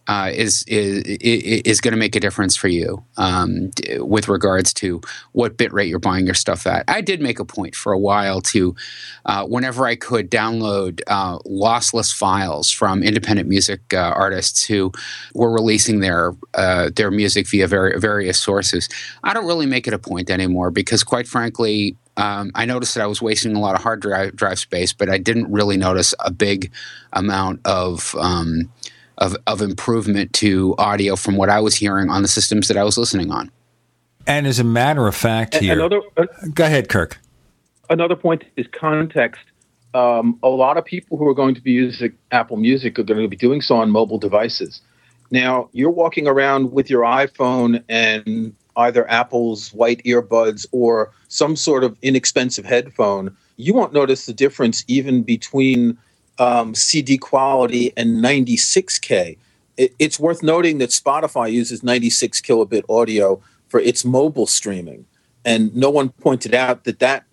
uh, is is is going to make a difference for you um, with regards to what bit rate you're buying your stuff at. I did make a point for a while to, uh, whenever I could, download uh, lossless files from independent music uh, artists who were releasing their uh, their music via very, various sources. I don't really make it a point anymore because, quite frankly, um, I noticed that I was wasting a lot of hard drive, drive space, but I didn't really notice a big amount of um, of, of improvement to audio from what I was hearing on the systems that I was listening on. And as a matter of fact, here, another, uh, go ahead, Kirk. Another point is context. Um, a lot of people who are going to be using Apple Music are going to be doing so on mobile devices. Now, you're walking around with your iPhone and either Apple's white earbuds or some sort of inexpensive headphone. You won't notice the difference even between um, CD quality and 96K. It, it's worth noting that Spotify uses 96 kilobit audio for its mobile streaming. And no one pointed out that that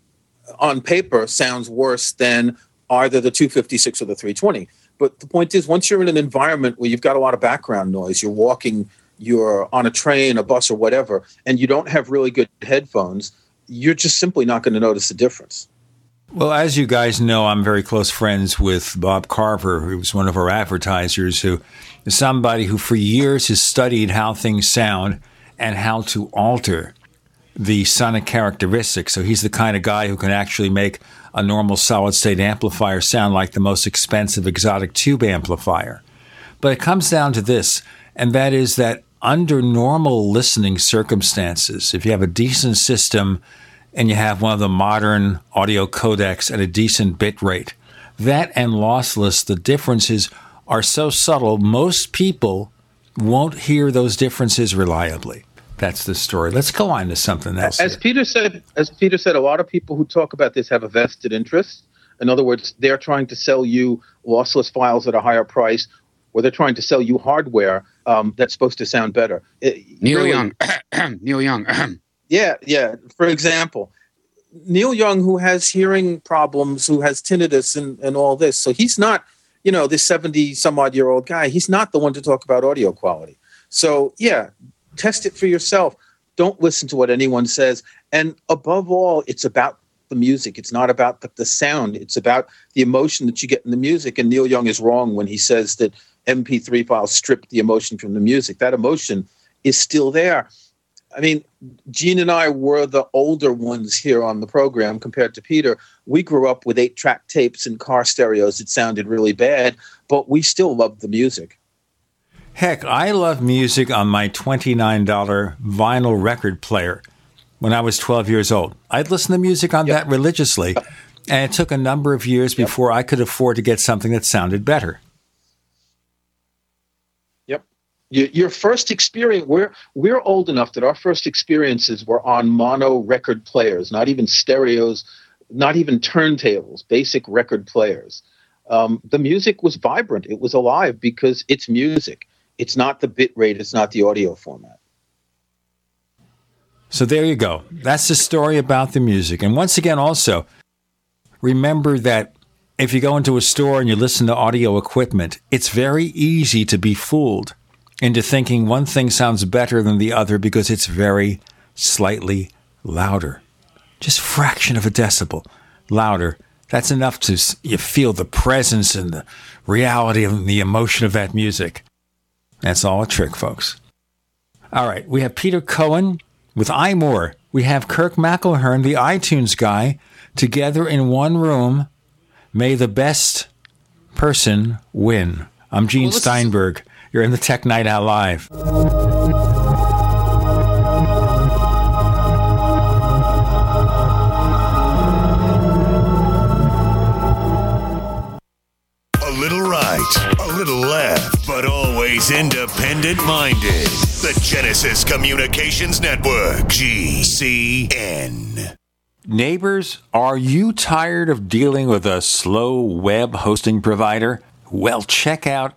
on paper sounds worse than either the 256 or the 320. But the point is, once you're in an environment where you've got a lot of background noise, you're walking, you're on a train, a bus, or whatever, and you don't have really good headphones, you're just simply not going to notice the difference. Well, as you guys know, I'm very close friends with Bob Carver, who was one of our advertisers, who is somebody who for years has studied how things sound and how to alter the sonic characteristics. So he's the kind of guy who can actually make a normal solid state amplifier sound like the most expensive exotic tube amplifier. But it comes down to this, and that is that under normal listening circumstances, if you have a decent system and you have one of the modern audio codecs at a decent bit rate. That and lossless, the differences are so subtle, most people won't hear those differences reliably. That's the story. Let's go on to something else. As here. Peter said, as Peter said, a lot of people who talk about this have a vested interest. In other words, they're trying to sell you lossless files at a higher price, or they're trying to sell you hardware um, that's supposed to sound better. It, Neil really, Young, <coughs> Neil Young. Yeah, yeah. For example, Neil Young, who has hearing problems, who has tinnitus and, and all this, so he's not, you know, this 70 some odd year old guy, he's not the one to talk about audio quality. So, yeah, test it for yourself. Don't listen to what anyone says. And above all, it's about the music. It's not about the, the sound. It's about the emotion that you get in the music. And Neil Young is wrong when he says that MP3 files strip the emotion from the music. That emotion is still there I mean, Gene and I were the older ones here on the program compared to Peter. We grew up with eight track tapes and car stereos. It sounded really bad, but we still loved the music. Heck, I love music on my $29 vinyl record player when I was 12 years old. I'd listen to music on yep. that religiously, and it took a number of years yep. before I could afford to get something that sounded better. Yep. Your first experience, we're, we're old enough that our first experiences were on mono record players, not even stereos, not even turntables, basic record players. Um, the music was vibrant, it was alive because it's music it's not the bit rate, it's not the audio format. So there you go. That's the story about the music. And once again, also, remember that if you go into a store and you listen to audio equipment, it's very easy to be fooled into thinking one thing sounds better than the other because it's very slightly louder. Just fraction of a decibel louder. That's enough to you feel the presence and the reality and the emotion of that music. That's all a trick, folks. All right, we have Peter Cohen with iMore. We have Kirk McElhearn, the iTunes guy, together in one room. May the best person win. I'm Gene well, Steinberg. You're in the Tech Night Owl Live. A little right, a little left, but always independent minded. The Genesis Communications Network, GCN. Neighbors, are you tired of dealing with a slow web hosting provider? Well, check out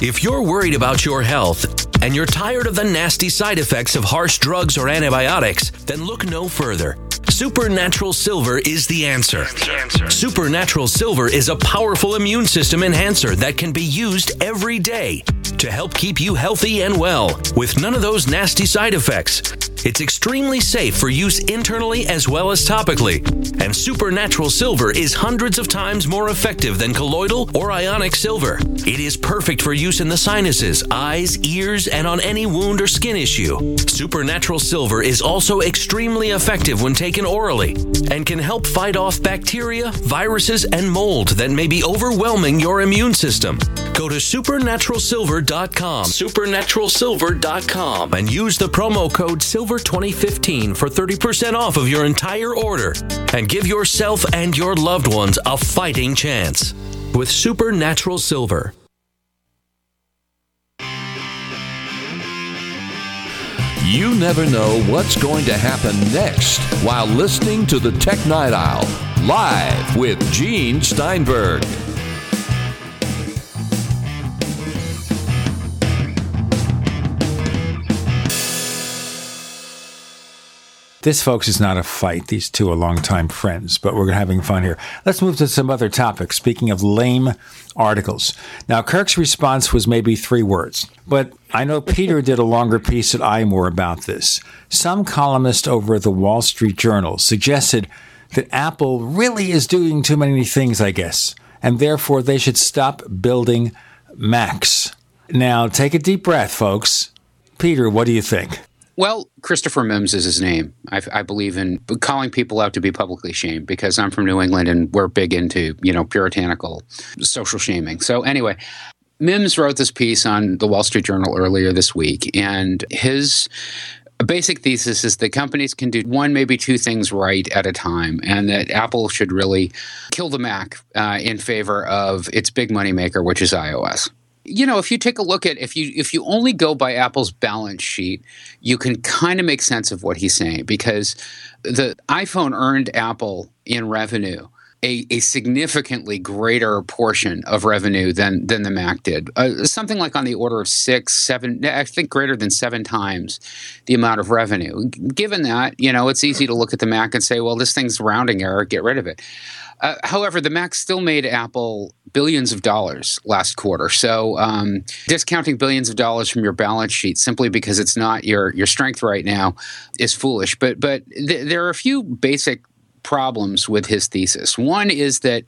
If you're worried about your health and you're tired of the nasty side effects of harsh drugs or antibiotics, then look no further. Supernatural Silver is the answer. Supernatural Silver is a powerful immune system enhancer that can be used every day to help keep you healthy and well with none of those nasty side effects. It's extremely safe for use internally as well as topically. And Supernatural Silver is hundreds of times more effective than colloidal or ionic silver. It is perfect for use in the sinuses, eyes, ears, and on any wound or skin issue. Supernatural Silver is also extremely effective when taken orally and can help fight off bacteria, viruses, and mold that may be overwhelming your immune system. Go to supernaturalsilver.com, supernaturalsilver.com, and use the promo code SILVER2015 for 30% off of your entire order and give yourself and your loved ones a fighting chance with Supernatural Silver. You never know what's going to happen next while listening to the Tech Night Owl live with Gene Steinberg. This, folks, is not a fight. These two are longtime friends, but we're having fun here. Let's move to some other topics. Speaking of lame articles. Now, Kirk's response was maybe three words, but I know Peter <laughs> did a longer piece at iMore about this. Some columnist over at the Wall Street Journal suggested that Apple really is doing too many things, I guess, and therefore they should stop building Macs. Now, take a deep breath, folks. Peter, what do you think? Well, Christopher Mims is his name. I, I, believe in calling people out to be publicly shamed because I'm from New England and we're big into you know puritanical social shaming. So anyway, Mims wrote this piece on the Wall Street Journal earlier this week, and his basic thesis is that companies can do one, maybe two things right at a time, and that Apple should really kill the Mac uh, in favor of its big money maker, which is iOS you know, if you take a look at if you if you only go by Apple's balance sheet, you can kind of make sense of what he's saying because the iPhone earned Apple in revenue a, a significantly greater portion of revenue than than the Mac did. Uh, something like on the order of six, seven, I think greater than seven times the amount of revenue. Given that, you know, it's easy to look at the Mac and say, well, this thing's rounding error, get rid of it. Uh, however, the Mac still made Apple billions of dollars last quarter. So um, discounting billions of dollars from your balance sheet simply because it's not your your strength right now is foolish. But but th- there are a few basic problems with his thesis. One is that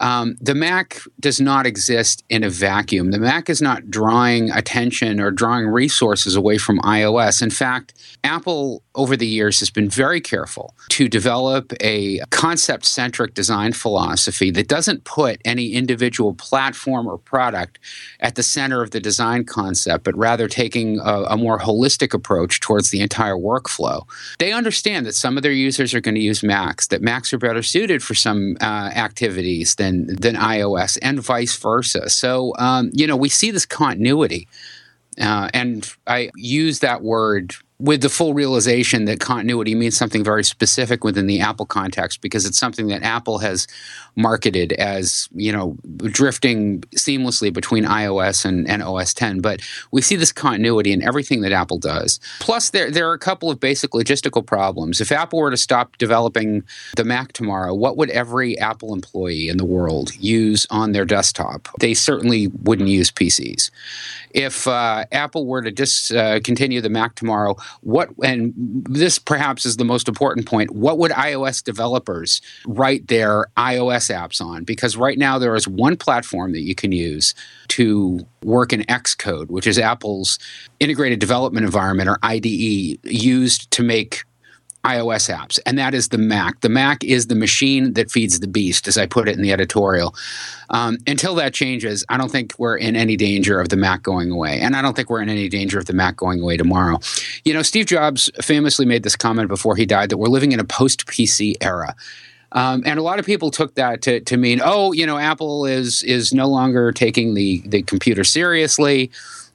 um, the Mac does not exist in a vacuum. The Mac is not drawing attention or drawing resources away from iOS. In fact, Apple over the years has been very careful to develop a concept centric design philosophy that doesn't put any individual platform or product at the center of the design concept, but rather taking a, a more holistic approach towards the entire workflow. They understand that some of their users are going to use Macs, that Macs are better suited for some uh, activities than, than iOS, and vice versa. So, um, you know, we see this continuity. Uh, and I use that word with the full realization that continuity means something very specific within the Apple context because it's something that Apple has marketed as, you know, drifting seamlessly between iOS and, and OS 10. But we see this continuity in everything that Apple does. Plus, there, there are a couple of basic logistical problems. If Apple were to stop developing the Mac tomorrow, what would every Apple employee in the world use on their desktop? They certainly wouldn't use PCs. If uh, Apple were to discontinue uh, the Mac tomorrow, what and this perhaps is the most important point what would ios developers write their ios apps on? Because right now there is one platform that you can use to work in xcode which is apple's integrated development environment or ide used to make iOS apps, and that is the Mac. The Mac is the machine that feeds the beast, as I put it in the editorial. Um, until that changes, I don't think we're in any danger of the Mac going away. And I don't think we're in any danger of the Mac going away tomorrow. You know, Steve Jobs famously made this comment before he died that we're living in a post PC era. Um, and a lot of people took that to, to mean, oh, you know, Apple is is no longer taking the the computer seriously.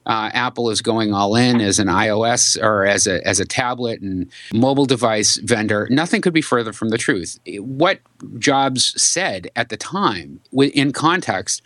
Uh, Apple is going all in as an iOS or as a as a tablet and mobile device vendor. Nothing could be further from the truth. What Jobs said at the time, in context,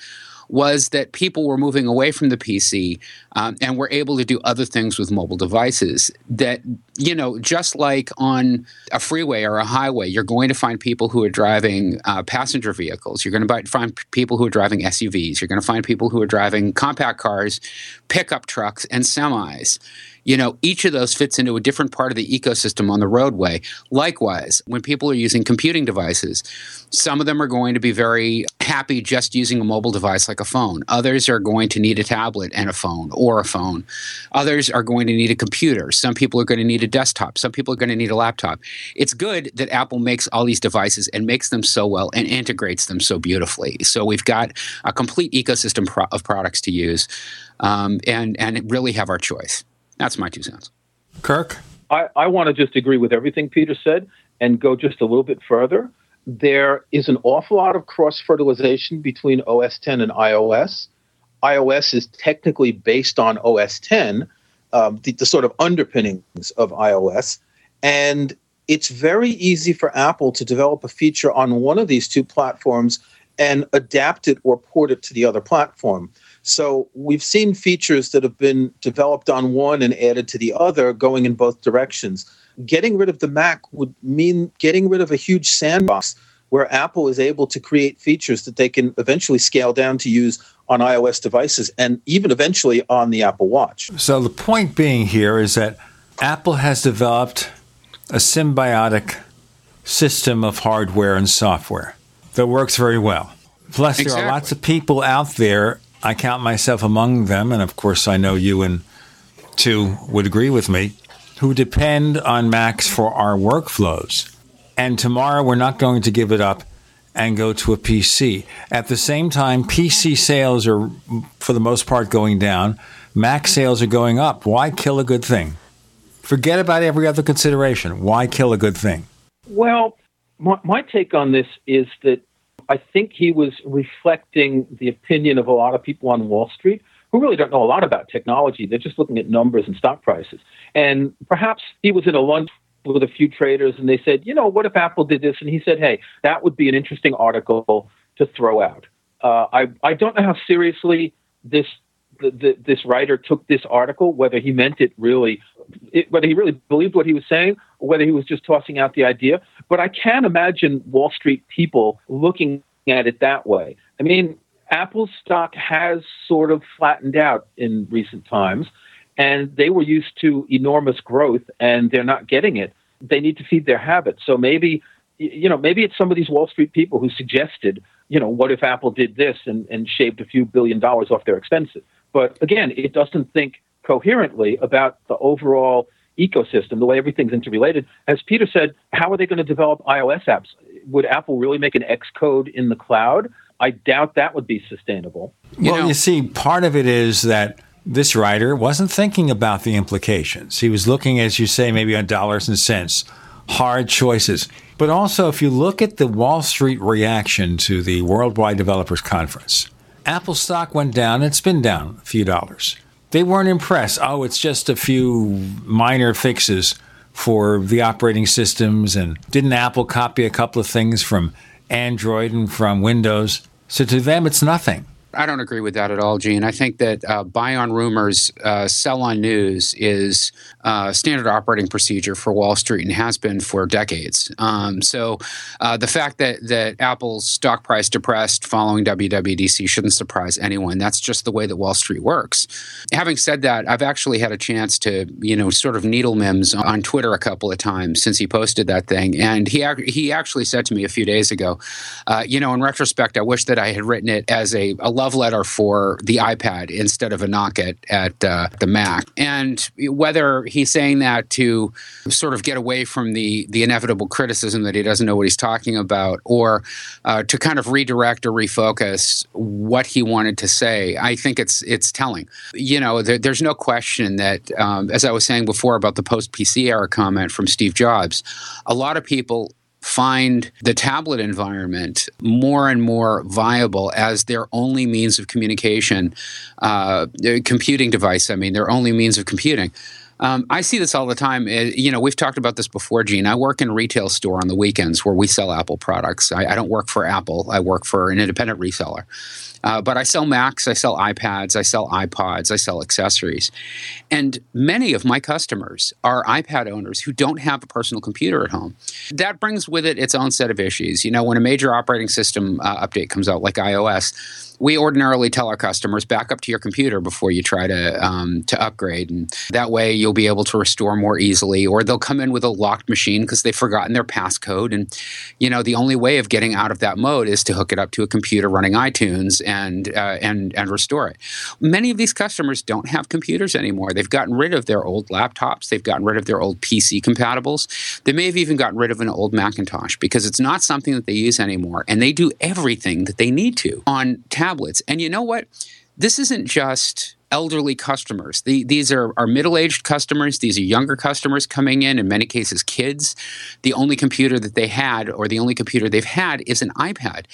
was that people were moving away from the PC um, and were able to do other things with mobile devices. That, you know, just like on a freeway or a highway, you're going to find people who are driving uh, passenger vehicles. You're going to find people who are driving SUVs. You're going to find people who are driving compact cars, pickup trucks, and semis you know, each of those fits into a different part of the ecosystem on the roadway. Likewise, when people are using computing devices, some of them are going to be very happy just using a mobile device like a phone. Others are going to need a tablet and a phone or a phone. Others are going to need a computer. Some people are going to need a desktop. Some people are going to need a laptop. It's good that Apple makes all these devices and makes them so well and integrates them so beautifully. So we've got a complete ecosystem pro- of products to use um, and, and really have our choice. That's my two cents. Kirk? I, I want to just agree with everything Peter said and go just a little bit further. There is an awful lot of cross fertilization between OS 10 and iOS. iOS is technically based on OS 10, um, the, the sort of underpinnings of iOS. And it's very easy for Apple to develop a feature on one of these two platforms and adapt it or port it to the other platform. So we've seen features that have been developed on one and added to the other going in both directions. Getting rid of the Mac would mean getting rid of a huge sandbox where Apple is able to create features that they can eventually scale down to use on iOS devices and even eventually on the Apple Watch. So the point being here is that Apple has developed a symbiotic system of hardware and software that works very well. Plus, exactly. there are lots of people out there I count myself among them, and of course, I know you and two would agree with me, who depend on Macs for our workflows. And tomorrow, we're not going to give it up and go to a PC. At the same time, PC sales are, for the most part, going down. Mac sales are going up. Why kill a good thing? Forget about every other consideration. Why kill a good thing? Well, my, my take on this is that I think he was reflecting the opinion of a lot of people on Wall Street who really don't know a lot about technology. They're just looking at numbers and stock prices. And perhaps he was in a lunch with a few traders and they said, you know, what if Apple did this? And he said, hey, that would be an interesting article to throw out. Uh, I, I don't know how seriously this the, the, this writer took this article, whether he meant it really, it, whether he really believed what he was saying, or whether he was just tossing out the idea. But I can imagine Wall Street people looking at it that way. I mean, Apple's stock has sort of flattened out in recent times, and they were used to enormous growth, and they're not getting it. They need to feed their habits. So maybe, you know, maybe it's some of these Wall Street people who suggested, you know, what if Apple did this and, and shaved a few billion dollars off their expenses? But again, it doesn't think coherently about the overall ecosystem, the way everything's interrelated. As Peter said, how are they going to develop iOS apps? Would Apple really make an Xcode in the cloud? I doubt that would be sustainable. You well, know, you see, part of it is that this writer wasn't thinking about the implications. He was looking, as you say, maybe on dollars and cents, hard choices. But also, if you look at the Wall Street reaction to the Worldwide Developers Conference, Apple stock went down. It's been down a few dollars. They weren't impressed. Oh, it's just a few minor fixes for the operating systems. And didn't Apple copy a couple of things from Android and from Windows? So to them, it's nothing. I don't agree with that at all, Gene. I think that uh, buy on rumors, uh, sell on news is uh, standard operating procedure for Wall Street and has been for decades. Um, so uh, the fact that that Apple's stock price depressed following WWDC shouldn't surprise anyone. That's just the way that Wall Street works. Having said that, I've actually had a chance to you know sort of needle Mims on Twitter a couple of times since he posted that thing, and he he actually said to me a few days ago, uh, you know, in retrospect, I wish that I had written it as a, a love letter for the iPad instead of a knock at, at uh, the Mac. And whether he's saying that to sort of get away from the, the inevitable criticism that he doesn't know what he's talking about, or uh, to kind of redirect or refocus what he wanted to say, I think it's it's telling. You know, there, there's no question that, um, as I was saying before about the post PC era comment from Steve Jobs, a lot of people find the tablet environment more and more viable as their only means of communication, uh, computing device, I mean, their only means of computing. Um, I see this all the time. Uh, you know, we've talked about this before, Gene. I work in a retail store on the weekends where we sell Apple products. I, I don't work for Apple. I work for an independent reseller. Uh, but I sell Macs, I sell iPads, I sell iPods, I sell accessories. And many of my customers are iPad owners who don't have a personal computer at home. That brings with it its own set of issues. You know, when a major operating system uh, update comes out, like iOS, we ordinarily tell our customers back up to your computer before you try to um, to upgrade, and that way you'll be able to restore more easily. Or they'll come in with a locked machine because they've forgotten their passcode, and you know the only way of getting out of that mode is to hook it up to a computer running iTunes and uh, and and restore it. Many of these customers don't have computers anymore. They've gotten rid of their old laptops. They've gotten rid of their old PC compatibles. They may have even gotten rid of an old Macintosh because it's not something that they use anymore, and they do everything that they need to on tablets. And you know what? This isn't just elderly customers. The, these are, are middle aged customers. These are younger customers coming in, in many cases, kids. The only computer that they had, or the only computer they've had, is an iPad.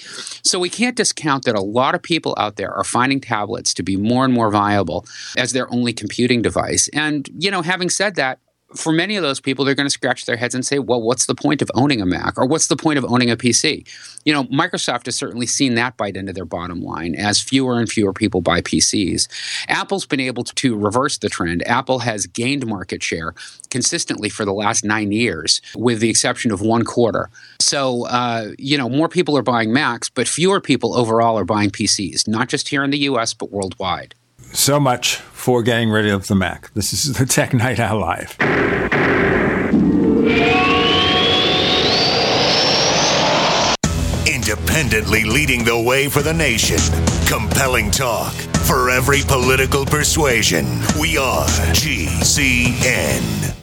So we can't discount that a lot of people out there are finding tablets to be more and more viable as their only computing device. And, you know, having said that, for many of those people, they're going to scratch their heads and say, well, what's the point of owning a Mac? Or what's the point of owning a PC? You know, Microsoft has certainly seen that bite into their bottom line as fewer and fewer people buy PCs. Apple's been able to reverse the trend. Apple has gained market share consistently for the last nine years, with the exception of one quarter. So, uh, you know, more people are buying Macs, but fewer people overall are buying PCs, not just here in the US, but worldwide. So much for getting rid of the Mac. This is the Tech Night Owl Live. Independently leading the way for the nation. Compelling talk for every political persuasion. We are GCN.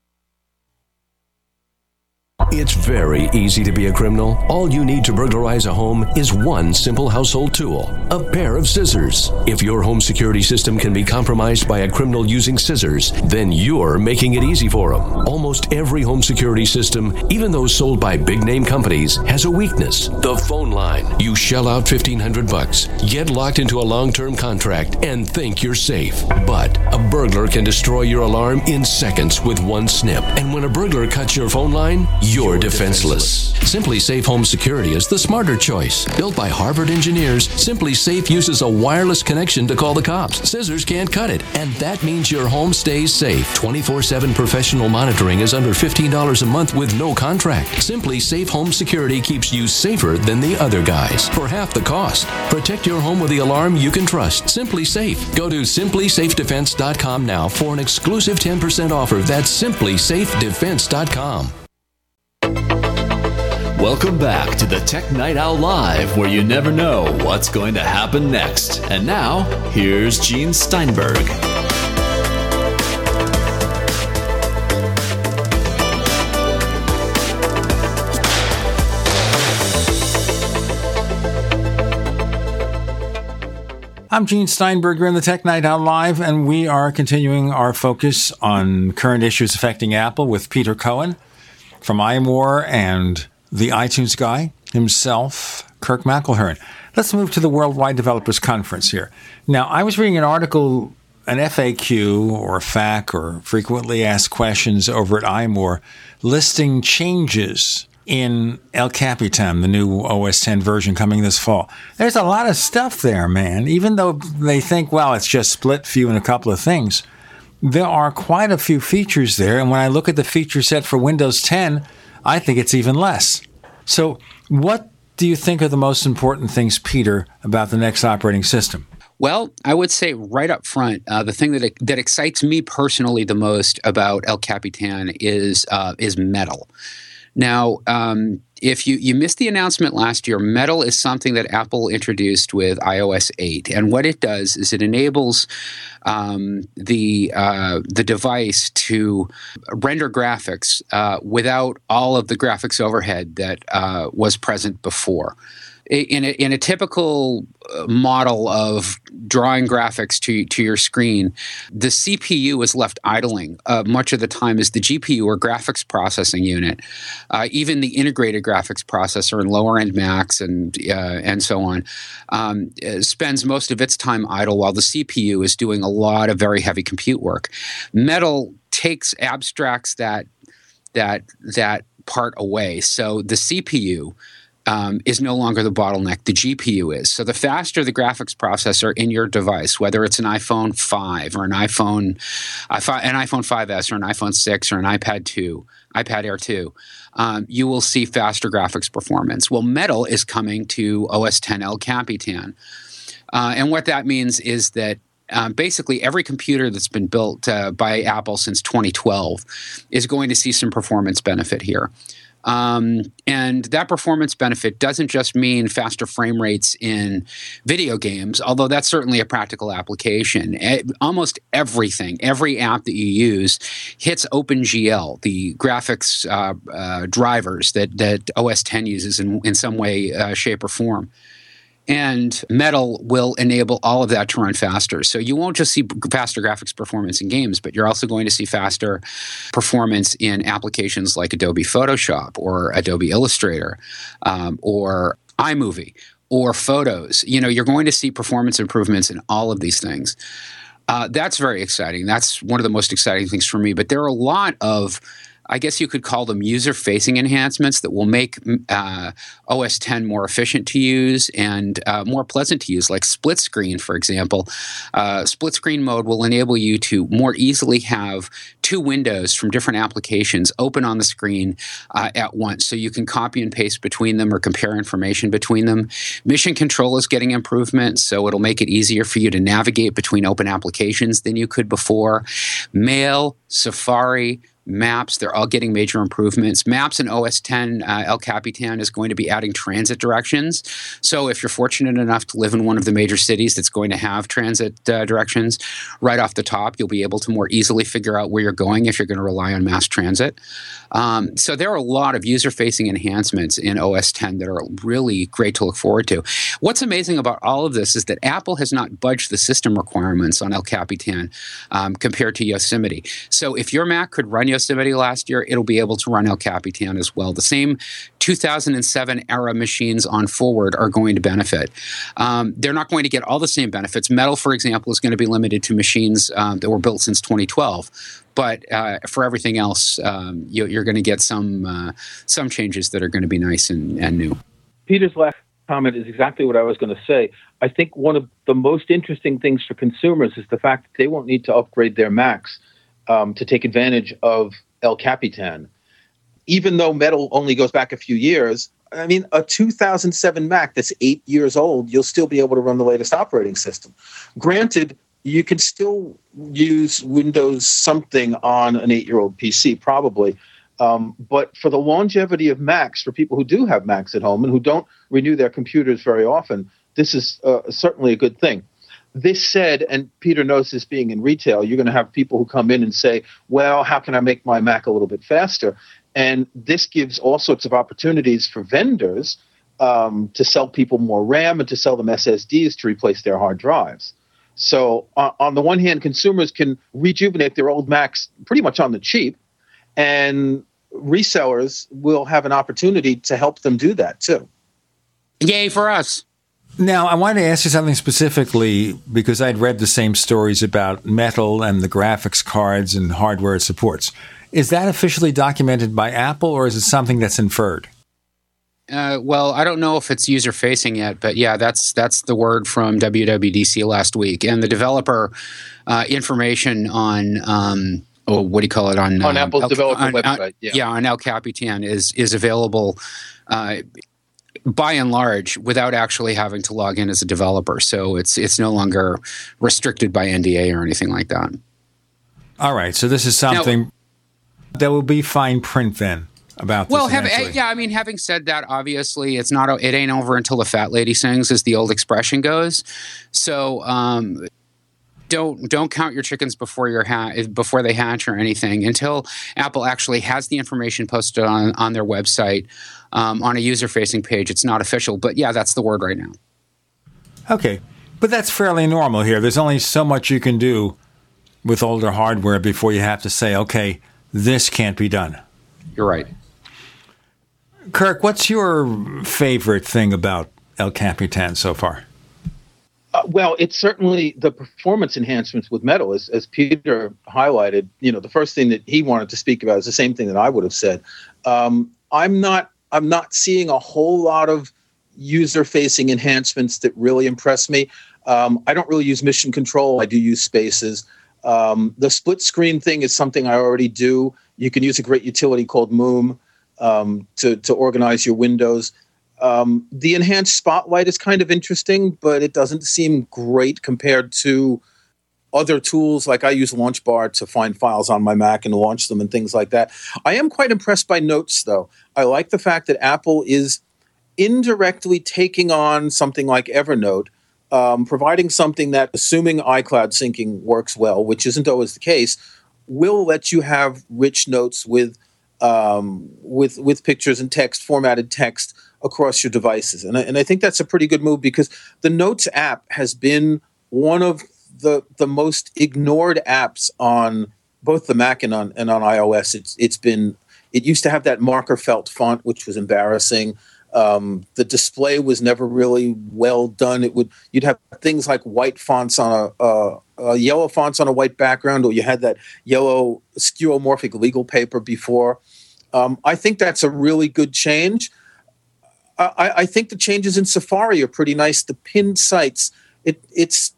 It's very easy to be a criminal. All you need to burglarize a home is one simple household tool a pair of scissors. If your home security system can be compromised by a criminal using scissors, then you're making it easy for them. Almost every home security system, even those sold by big name companies, has a weakness the phone line. You shell out 1500 bucks, get locked into a long term contract, and think you're safe. But a burglar can destroy your alarm in seconds with one snip. And when a burglar cuts your phone line, you're defenseless. SimpliSafe Home Security is the smarter choice. Built by Harvard engineers, SimpliSafe uses a wireless connection to call the cops. Scissors can't cut it, and that means your home stays safe. 24 7 professional monitoring is under $15 a month with no contract. SimpliSafe Home Security keeps you safer than the other guys for half the cost. Protect your home with the alarm you can trust. SimpliSafe. Go to simplysafedefense.com now for an exclusive 10% offer. That's simplysafedefense.com. Welcome back to the Tech Night Owl Live, where you never know what's going to happen next. And now, here's Gene Steinberg. I'm Gene Steinberg. You're in the Tech Night Owl Live, and we are continuing our focus on current issues affecting Apple with Peter Cohen from iMore and the iTunes guy himself, Kirk McElhearn. Let's move to the Worldwide Developers Conference here. Now, I was reading an article, an FAQ or FAQ or frequently asked questions over at iMore listing changes in El Capitan, the new OS 10 version coming this fall. There's a lot of stuff there, man. Even though they think, well, it's just split view and a couple of things, there are quite a few features there. And when I look at the feature set for Windows 10, I think it's even less. So, what do you think are the most important things, Peter, about the next operating system? Well, I would say right up front, uh, the thing that that excites me personally the most about El Capitan is uh, is metal. Now, um, if you, you missed the announcement last year, Metal is something that Apple introduced with iOS 8. And what it does is it enables um, the, uh, the device to render graphics uh, without all of the graphics overhead that uh, was present before in a, in a typical uh, model of drawing graphics to to your screen, the CPU is left idling uh, much of the time as the GPU or graphics processing unit. Uh, even the integrated graphics processor and lower end Macs and uh, and so on um, spends most of its time idle while the CPU is doing a lot of very heavy compute work. Metal takes abstracts that that that part away. So the CPU um, is no longer the bottleneck. The GPU is. So the faster the graphics processor in your device, whether it's an iPhone 5 or an iPhone, an iPhone 5s or an iPhone 6 or an iPad 2, iPad Air 2, um, you will see faster graphics performance. Well, Metal is coming to OS 10 El Capitan. Uh, and what that means is that um, basically every computer that's been built uh, by Apple since 2012 is going to see some performance benefit here. Um, and that performance benefit doesn't just mean faster frame rates in video games, although that's certainly a practical application. almost everything, every app that you use hits OpenGL, the graphics uh, uh, drivers that, that OS 10 uses in, in some way, uh, shape, or form. And Metal will enable all of that to run faster. So you won't just see faster graphics performance in games, but you're also going to see faster performance in applications like Adobe Photoshop or Adobe Illustrator um, or iMovie or Photos. You know, you're going to see performance improvements in all of these things. Uh, that's very exciting. That's one of the most exciting things for me. But there are a lot of I guess you could call them user facing enhancements that will make uh, OS 10 more efficient to use and uh, more pleasant to use, like split screen, for example. Uh, split screen mode will enable you to more easily have two windows from different applications open on the screen uh, at once. So you can copy and paste between them or compare information between them. Mission control is getting improvements, so it'll make it easier for you to navigate between open applications than you could before. Mail, Safari, Maps, they're all getting major improvements. Maps and OS 10 uh, El Capitan is going to be adding transit directions. So if you're fortunate enough to live in one of the major cities that's going to have transit uh, directions, right off the top, you'll be able to more easily figure out where you're going if you're going to rely on mass transit. Um, so there are a lot of user-facing enhancements in OS 10 that are really great to look forward to. What's amazing about all of this is that Apple has not budged the system requirements on El Capitan um, compared to Yosemite. So if your Mac could run Yosemite last year, it'll be able to run El Capitan as well. The same 2007 era machines on forward are going to benefit. Um, they're not going to get all the same benefits. Metal, for example, is going to be limited to machines um, that were built since 2012. But uh, for everything else, um, you, are going to get some uh, some changes that are going to be nice and, and new. Peter's last comment is exactly what I was going to say. I think one of the most interesting things for consumers is the fact that they won't need to upgrade their Macs um, to take advantage of El Capitan. Even though metal only goes back a few years, I mean, a 2007 Mac that's eight years old, you'll still be able to run the latest operating system. Granted, you can still use Windows something on an eight year old PC, probably. Um, but for the longevity of Macs, for people who do have Macs at home and who don't renew their computers very often, this is uh, certainly a good thing. This said, and Peter knows this being in retail, you're going to have people who come in and say, well, how can I make my Mac a little bit faster? And this gives all sorts of opportunities for vendors um, to sell people more RAM and to sell them SSDs to replace their hard drives. So, uh, on the one hand, consumers can rejuvenate their old Macs pretty much on the cheap, and resellers will have an opportunity to help them do that too. Yay for us. Now, I wanted to ask you something specifically because I'd read the same stories about metal and the graphics cards and hardware it supports. Is that officially documented by Apple or is it something that's inferred? Uh, well, I don't know if it's user facing yet, but yeah, that's that's the word from WWDC last week, and the developer uh, information on. Um, oh, what do you call it on On um, Apple's El- developer on- website, on- yeah. on El Capitan is is available. Uh, by and large, without actually having to log in as a developer, so it's it's no longer restricted by NDA or anything like that. All right, so this is something that will be fine print then about this. Well, have, yeah, I mean, having said that, obviously, it's not. It ain't over until the fat lady sings, as the old expression goes. So, um, don't don't count your chickens before your ha- before they hatch or anything until Apple actually has the information posted on on their website um, on a user facing page. It's not official, but yeah, that's the word right now. Okay, but that's fairly normal here. There's only so much you can do with older hardware before you have to say, okay, this can't be done. You're right. Kirk, what's your favorite thing about El Capitan so far? Uh, well, it's certainly the performance enhancements with metal, as, as Peter highlighted. You know, the first thing that he wanted to speak about is the same thing that I would have said. Um, I'm not. I'm not seeing a whole lot of user-facing enhancements that really impress me. Um, I don't really use mission control. I do use spaces. Um, the split screen thing is something I already do. You can use a great utility called Moom um, to to organize your windows. Um, the enhanced spotlight is kind of interesting, but it doesn't seem great compared to other tools. Like I use LaunchBar to find files on my Mac and launch them and things like that. I am quite impressed by Notes, though. I like the fact that Apple is indirectly taking on something like Evernote, um, providing something that, assuming iCloud syncing works well, which isn't always the case, will let you have rich notes with um, with with pictures and text, formatted text across your devices. And I, and I think that's a pretty good move because the Notes app has been one of the the most ignored apps on both the Mac and on and on iOS. It's it's been it used to have that marker felt font, which was embarrassing. Um, the display was never really well done. It would you'd have things like white fonts on a, yellow fonts on a white background, or you had that yellow skeuomorphic legal paper before. Um, I think that's a really good change. I, I think the changes in Safari are pretty nice. The pinned sites, it, it's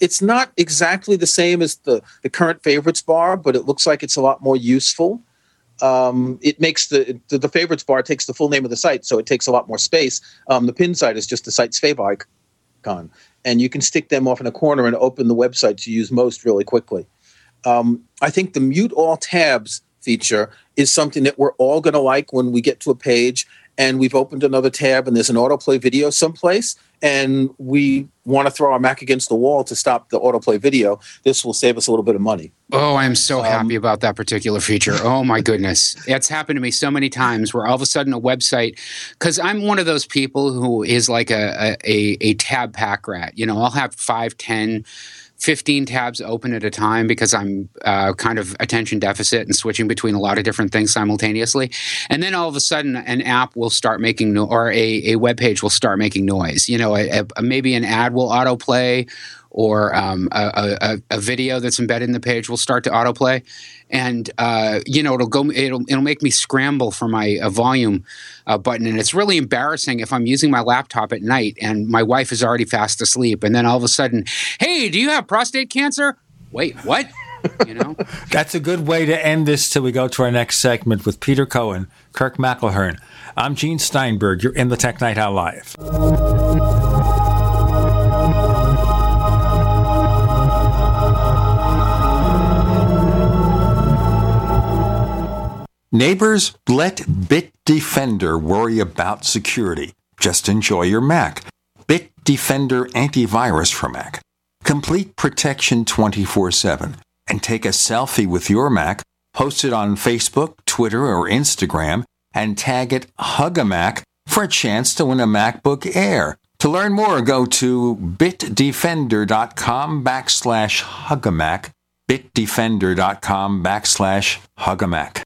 it's not exactly the same as the, the current favorites bar, but it looks like it's a lot more useful. Um, it makes the, the the favorites bar takes the full name of the site, so it takes a lot more space. Um, the pin site is just the site's fav icon, and you can stick them off in a corner and open the website to use most really quickly. Um, I think the mute all tabs feature is something that we're all going to like when we get to a page and we've opened another tab and there's an autoplay video someplace and we want to throw our Mac against the wall to stop the autoplay video. This will save us a little bit of money. Oh, I'm so Um, happy about that particular feature. Oh my goodness. <laughs> It's happened to me so many times where all of a sudden a website cuz I'm one of those people who is like a a, a tab pack rat. You know, I'll have five, ten 15 tabs open at a time because I'm uh, kind of attention deficit and switching between a lot of different things simultaneously. And then all of a sudden, an app will start making no- or a, a web page will start making noise. You know, a, a, maybe an ad will autoplay or um, a, a, a video that's embedded in the page will start to autoplay, and uh, you know it'll go it'll it'll make me scramble for my uh, volume uh, button, and it's really embarrassing if I'm using my laptop at night and my wife is already fast asleep, and then all of a sudden, hey, do you have prostate cancer? Wait, what? You know, <laughs> That's a good way to end this till we go to our next segment with Peter Cohen, Kirk McElhearn. I'm Gene Steinberg. You're in the Tech Night Owl Live. Neighbors, let Bitdefender worry about security. Just enjoy your Mac. Bitdefender antivirus for Mac. Complete protection 24 7. And take a selfie with your Mac, post it on Facebook, Twitter, or Instagram, and tag it Hugamac for a chance to win a MacBook Air. To learn more, go to bitdefender.com backslash Hugamac. bitdefender.com backslash Hugamac.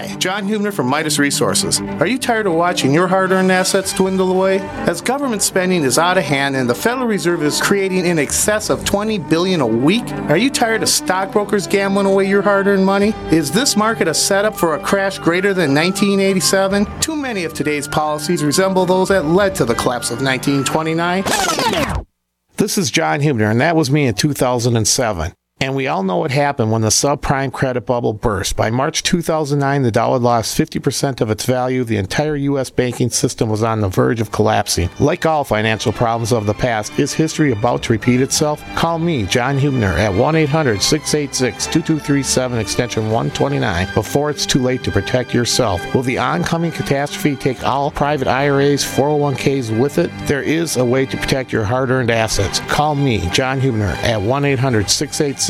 Hi, John Hubner from Midas Resources. Are you tired of watching your hard earned assets dwindle away? As government spending is out of hand and the Federal Reserve is creating in excess of 20 billion a week, are you tired of stockbrokers gambling away your hard earned money? Is this market a setup for a crash greater than 1987? Too many of today's policies resemble those that led to the collapse of 1929. This is John Hubner, and that was me in 2007. And we all know what happened when the subprime credit bubble burst. By March 2009, the dollar lost 50% of its value. The entire U.S. banking system was on the verge of collapsing. Like all financial problems of the past, is history about to repeat itself? Call me, John Hubner, at 1 800 686 2237, extension 129, before it's too late to protect yourself. Will the oncoming catastrophe take all private IRAs, 401ks with it? There is a way to protect your hard earned assets. Call me, John Hubner, at 1 800 686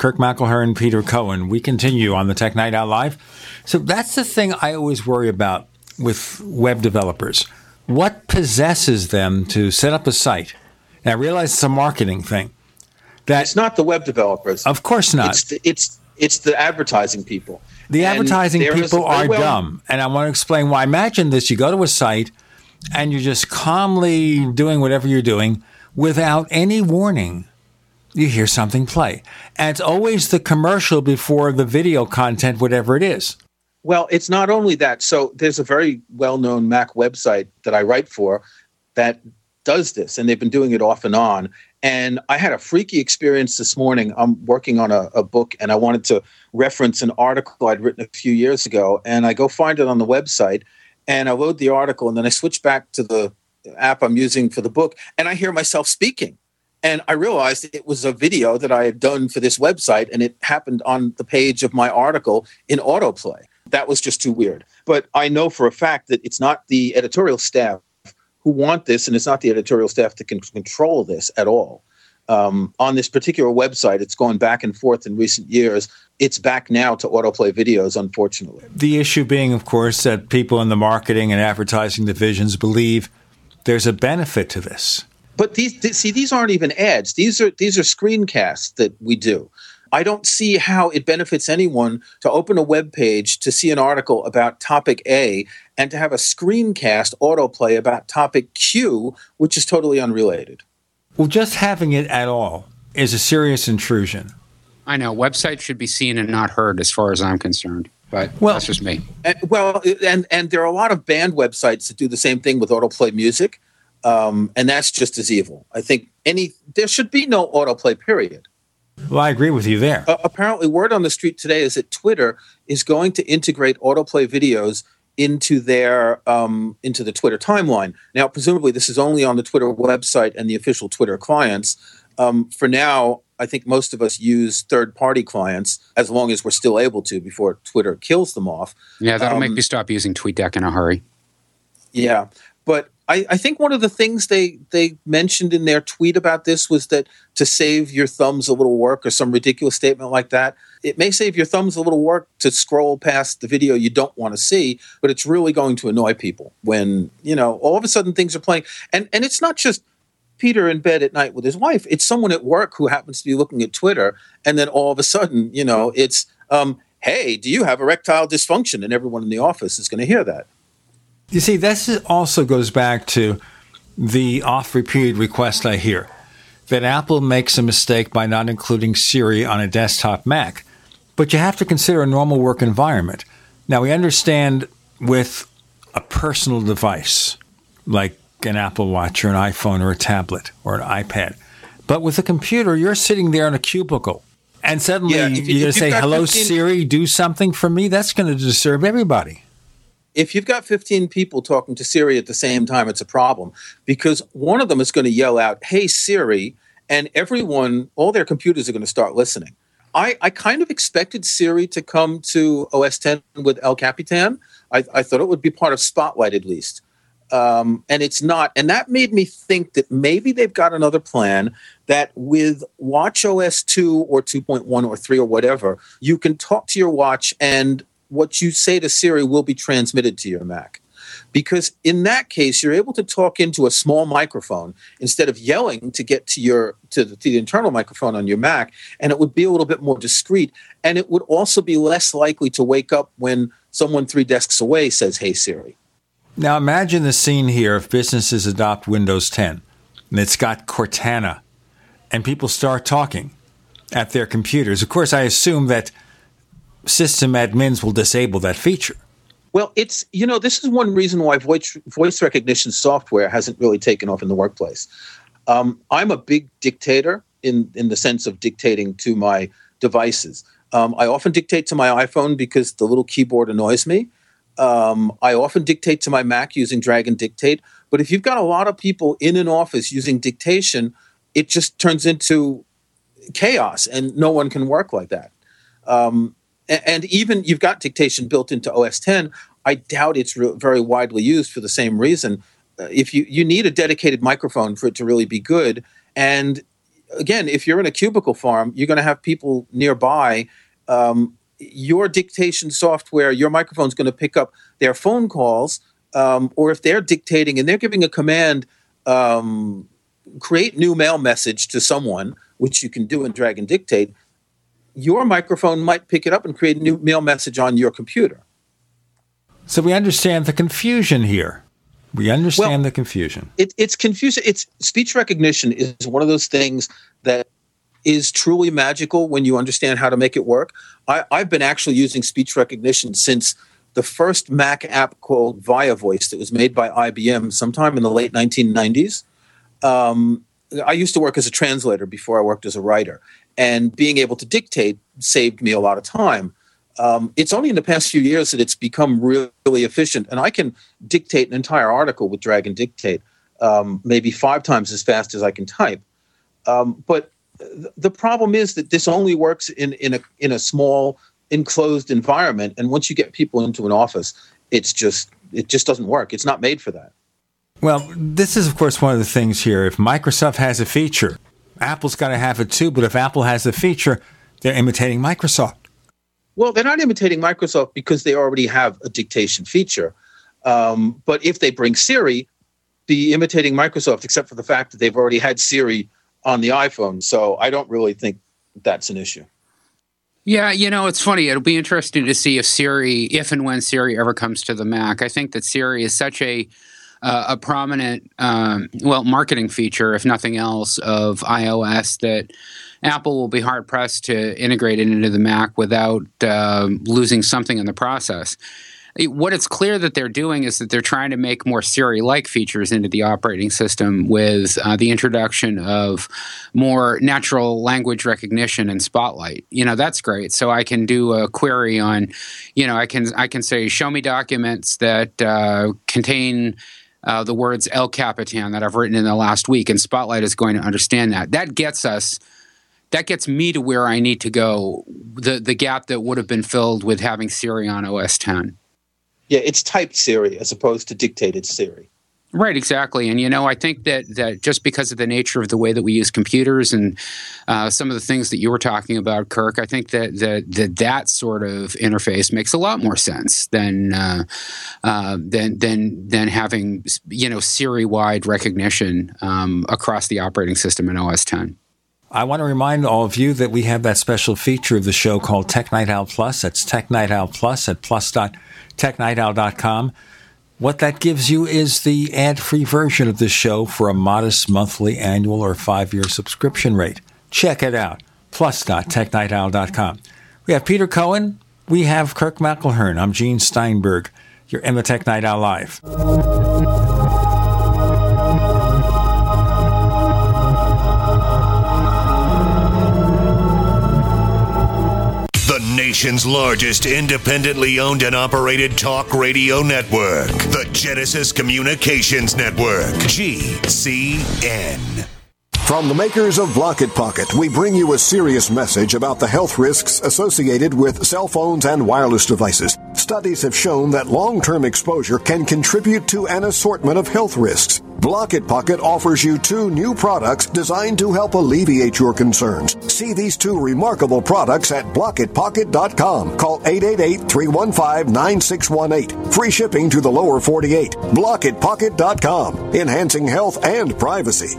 Kirk McElhearn and Peter Cohen, we continue on the Tech Night Owl Live. So that's the thing I always worry about with web developers. What possesses them to set up a site? And I realize it's a marketing thing. That it's not the web developers. Of course not. It's the, it's, it's the advertising people. The And advertising people are well- dumb. And I want to explain why. Imagine this you go to a site and you're just calmly doing whatever you're doing without any warning. You hear something play. And it's always the commercial before the video content, whatever it is. Well, it's not only that. So there's a very well-known Mac website that I write for that does this, and they've been doing it off and on. And I had a freaky experience this morning. I'm working on a, a book, and I wanted to reference an article I'd written a few years ago, and I go find it on the website, and I load the article, and then I switch back to the app I'm using for the book, and I hear myself speaking. And I realized it was a video that I had done for this website, and it happened on the page of my article in autoplay. That was just too weird. But I know for a fact that it's not the editorial staff who want this, and it's not the editorial staff that can control this at all. Um, on this particular website, it's gone back and forth in recent years. It's back now to autoplay videos, unfortunately. The issue being, of course, that people in the marketing and advertising divisions believe there's a benefit to this. But these, th- see, these aren't even ads. These are these are screencasts that we do. I don't see how it benefits anyone to open a web page to see an article about topic A and to have a screencast autoplay about topic Q, which is totally unrelated. Well, just having it at all is a serious intrusion. I know websites should be seen and not heard, as far as I'm concerned. But well, that's just me. And, well, and and there are a lot of band websites that do the same thing with autoplay music, um, and that's just as evil. I think any there should be no autoplay. Period. Well, I agree with you there. Uh, apparently, word on the street today is that Twitter is going to integrate autoplay videos into their um, into the Twitter timeline. Now, presumably, this is only on the Twitter website and the official Twitter clients. Um, for now, I think most of us use third-party clients as long as we're still able to before Twitter kills them off. Yeah, that'll um, make me stop using TweetDeck in a hurry. Yeah, but I, I, think one of the things they they mentioned in their tweet about this was that to save your thumbs a little work or some ridiculous statement like that. It may save your thumbs a little work to scroll past the video you don't want to see, but it's really going to annoy people when you know all of a sudden things are playing. And and it's not just Peter in bed at night with his wife. It's someone at work who happens to be looking at Twitter, and then all of a sudden, you know, it's, um, hey, do you have erectile dysfunction? And everyone in the office is going to hear that. You see, this also goes back to the oft repeated request I hear that Apple makes a mistake by not including Siri on a desktop Mac. But you have to consider a normal work environment. Now, we understand with a personal device like an Apple Watch or an iPhone or a tablet or an iPad. But with a computer, you're sitting there in a cubicle. And suddenly yeah, you, you're going to say, hello, 15, Siri, do something for me. That's going to disturb everybody. If you've got 15 people talking to Siri at the same time, it's a problem because one of them is going to yell out, hey, Siri, and everyone, all their computers are going to start listening. I, I kind of expected Siri to come to OS 10 with El Capitan. I, I thought it would be part of Spotlight at least um, and it's not. And that made me think that maybe they've got another plan that with Watch OS 2 or 2.1 or 3 or whatever, you can talk to your watch and what you say to Siri will be transmitted to your Mac. Because in that case, you're able to talk into a small microphone instead of yelling to get to your to the, to the internal microphone on your Mac, and it would be a little bit more discreet, and it would also be less likely to wake up when someone three desks away says, "Hey Siri." Now imagine the scene here if businesses adopt Windows 10 and it's got Cortana and people start talking at their computers. Of course, I assume that system admins will disable that feature. Well, it's, you know, this is one reason why voice, voice recognition software hasn't really taken off in the workplace. Um, I'm a big dictator in, in the sense of dictating to my devices. Um, I often dictate to my iPhone because the little keyboard annoys me. Um, I often dictate to my Mac using Dragon Dictate. But if you've got a lot of people in an office using dictation, it just turns into chaos, and no one can work like that. Um, and, even you've got dictation built into OS 10. I doubt it's re- very widely used for the same reason. Uh, if you you need a dedicated microphone for it to really be good, and again, if you're in a cubicle farm, you're going to have people nearby um, your dictation software, your microphone is going to pick up their phone calls, um, or if they're dictating and they're giving a command, um, create new mail message to someone, which you can do in Dragon Dictate, your microphone might pick it up and create a new mail message on your computer. So we understand the confusion here. We understand well, the confusion. It, it's confusing. It's speech recognition is one of those things that is truly magical when you understand how to make it work. I, have been actually using speech recognition since the first Mac app called Via Voice that was made by IBM sometime in the late 1990s. Um, I used to work as a translator before I worked as a writer, and being able to dictate saved me a lot of time. Um, it's only in the past few years that it's become really, efficient, and I can dictate an entire article with Dragon Dictate. um, maybe five times as fast as I can type. Um, but th- the problem is that this only works in, in a in a small enclosed environment, and once you get people into an office, it's just it just doesn't work. It's not made for that. Well, this is, of course, one of the things here. If Microsoft has a feature, Apple's got to have it too. But if Apple has a feature, they're imitating Microsoft. Well, they're not imitating Microsoft because they already have a dictation feature. Um, but if they bring Siri, be imitating Microsoft, except for the fact that they've already had Siri on the iPhone. So I don't really think that's an issue. Yeah, you know, it's funny. It'll be interesting to see if Siri, if and when Siri ever comes to the Mac. I think that Siri is such a uh, a prominent, um, well, marketing feature, if nothing else, of iOS that Apple will be hard pressed to integrate it into the Mac without uh, losing something in the process. What it's clear that they're doing is that they're trying to make more Siri like features into the operating system with uh, the introduction of more natural language recognition and Spotlight. You know, that's great. So I can do a query on, you know, I can I can say, show me documents that uh, contain uh, the words El Capitan that I've written in the last week, and Spotlight is going to understand that. That gets us, that gets me to where I need to go. The the gap that would have been filled with having Siri on OS 10. Yeah, it's typed Siri as opposed to dictated Siri. Right, exactly, and you know, I think that that just because of the nature of the way that we use computers and uh, some of the things that you were talking about, Kirk, I think that that that, that sort of interface makes a lot more sense than uh, uh, than than than having you know Siri wide recognition um, across the operating system in OS 10. I want to remind all of you that we have that special feature of the show called Tech Night Owl Plus. That's Tech Night Owl Plus at plus.technightowl.com. What that gives you is the ad free version of this show for a modest monthly, annual, or five year subscription rate. Check it out. Plus.technightowl.com. We have Peter Cohen. We have Kirk McElhearn. I'm Gene Steinberg. You're in the Tech Night Owl Live. Nation's largest independently owned and operated talk radio network. The Genesis Communications Network. GCN. From the makers of Blocket Pocket, we bring you a serious message about the health risks associated with cell phones and wireless devices. Studies have shown that long-term exposure can contribute to an assortment of health risks. Blocket Pocket offers you two new products designed to help alleviate your concerns. See these two remarkable products at blocketpocket.com. Call 888-315-9618. Free shipping to the lower 48. Blocketpocket.com. Enhancing health and privacy.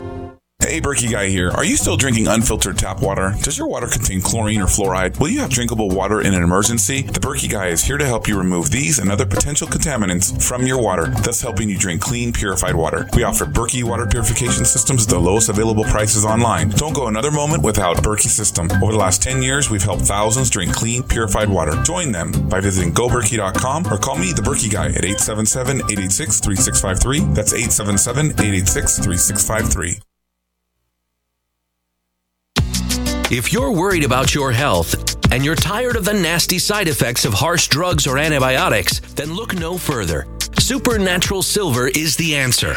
Hey, Berkey Guy here. Are you still drinking unfiltered tap water? Does your water contain chlorine or fluoride? Will you have drinkable water in an emergency? The Berkey Guy is here to help you remove these and other potential contaminants from your water, thus helping you drink clean, purified water. We offer Berkey water purification systems at the lowest available prices online. Don't go another moment without Berkey system. Over the last 10 years, we've helped thousands drink clean, purified water. Join them by visiting goberkey.com or call me, the Berkey Guy, at 877-886-3653. That's 877-886-3653. If you're worried about your health and you're tired of the nasty side effects of harsh drugs or antibiotics, then look no further. Supernatural Silver is the answer.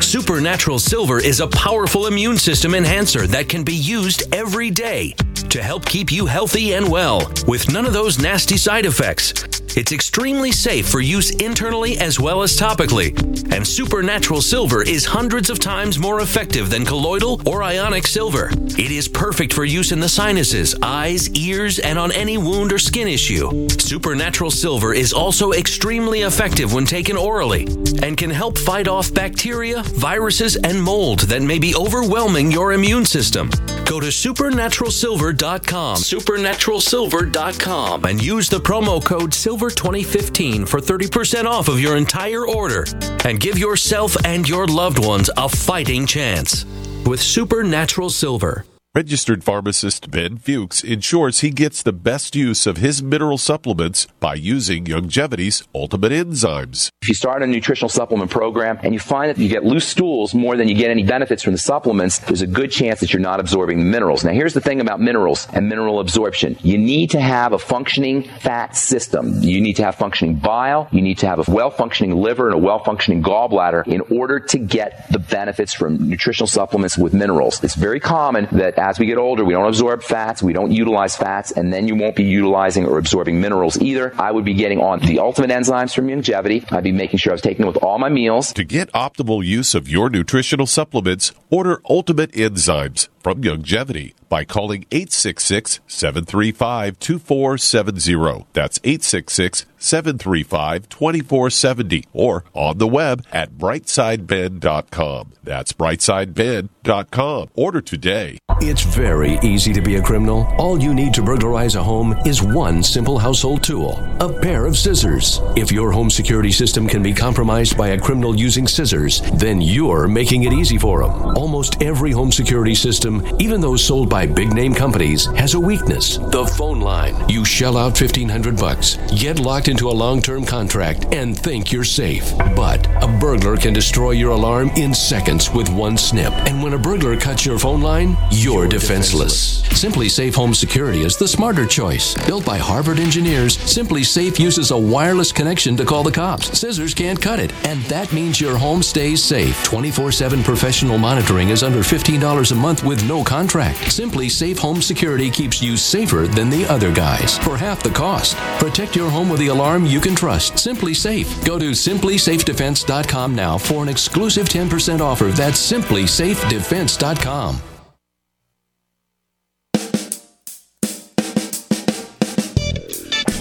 Supernatural Silver is a powerful immune system enhancer that can be used every day to help keep you healthy and well with none of those nasty side effects. It's extremely safe for use internally as well as topically. And Supernatural Silver is hundreds of times more effective than colloidal or ionic silver. It is perfect for use in the sinuses, eyes, ears, and on any wound or skin issue. Supernatural Silver is also extremely effective when taken orally and can help fight off bacteria, viruses, and mold that may be overwhelming your immune system. Go to supernaturalsilver.com, supernaturalsilver.com, and use the promo code SILVER2015 for 30% off of your entire order and give yourself and your loved ones a fighting chance with Supernatural Silver. Registered pharmacist Ben Fuchs ensures he gets the best use of his mineral supplements by using Youngevity's ultimate enzymes. If you start a nutritional supplement program and you find that you get loose stools more than you get any benefits from the supplements, there's a good chance that you're not absorbing the minerals. Now, here's the thing about minerals and mineral absorption. You need to have a functioning fat system. You need to have functioning bile. You need to have a well-functioning liver and a well-functioning gallbladder in order to get the benefits from nutritional supplements with minerals. It's very common that as we get older, we don't absorb fats, we don't utilize fats, and then you won't be utilizing or absorbing minerals either. I would be getting on the ultimate enzymes from Youngevity. I'd be making sure I was taking them with all my meals. To get optimal use of your nutritional supplements, order Ultimate Enzymes from Youngevity by calling 866 735 2470. That's 866 735 2470 or on the web at brightsideben.com. That's brightsideben.com. Order today. It's very easy to be a criminal. All you need to burglarize a home is one simple household tool a pair of scissors. If your home security system can be compromised by a criminal using scissors, then you're making it easy for them. Almost every home security system, even those sold by big name companies, has a weakness the phone line. You shell out 1500 bucks, get locked into a long term contract, and think you're safe. But a burglar can destroy your alarm in seconds with one snip. And when a burglar cuts your phone line, you're defenseless. SimpliSafe Home Security is the smarter choice. Built by Harvard engineers, SimpliSafe uses a wireless connection to call the cops. Scissors can't cut it, and that means your home stays safe. 24 7 professional monitoring is under $15 a month with no contract. SimpliSafe Home Security keeps you safer than the other guys for half the cost. Protect your home with the alarm you can trust. SimpliSafe. Go to simplysafedefense.com now for an exclusive 10% offer. That's simplysafedefense.com.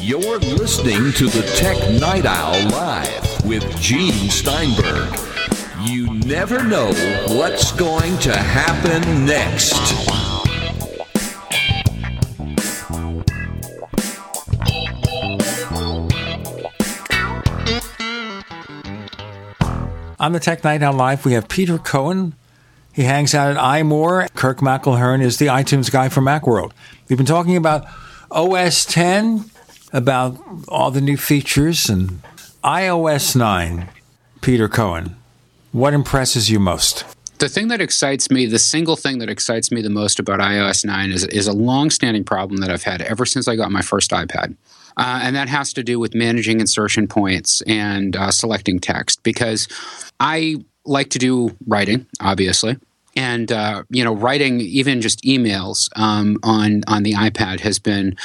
You're listening to the Tech Night Owl Live with Gene Steinberg. Never know what's going to happen next. On the Tech Night Owl Live, we have Peter Cohen. He hangs out at iMore. Kirk McElhearn is the iTunes guy for Macworld. We've been talking about OS 10, about all the new features, and iOS 9. Peter Cohen, what impresses you most? The thing that excites me, the single thing that excites me the most about iOS 9 is, is a long-standing problem that I've had ever since I got my first iPad. Uh, and that has to do with managing insertion points and uh, selecting text because I like to do writing, obviously. And uh, you know, writing even just emails um, on on the iPad has been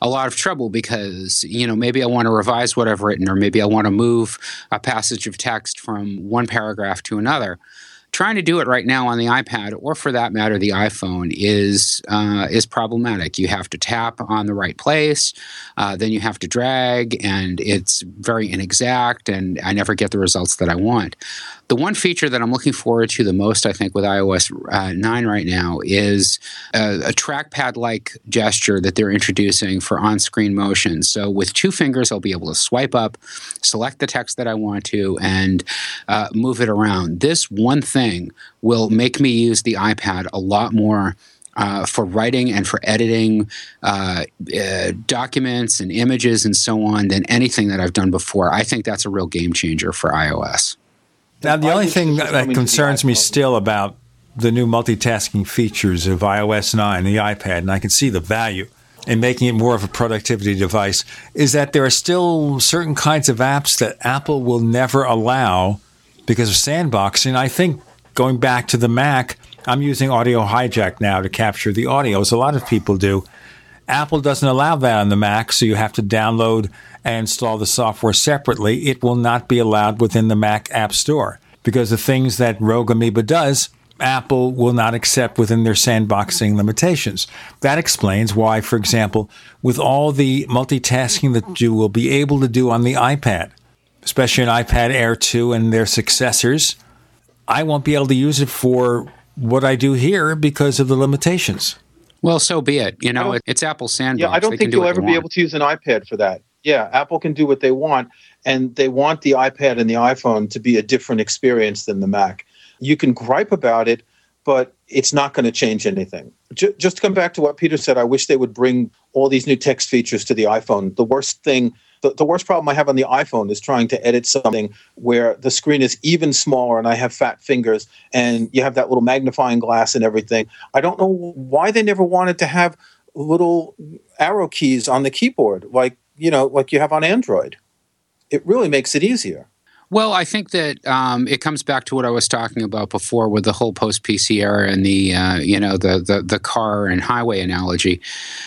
a lot of trouble because you know maybe I want to revise what I've written, or maybe I want to move a passage of text from one paragraph to another trying to do it right now on the iPad or for that matter the iPhone is uh, is problematic. You have to tap on the right place, uh, then you have to drag, and it's very inexact, and I never get the results that I want. The one feature that I'm looking forward to the most, I think, with iOS uh, 9 right now is a, a trackpad like gesture that they're introducing for on screen motion. So, with two fingers, I'll be able to swipe up, select the text that I want to, and uh, move it around. This one thing will make me use the iPad a lot more. Uh, for writing and for editing uh, uh, documents and images and so on than anything that I've done before. I think that's a real game changer for iOS. Now, the only thing that, that concerns me still about the new multitasking features of iOS 9, the iPad, and I can see the value in making it more of a productivity device, is that there are still certain kinds of apps that Apple will never allow because of sandboxing. I think going back to the Mac, I'm using Audio Hijack now to capture the audio, as a lot of people do. Apple doesn't allow that on the Mac, so you have to download and install the software separately. It will not be allowed within the Mac App Store because the things that Rogue Amoeba does, Apple will not accept within their sandboxing limitations. That explains why, for example, with all the multitasking that you will be able to do on the iPad, especially an iPad Air 2 and their successors, I won't be able to use it for what I do here because of the limitations. Well, so be it. You know, it's Apple Sandbox. Yeah, I don't They think do you'll ever be able to use an iPad for that. Yeah, Apple can do what they want, and they want the iPad and the iPhone to be a different experience than the Mac. You can gripe about it, but it's not going to change anything. J- just to come back to what Peter said, I wish they would bring all these new text features to the iPhone. The worst thing, the, the worst problem I have on the iPhone is trying to edit something where the screen is even smaller and I have fat fingers and you have that little magnifying glass and everything. I don't know why they never wanted to have little arrow keys on the keyboard like, you know, like you have on Android. It really makes it easier. Well, I think that um, it comes back to what I was talking about before with the whole post PC era and the uh, you know the, the the car and highway analogy.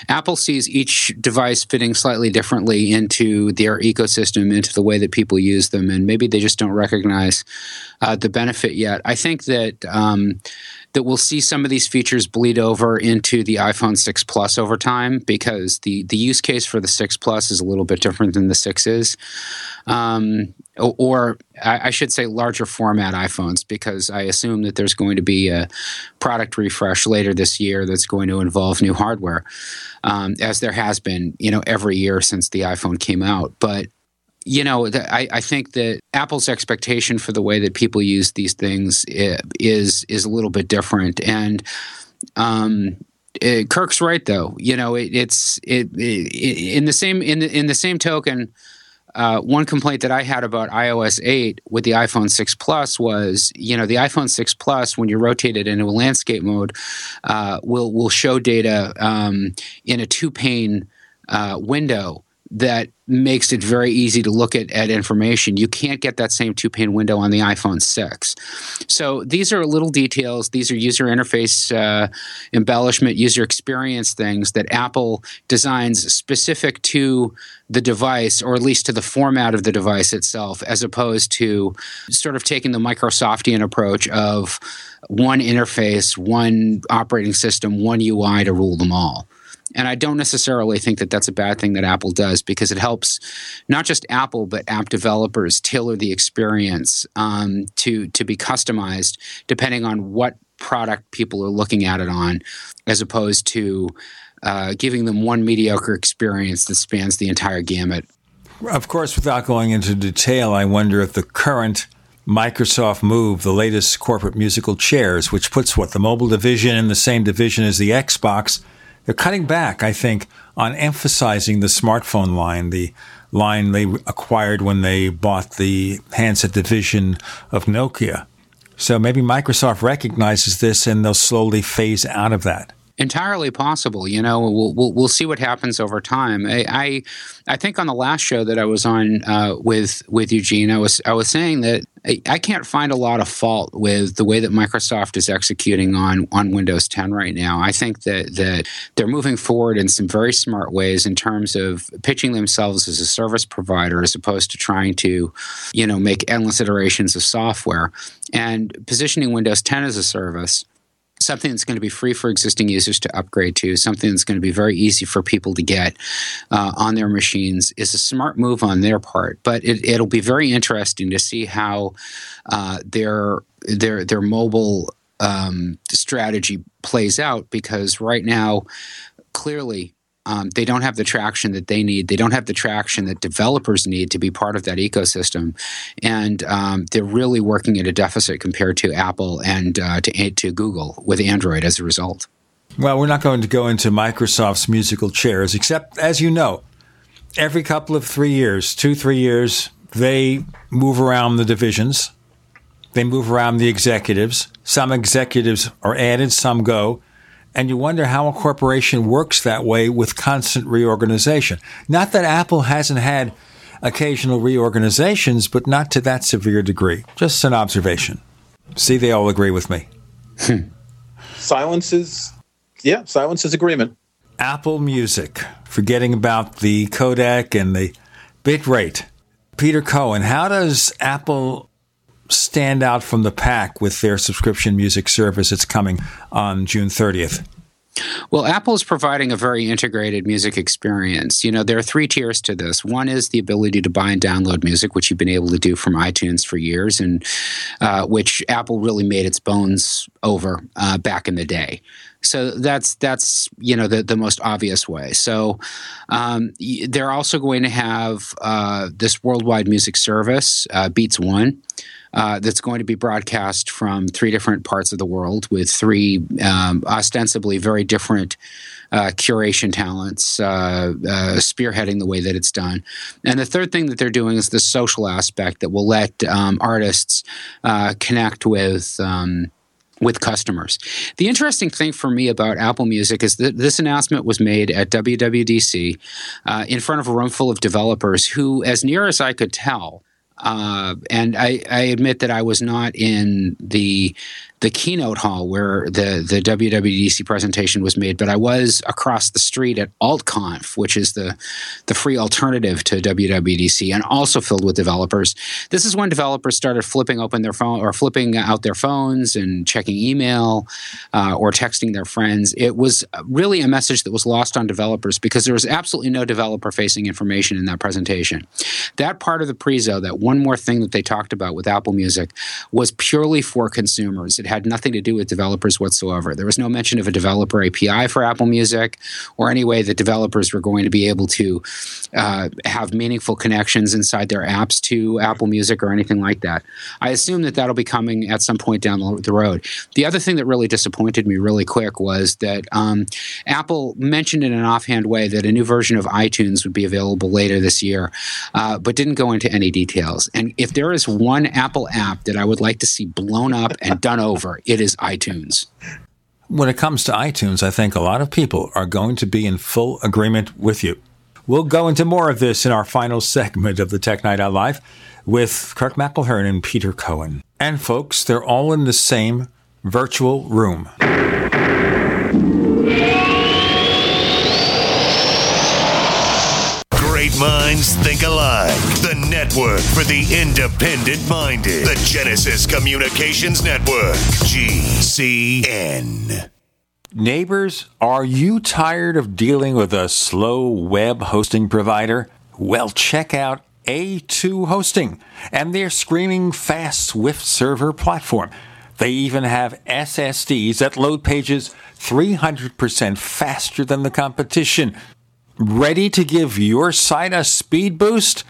Apple sees each device fitting slightly differently into their ecosystem, into the way that people use them, and maybe they just don't recognize uh, the benefit yet. I think that. Um, that we'll see some of these features bleed over into the iPhone 6 Plus over time because the the use case for the 6 Plus is a little bit different than the 6 is. Um, or, I should say larger format iPhones because I assume that there's going to be a product refresh later this year that's going to involve new hardware, um, as there has been, you know, every year since the iPhone came out. But you know, I, I, think that Apple's expectation for the way that people use these things is is a little bit different, and um, it, Kirk's right though. You know, it, it's it, in the same in the in the same token. Uh, one complaint that I had about iOS 8 with the iPhone 6 Plus was, you know, the iPhone 6 Plus, when you rotate it into a landscape mode, uh, will will show data um, in a two pane uh, window that makes it very easy to look at, at information. You can't get that same two pane window on the iPhone 6. So these are little details. These are user interface uh, embellishment, user experience things that Apple designs specific to the device, or at least to the format of the device itself, as opposed to sort of taking the Microsoftian approach of one interface, one operating system, one UI to rule them all. And I don't necessarily think that that's a bad thing that Apple does because it helps not just Apple but app developers tailor the experience um, to to be customized depending on what product people are looking at it on, as opposed to uh, giving them one mediocre experience that spans the entire gamut. Of course, without going into detail, I wonder if the current Microsoft move, the latest corporate musical chairs, which puts what the mobile division in the same division as the Xbox they're cutting back, I think, on emphasizing the smartphone line, the line they acquired when they bought the handset division of Nokia. So maybe Microsoft recognizes this and they'll slowly phase out of that entirely possible. You know, we'll, we'll, we'll see what happens over time. I, I, I think on the last show that I was on uh, with with Eugene, I was I was saying that I, I, can't find a lot of fault with the way that Microsoft is executing on on Windows 10 right now. I think that that they're moving forward in some very smart ways in terms of pitching themselves as a service provider as opposed to trying to, you know, make endless iterations of software and positioning Windows 10 as a service something that's going to be free for existing users to upgrade to, something that's going to be very easy for people to get uh, on their machines is a smart move on their part. But it, will be very interesting to see how uh, their their their mobile um, strategy plays out because right now, clearly um, they don't have the traction that they need. They don't have the traction that developers need to be part of that ecosystem, and um, they're really working at a deficit compared to Apple and uh, to to Google with Android as a result. Well, we're not going to go into Microsoft's musical chairs, except as you know, every couple of three years, two three years, they move around the divisions. They move around the executives. Some executives are added, some go and you wonder how a corporation works that way with constant reorganization. Not that Apple hasn't had occasional reorganizations, but not to that severe degree. Just an observation. See, they all agree with me. Hmm. silence is, yeah, silence is agreement. Apple Music, forgetting about the codec and the bit rate. Peter Cohen, how does Apple stand out from the pack with their subscription music service that's coming on June 30th? Well, Apple is providing a very integrated music experience. You know, there are three tiers to this. One is the ability to buy and download music, which you've been able to do from iTunes for years, and uh, which Apple really made its bones over uh, back in the day. So that's that's you know the the most obvious way. So um, they're also going to have uh, this worldwide music service, uh, Beats One. Uh, that's going to be broadcast from three different parts of the world with three um, ostensibly very different uh, curation talents uh, uh, spearheading the way that it's done. And the third thing that they're doing is the social aspect that will let um, artists uh, connect with. Um, with customers. The interesting thing for me about Apple Music is that this announcement was made at WWDC uh, in front of a room full of developers who, as near as I could tell, uh, and I, I, admit that I was not in the the keynote hall where the the WWDC presentation was made, but I was across the street at AltConf, which is the the free alternative to WWDC, and also filled with developers. This is when developers started flipping open their phone or flipping out their phones and checking email uh, or texting their friends. It was really a message that was lost on developers because there was absolutely no developer facing information in that presentation. That part of the prezo, that one more thing that they talked about with Apple Music, was purely for consumers. It had nothing to do with developers whatsoever. There was no mention of a developer API for Apple Music or any way that developers were going to be able to uh, have meaningful connections inside their apps to Apple Music or anything like that. I assume that that'll be coming at some point down the road. The other thing that really disappointed me really quick was that um, Apple mentioned in an offhand way that a new version of iTunes would be available later this year, uh, but didn't go into any details. And if there is one Apple app that I would like to see blown up and done over, over. It is iTunes. When it comes to iTunes, I think a lot of people are going to be in full agreement with you. We'll go into more of this in our final segment of the Tech Night Owl Live with Kirk McElhearn and Peter Cohen. And folks, they're all in the same virtual room. Minds think alike. The network for the independent minded. The Genesis Communications Network. GCN. Neighbors, are you tired of dealing with a slow web hosting provider? Well, check out A2 Hosting and their screaming fast Swift server platform. They even have SSDs that load pages 300% faster than the competition. Ready to give your site a speed boost?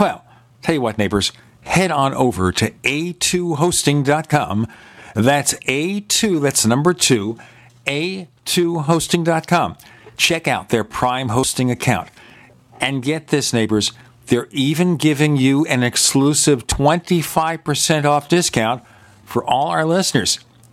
Well, tell you what, neighbors, head on over to a2hosting.com. That's A2, that's number two, a2hosting.com. Check out their Prime hosting account. And get this, neighbors, they're even giving you an exclusive 25% off discount for all our listeners.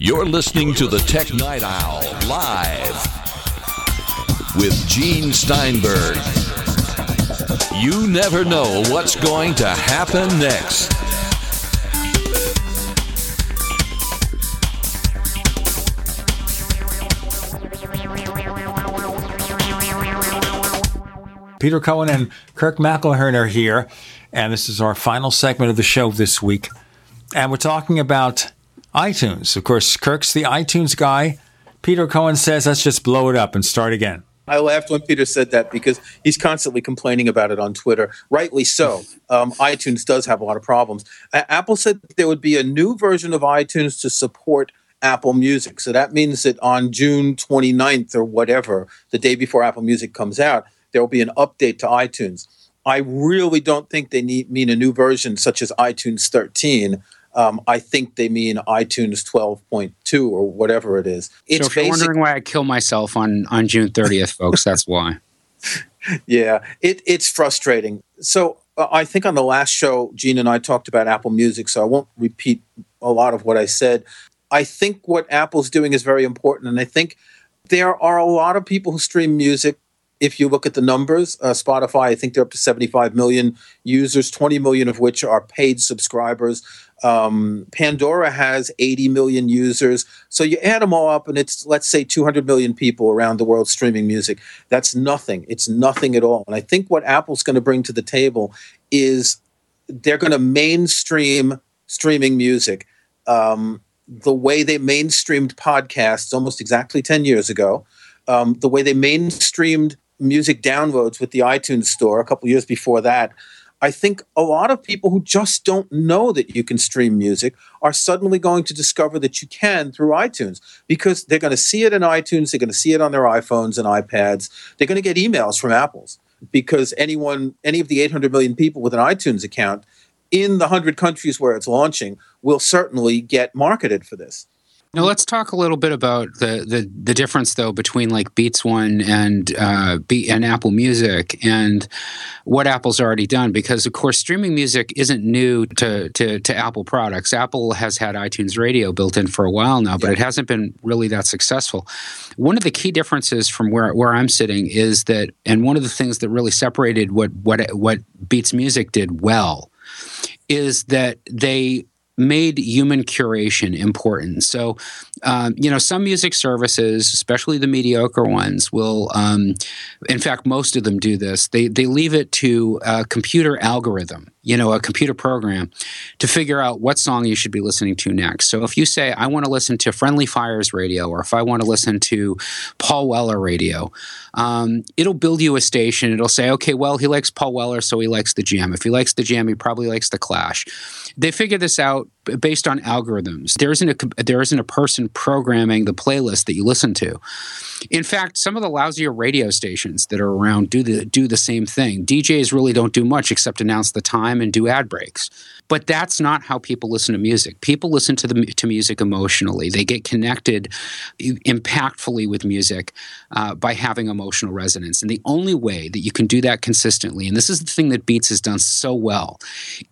You're listening to the Tech Night Owl live with Gene Steinberg. You never know what's going to happen next. Peter Cohen and Kirk McElhearn are here, and this is our final segment of the show this week. And we're talking about iTunes. Of course, Kirk's the iTunes guy. Peter Cohen says, let's just blow it up and start again. I laughed when Peter said that because he's constantly complaining about it on Twitter. Rightly so. Um, iTunes does have a lot of problems. Apple said there would be a new version of iTunes to support Apple Music. So that means that on June 29th or whatever, the day before Apple Music comes out, there will be an update to iTunes. I really don't think they need, mean a new version such as iTunes 13. Um, I think they mean iTunes 12.2 or whatever it is. It's so if you're basic- wondering why I kill myself on, on June 30th, folks, that's why. <laughs> yeah, it, it's frustrating. So uh, I think on the last show, Gene and I talked about Apple Music, so I won't repeat a lot of what I said. I think what Apple's doing is very important, and I think there are a lot of people who stream music. If you look at the numbers, uh, Spotify, I think they're up to 75 million users, 20 million of which are paid subscribers. Um, Pandora has 80 million users. So you add them all up, and it's, let's say, 200 million people around the world streaming music. That's nothing. It's nothing at all. And I think what Apple's going to bring to the table is they're going to mainstream streaming music. Um, the way they mainstreamed podcasts almost exactly 10 years ago, um, the way they mainstreamed music downloads with the iTunes store a couple years before that. I think a lot of people who just don't know that you can stream music are suddenly going to discover that you can through iTunes because they're going to see it in iTunes, they're going to see it on their iPhones and iPads, they're going to get emails from Apple's because anyone, any of the 800 million people with an iTunes account in the 100 countries where it's launching will certainly get marketed for this. Now let's talk a little bit about the the, the difference though between like Beats One and uh, Beat and Apple Music and what Apple's already done because of course streaming music isn't new to to, to Apple products. Apple has had iTunes Radio built in for a while now, but yeah. it hasn't been really that successful. One of the key differences from where where I'm sitting is that, and one of the things that really separated what what what Beats Music did well is that they made human curation important. So, um, you know, some music services, especially the mediocre ones, will, um, in fact, most of them do this. They they leave it to a computer algorithm, you know, a computer program, to figure out what song you should be listening to next. So, if you say I want to listen to Friendly Fires radio, or if I want to listen to Paul Weller radio, um, it'll build you a station. It'll say, okay, well, he likes Paul Weller, so he likes the Jam. If he likes the Jam, he probably likes the Clash. They figure this out based on algorithms. There isn't a there isn't a person programming the playlist that you listen to. In fact, some of the lousier radio stations that are around do the do the same thing. DJs really don't do much except announce the time and do ad breaks. But that's not how people listen to music. People listen to the to music emotionally. They get connected impactfully with music uh, by having emotional resonance. And the only way that you can do that consistently, and this is the thing that Beats has done so well,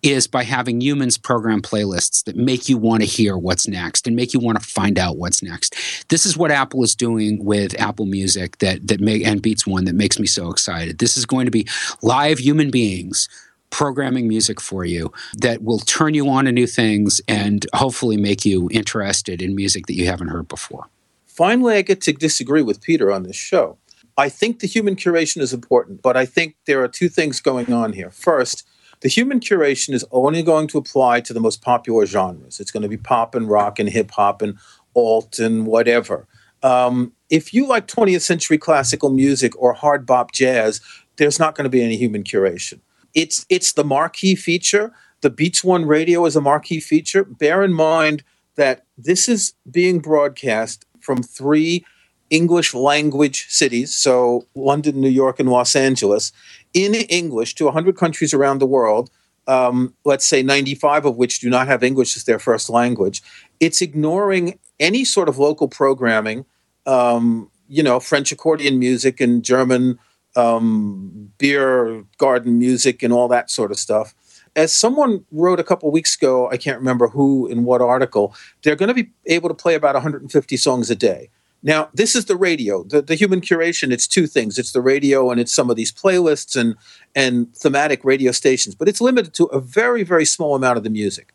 is by having humans program playlists that make you want to hear what's next and make you want to find out what's next. This is what Apple is doing with Apple Music that that make and Beats One that makes me so excited. This is going to be live human beings programming music for you that will turn you on to new things and hopefully make you interested in music that you haven't heard before. Finally, I get to disagree with Peter on this show. I think the human curation is important, but I think there are two things going on here. First, the human curation is only going to apply to the most popular genres. It's going to be pop and rock and hip hop and alt and whatever. Um, if you like 20th century classical music or hard bop jazz, there's not going to be any human curation. It's it's the marquee feature. The Beats One radio is a marquee feature. Bear in mind that this is being broadcast from three English language cities, so London, New York, and Los Angeles, in English to 100 countries around the world. Um, let's say 95 of which do not have English as their first language. It's ignoring any sort of local programming, um, you know, French accordion music and German um, beer garden music and all that sort of stuff. As someone wrote a couple weeks ago, I can't remember who in what article, they're going to be able to play about 150 songs a day. Now, this is the radio. The, the human curation, it's two things. It's the radio and it's some of these playlists and, and thematic radio stations, but it's limited to a very, very small amount of the music.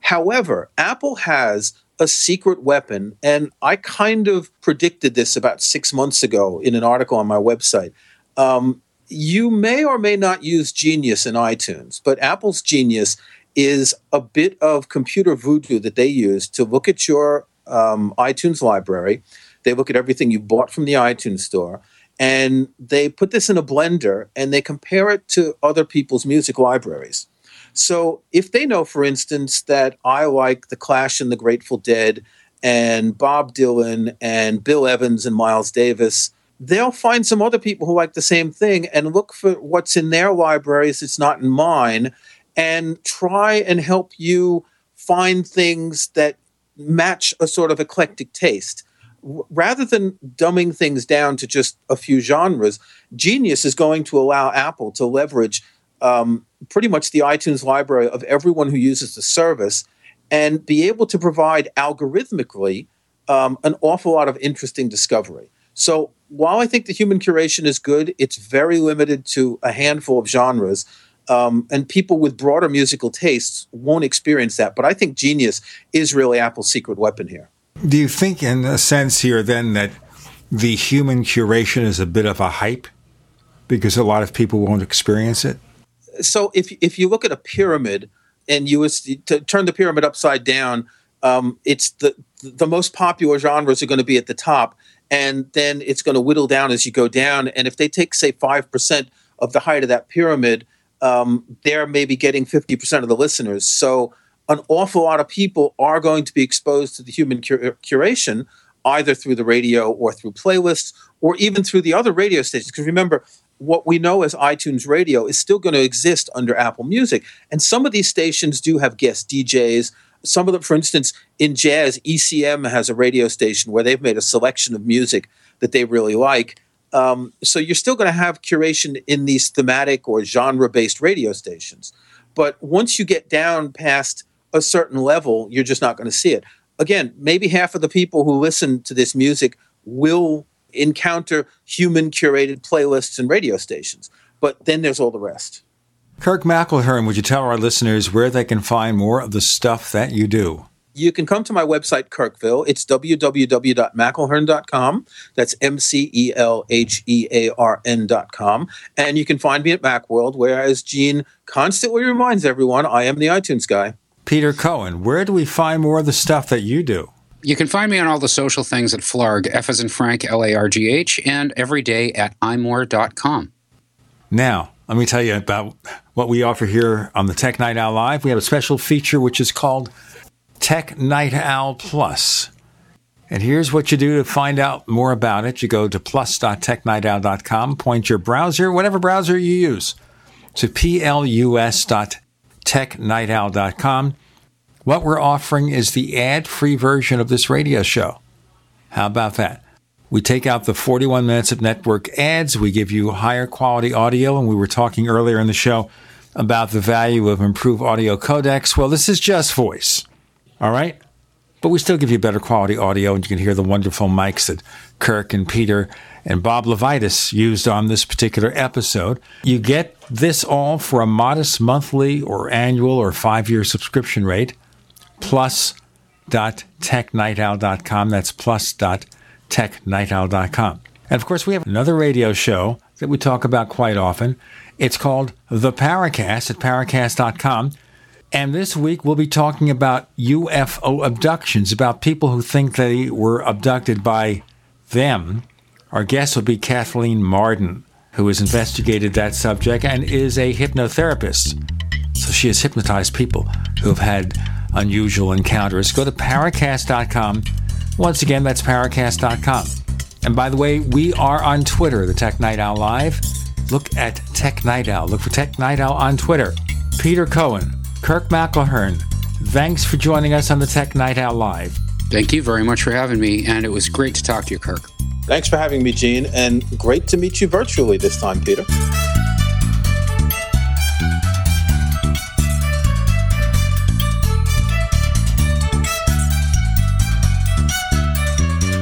However, Apple has a secret weapon, and I kind of predicted this about six months ago in an article on my website. Um, you may or may not use Genius in iTunes, but Apple's Genius is a bit of computer voodoo that they use to look at your um, iTunes library. They look at everything you bought from the iTunes store, and they put this in a blender and they compare it to other people's music libraries. So if they know, for instance, that I like The Clash and the Grateful Dead and Bob Dylan and Bill Evans and Miles Davis, they'll find some other people who like the same thing and look for what's in their libraries that's not in mine and try and help you find things that match a sort of eclectic taste. Rather than dumbing things down to just a few genres, Genius is going to allow Apple to leverage um, pretty much the iTunes library of everyone who uses the service and be able to provide algorithmically um, an awful lot of interesting discovery. So while I think the human curation is good, it's very limited to a handful of genres. Um, and people with broader musical tastes won't experience that. But I think Genius is really Apple's secret weapon here. Do you think, in a sense, here then, that the human curation is a bit of a hype because a lot of people won't experience it? So if if you look at a pyramid and you to turn the pyramid upside down, um, it's the the most popular genres are going to be at the top, and then it's going to whittle down as you go down. And if they take, say, 5% of the height of that pyramid, um, they're maybe getting 50% of the listeners. So an awful lot of people are going to be exposed to the human cur- curation either through the radio or through playlists or even through the other radio stations. Because remember, what we know as iTunes Radio is still going to exist under Apple Music. And some of these stations do have guest DJs some of them, for instance, in jazz, ECM has a radio station where they've made a selection of music that they really like. Um, so you're still going to have curation in these thematic or genre based radio stations. But once you get down past a certain level, you're just not going to see it. Again, maybe half of the people who listen to this music will encounter human curated playlists and radio stations. But then there's all the rest. Kirk McElhearn, would you tell our listeners where they can find more of the stuff that you do? You can come to my website, Kirkville. It's www.mcelhearn.com. That's M C E L H E A R N.com. And you can find me at Macworld, where, as Gene constantly reminds everyone, I am the iTunes guy. Peter Cohen, where do we find more of the stuff that you do? You can find me on all the social things at Flargh, F as in Frank, L A R G H, and every day at imore.com. Now, let me tell you about what we offer here on the Tech Night Owl Live. We have a special feature which is called Tech Night Owl Plus. And here's what you do to find out more about it. You go to plus.technightowl.com, point your browser, whatever browser you use, to plus.technightowl.com. What we're offering is the ad free version of this radio show. How about that? We take out the 41 minutes of network ads. We give you higher quality audio. And we were talking earlier in the show about the value of improved audio codecs. Well, this is just voice. All right? But we still give you better quality audio, and you can hear the wonderful mics that Kirk and Peter and Bob LeVitus used on this particular episode. You get this all for a modest monthly or annual or five year subscription rate, plus.technightowl.com. That's plus.technightowl.com. And of course, we have another radio show that we talk about quite often. It's called The Paracast at paracast.com. And this week we'll be talking about UFO abductions, about people who think they were abducted by them. Our guest will be Kathleen Marden, who has investigated that subject and is a hypnotherapist. So she has hypnotized people who have had unusual encounters. Go to paracast.com. Once again, that's paracast.com. And by the way, we are on Twitter, the Tech Night Owl Live. Look at Tech Night Owl. Look for Tech Night Owl on Twitter. Peter Cohen, Kirk McElhearn, thanks for joining us on the Tech Night Owl Live. Thank you very much for having me, and it was great to talk to you, Kirk. Thanks for having me, Gene, and great to meet you virtually this time, Peter.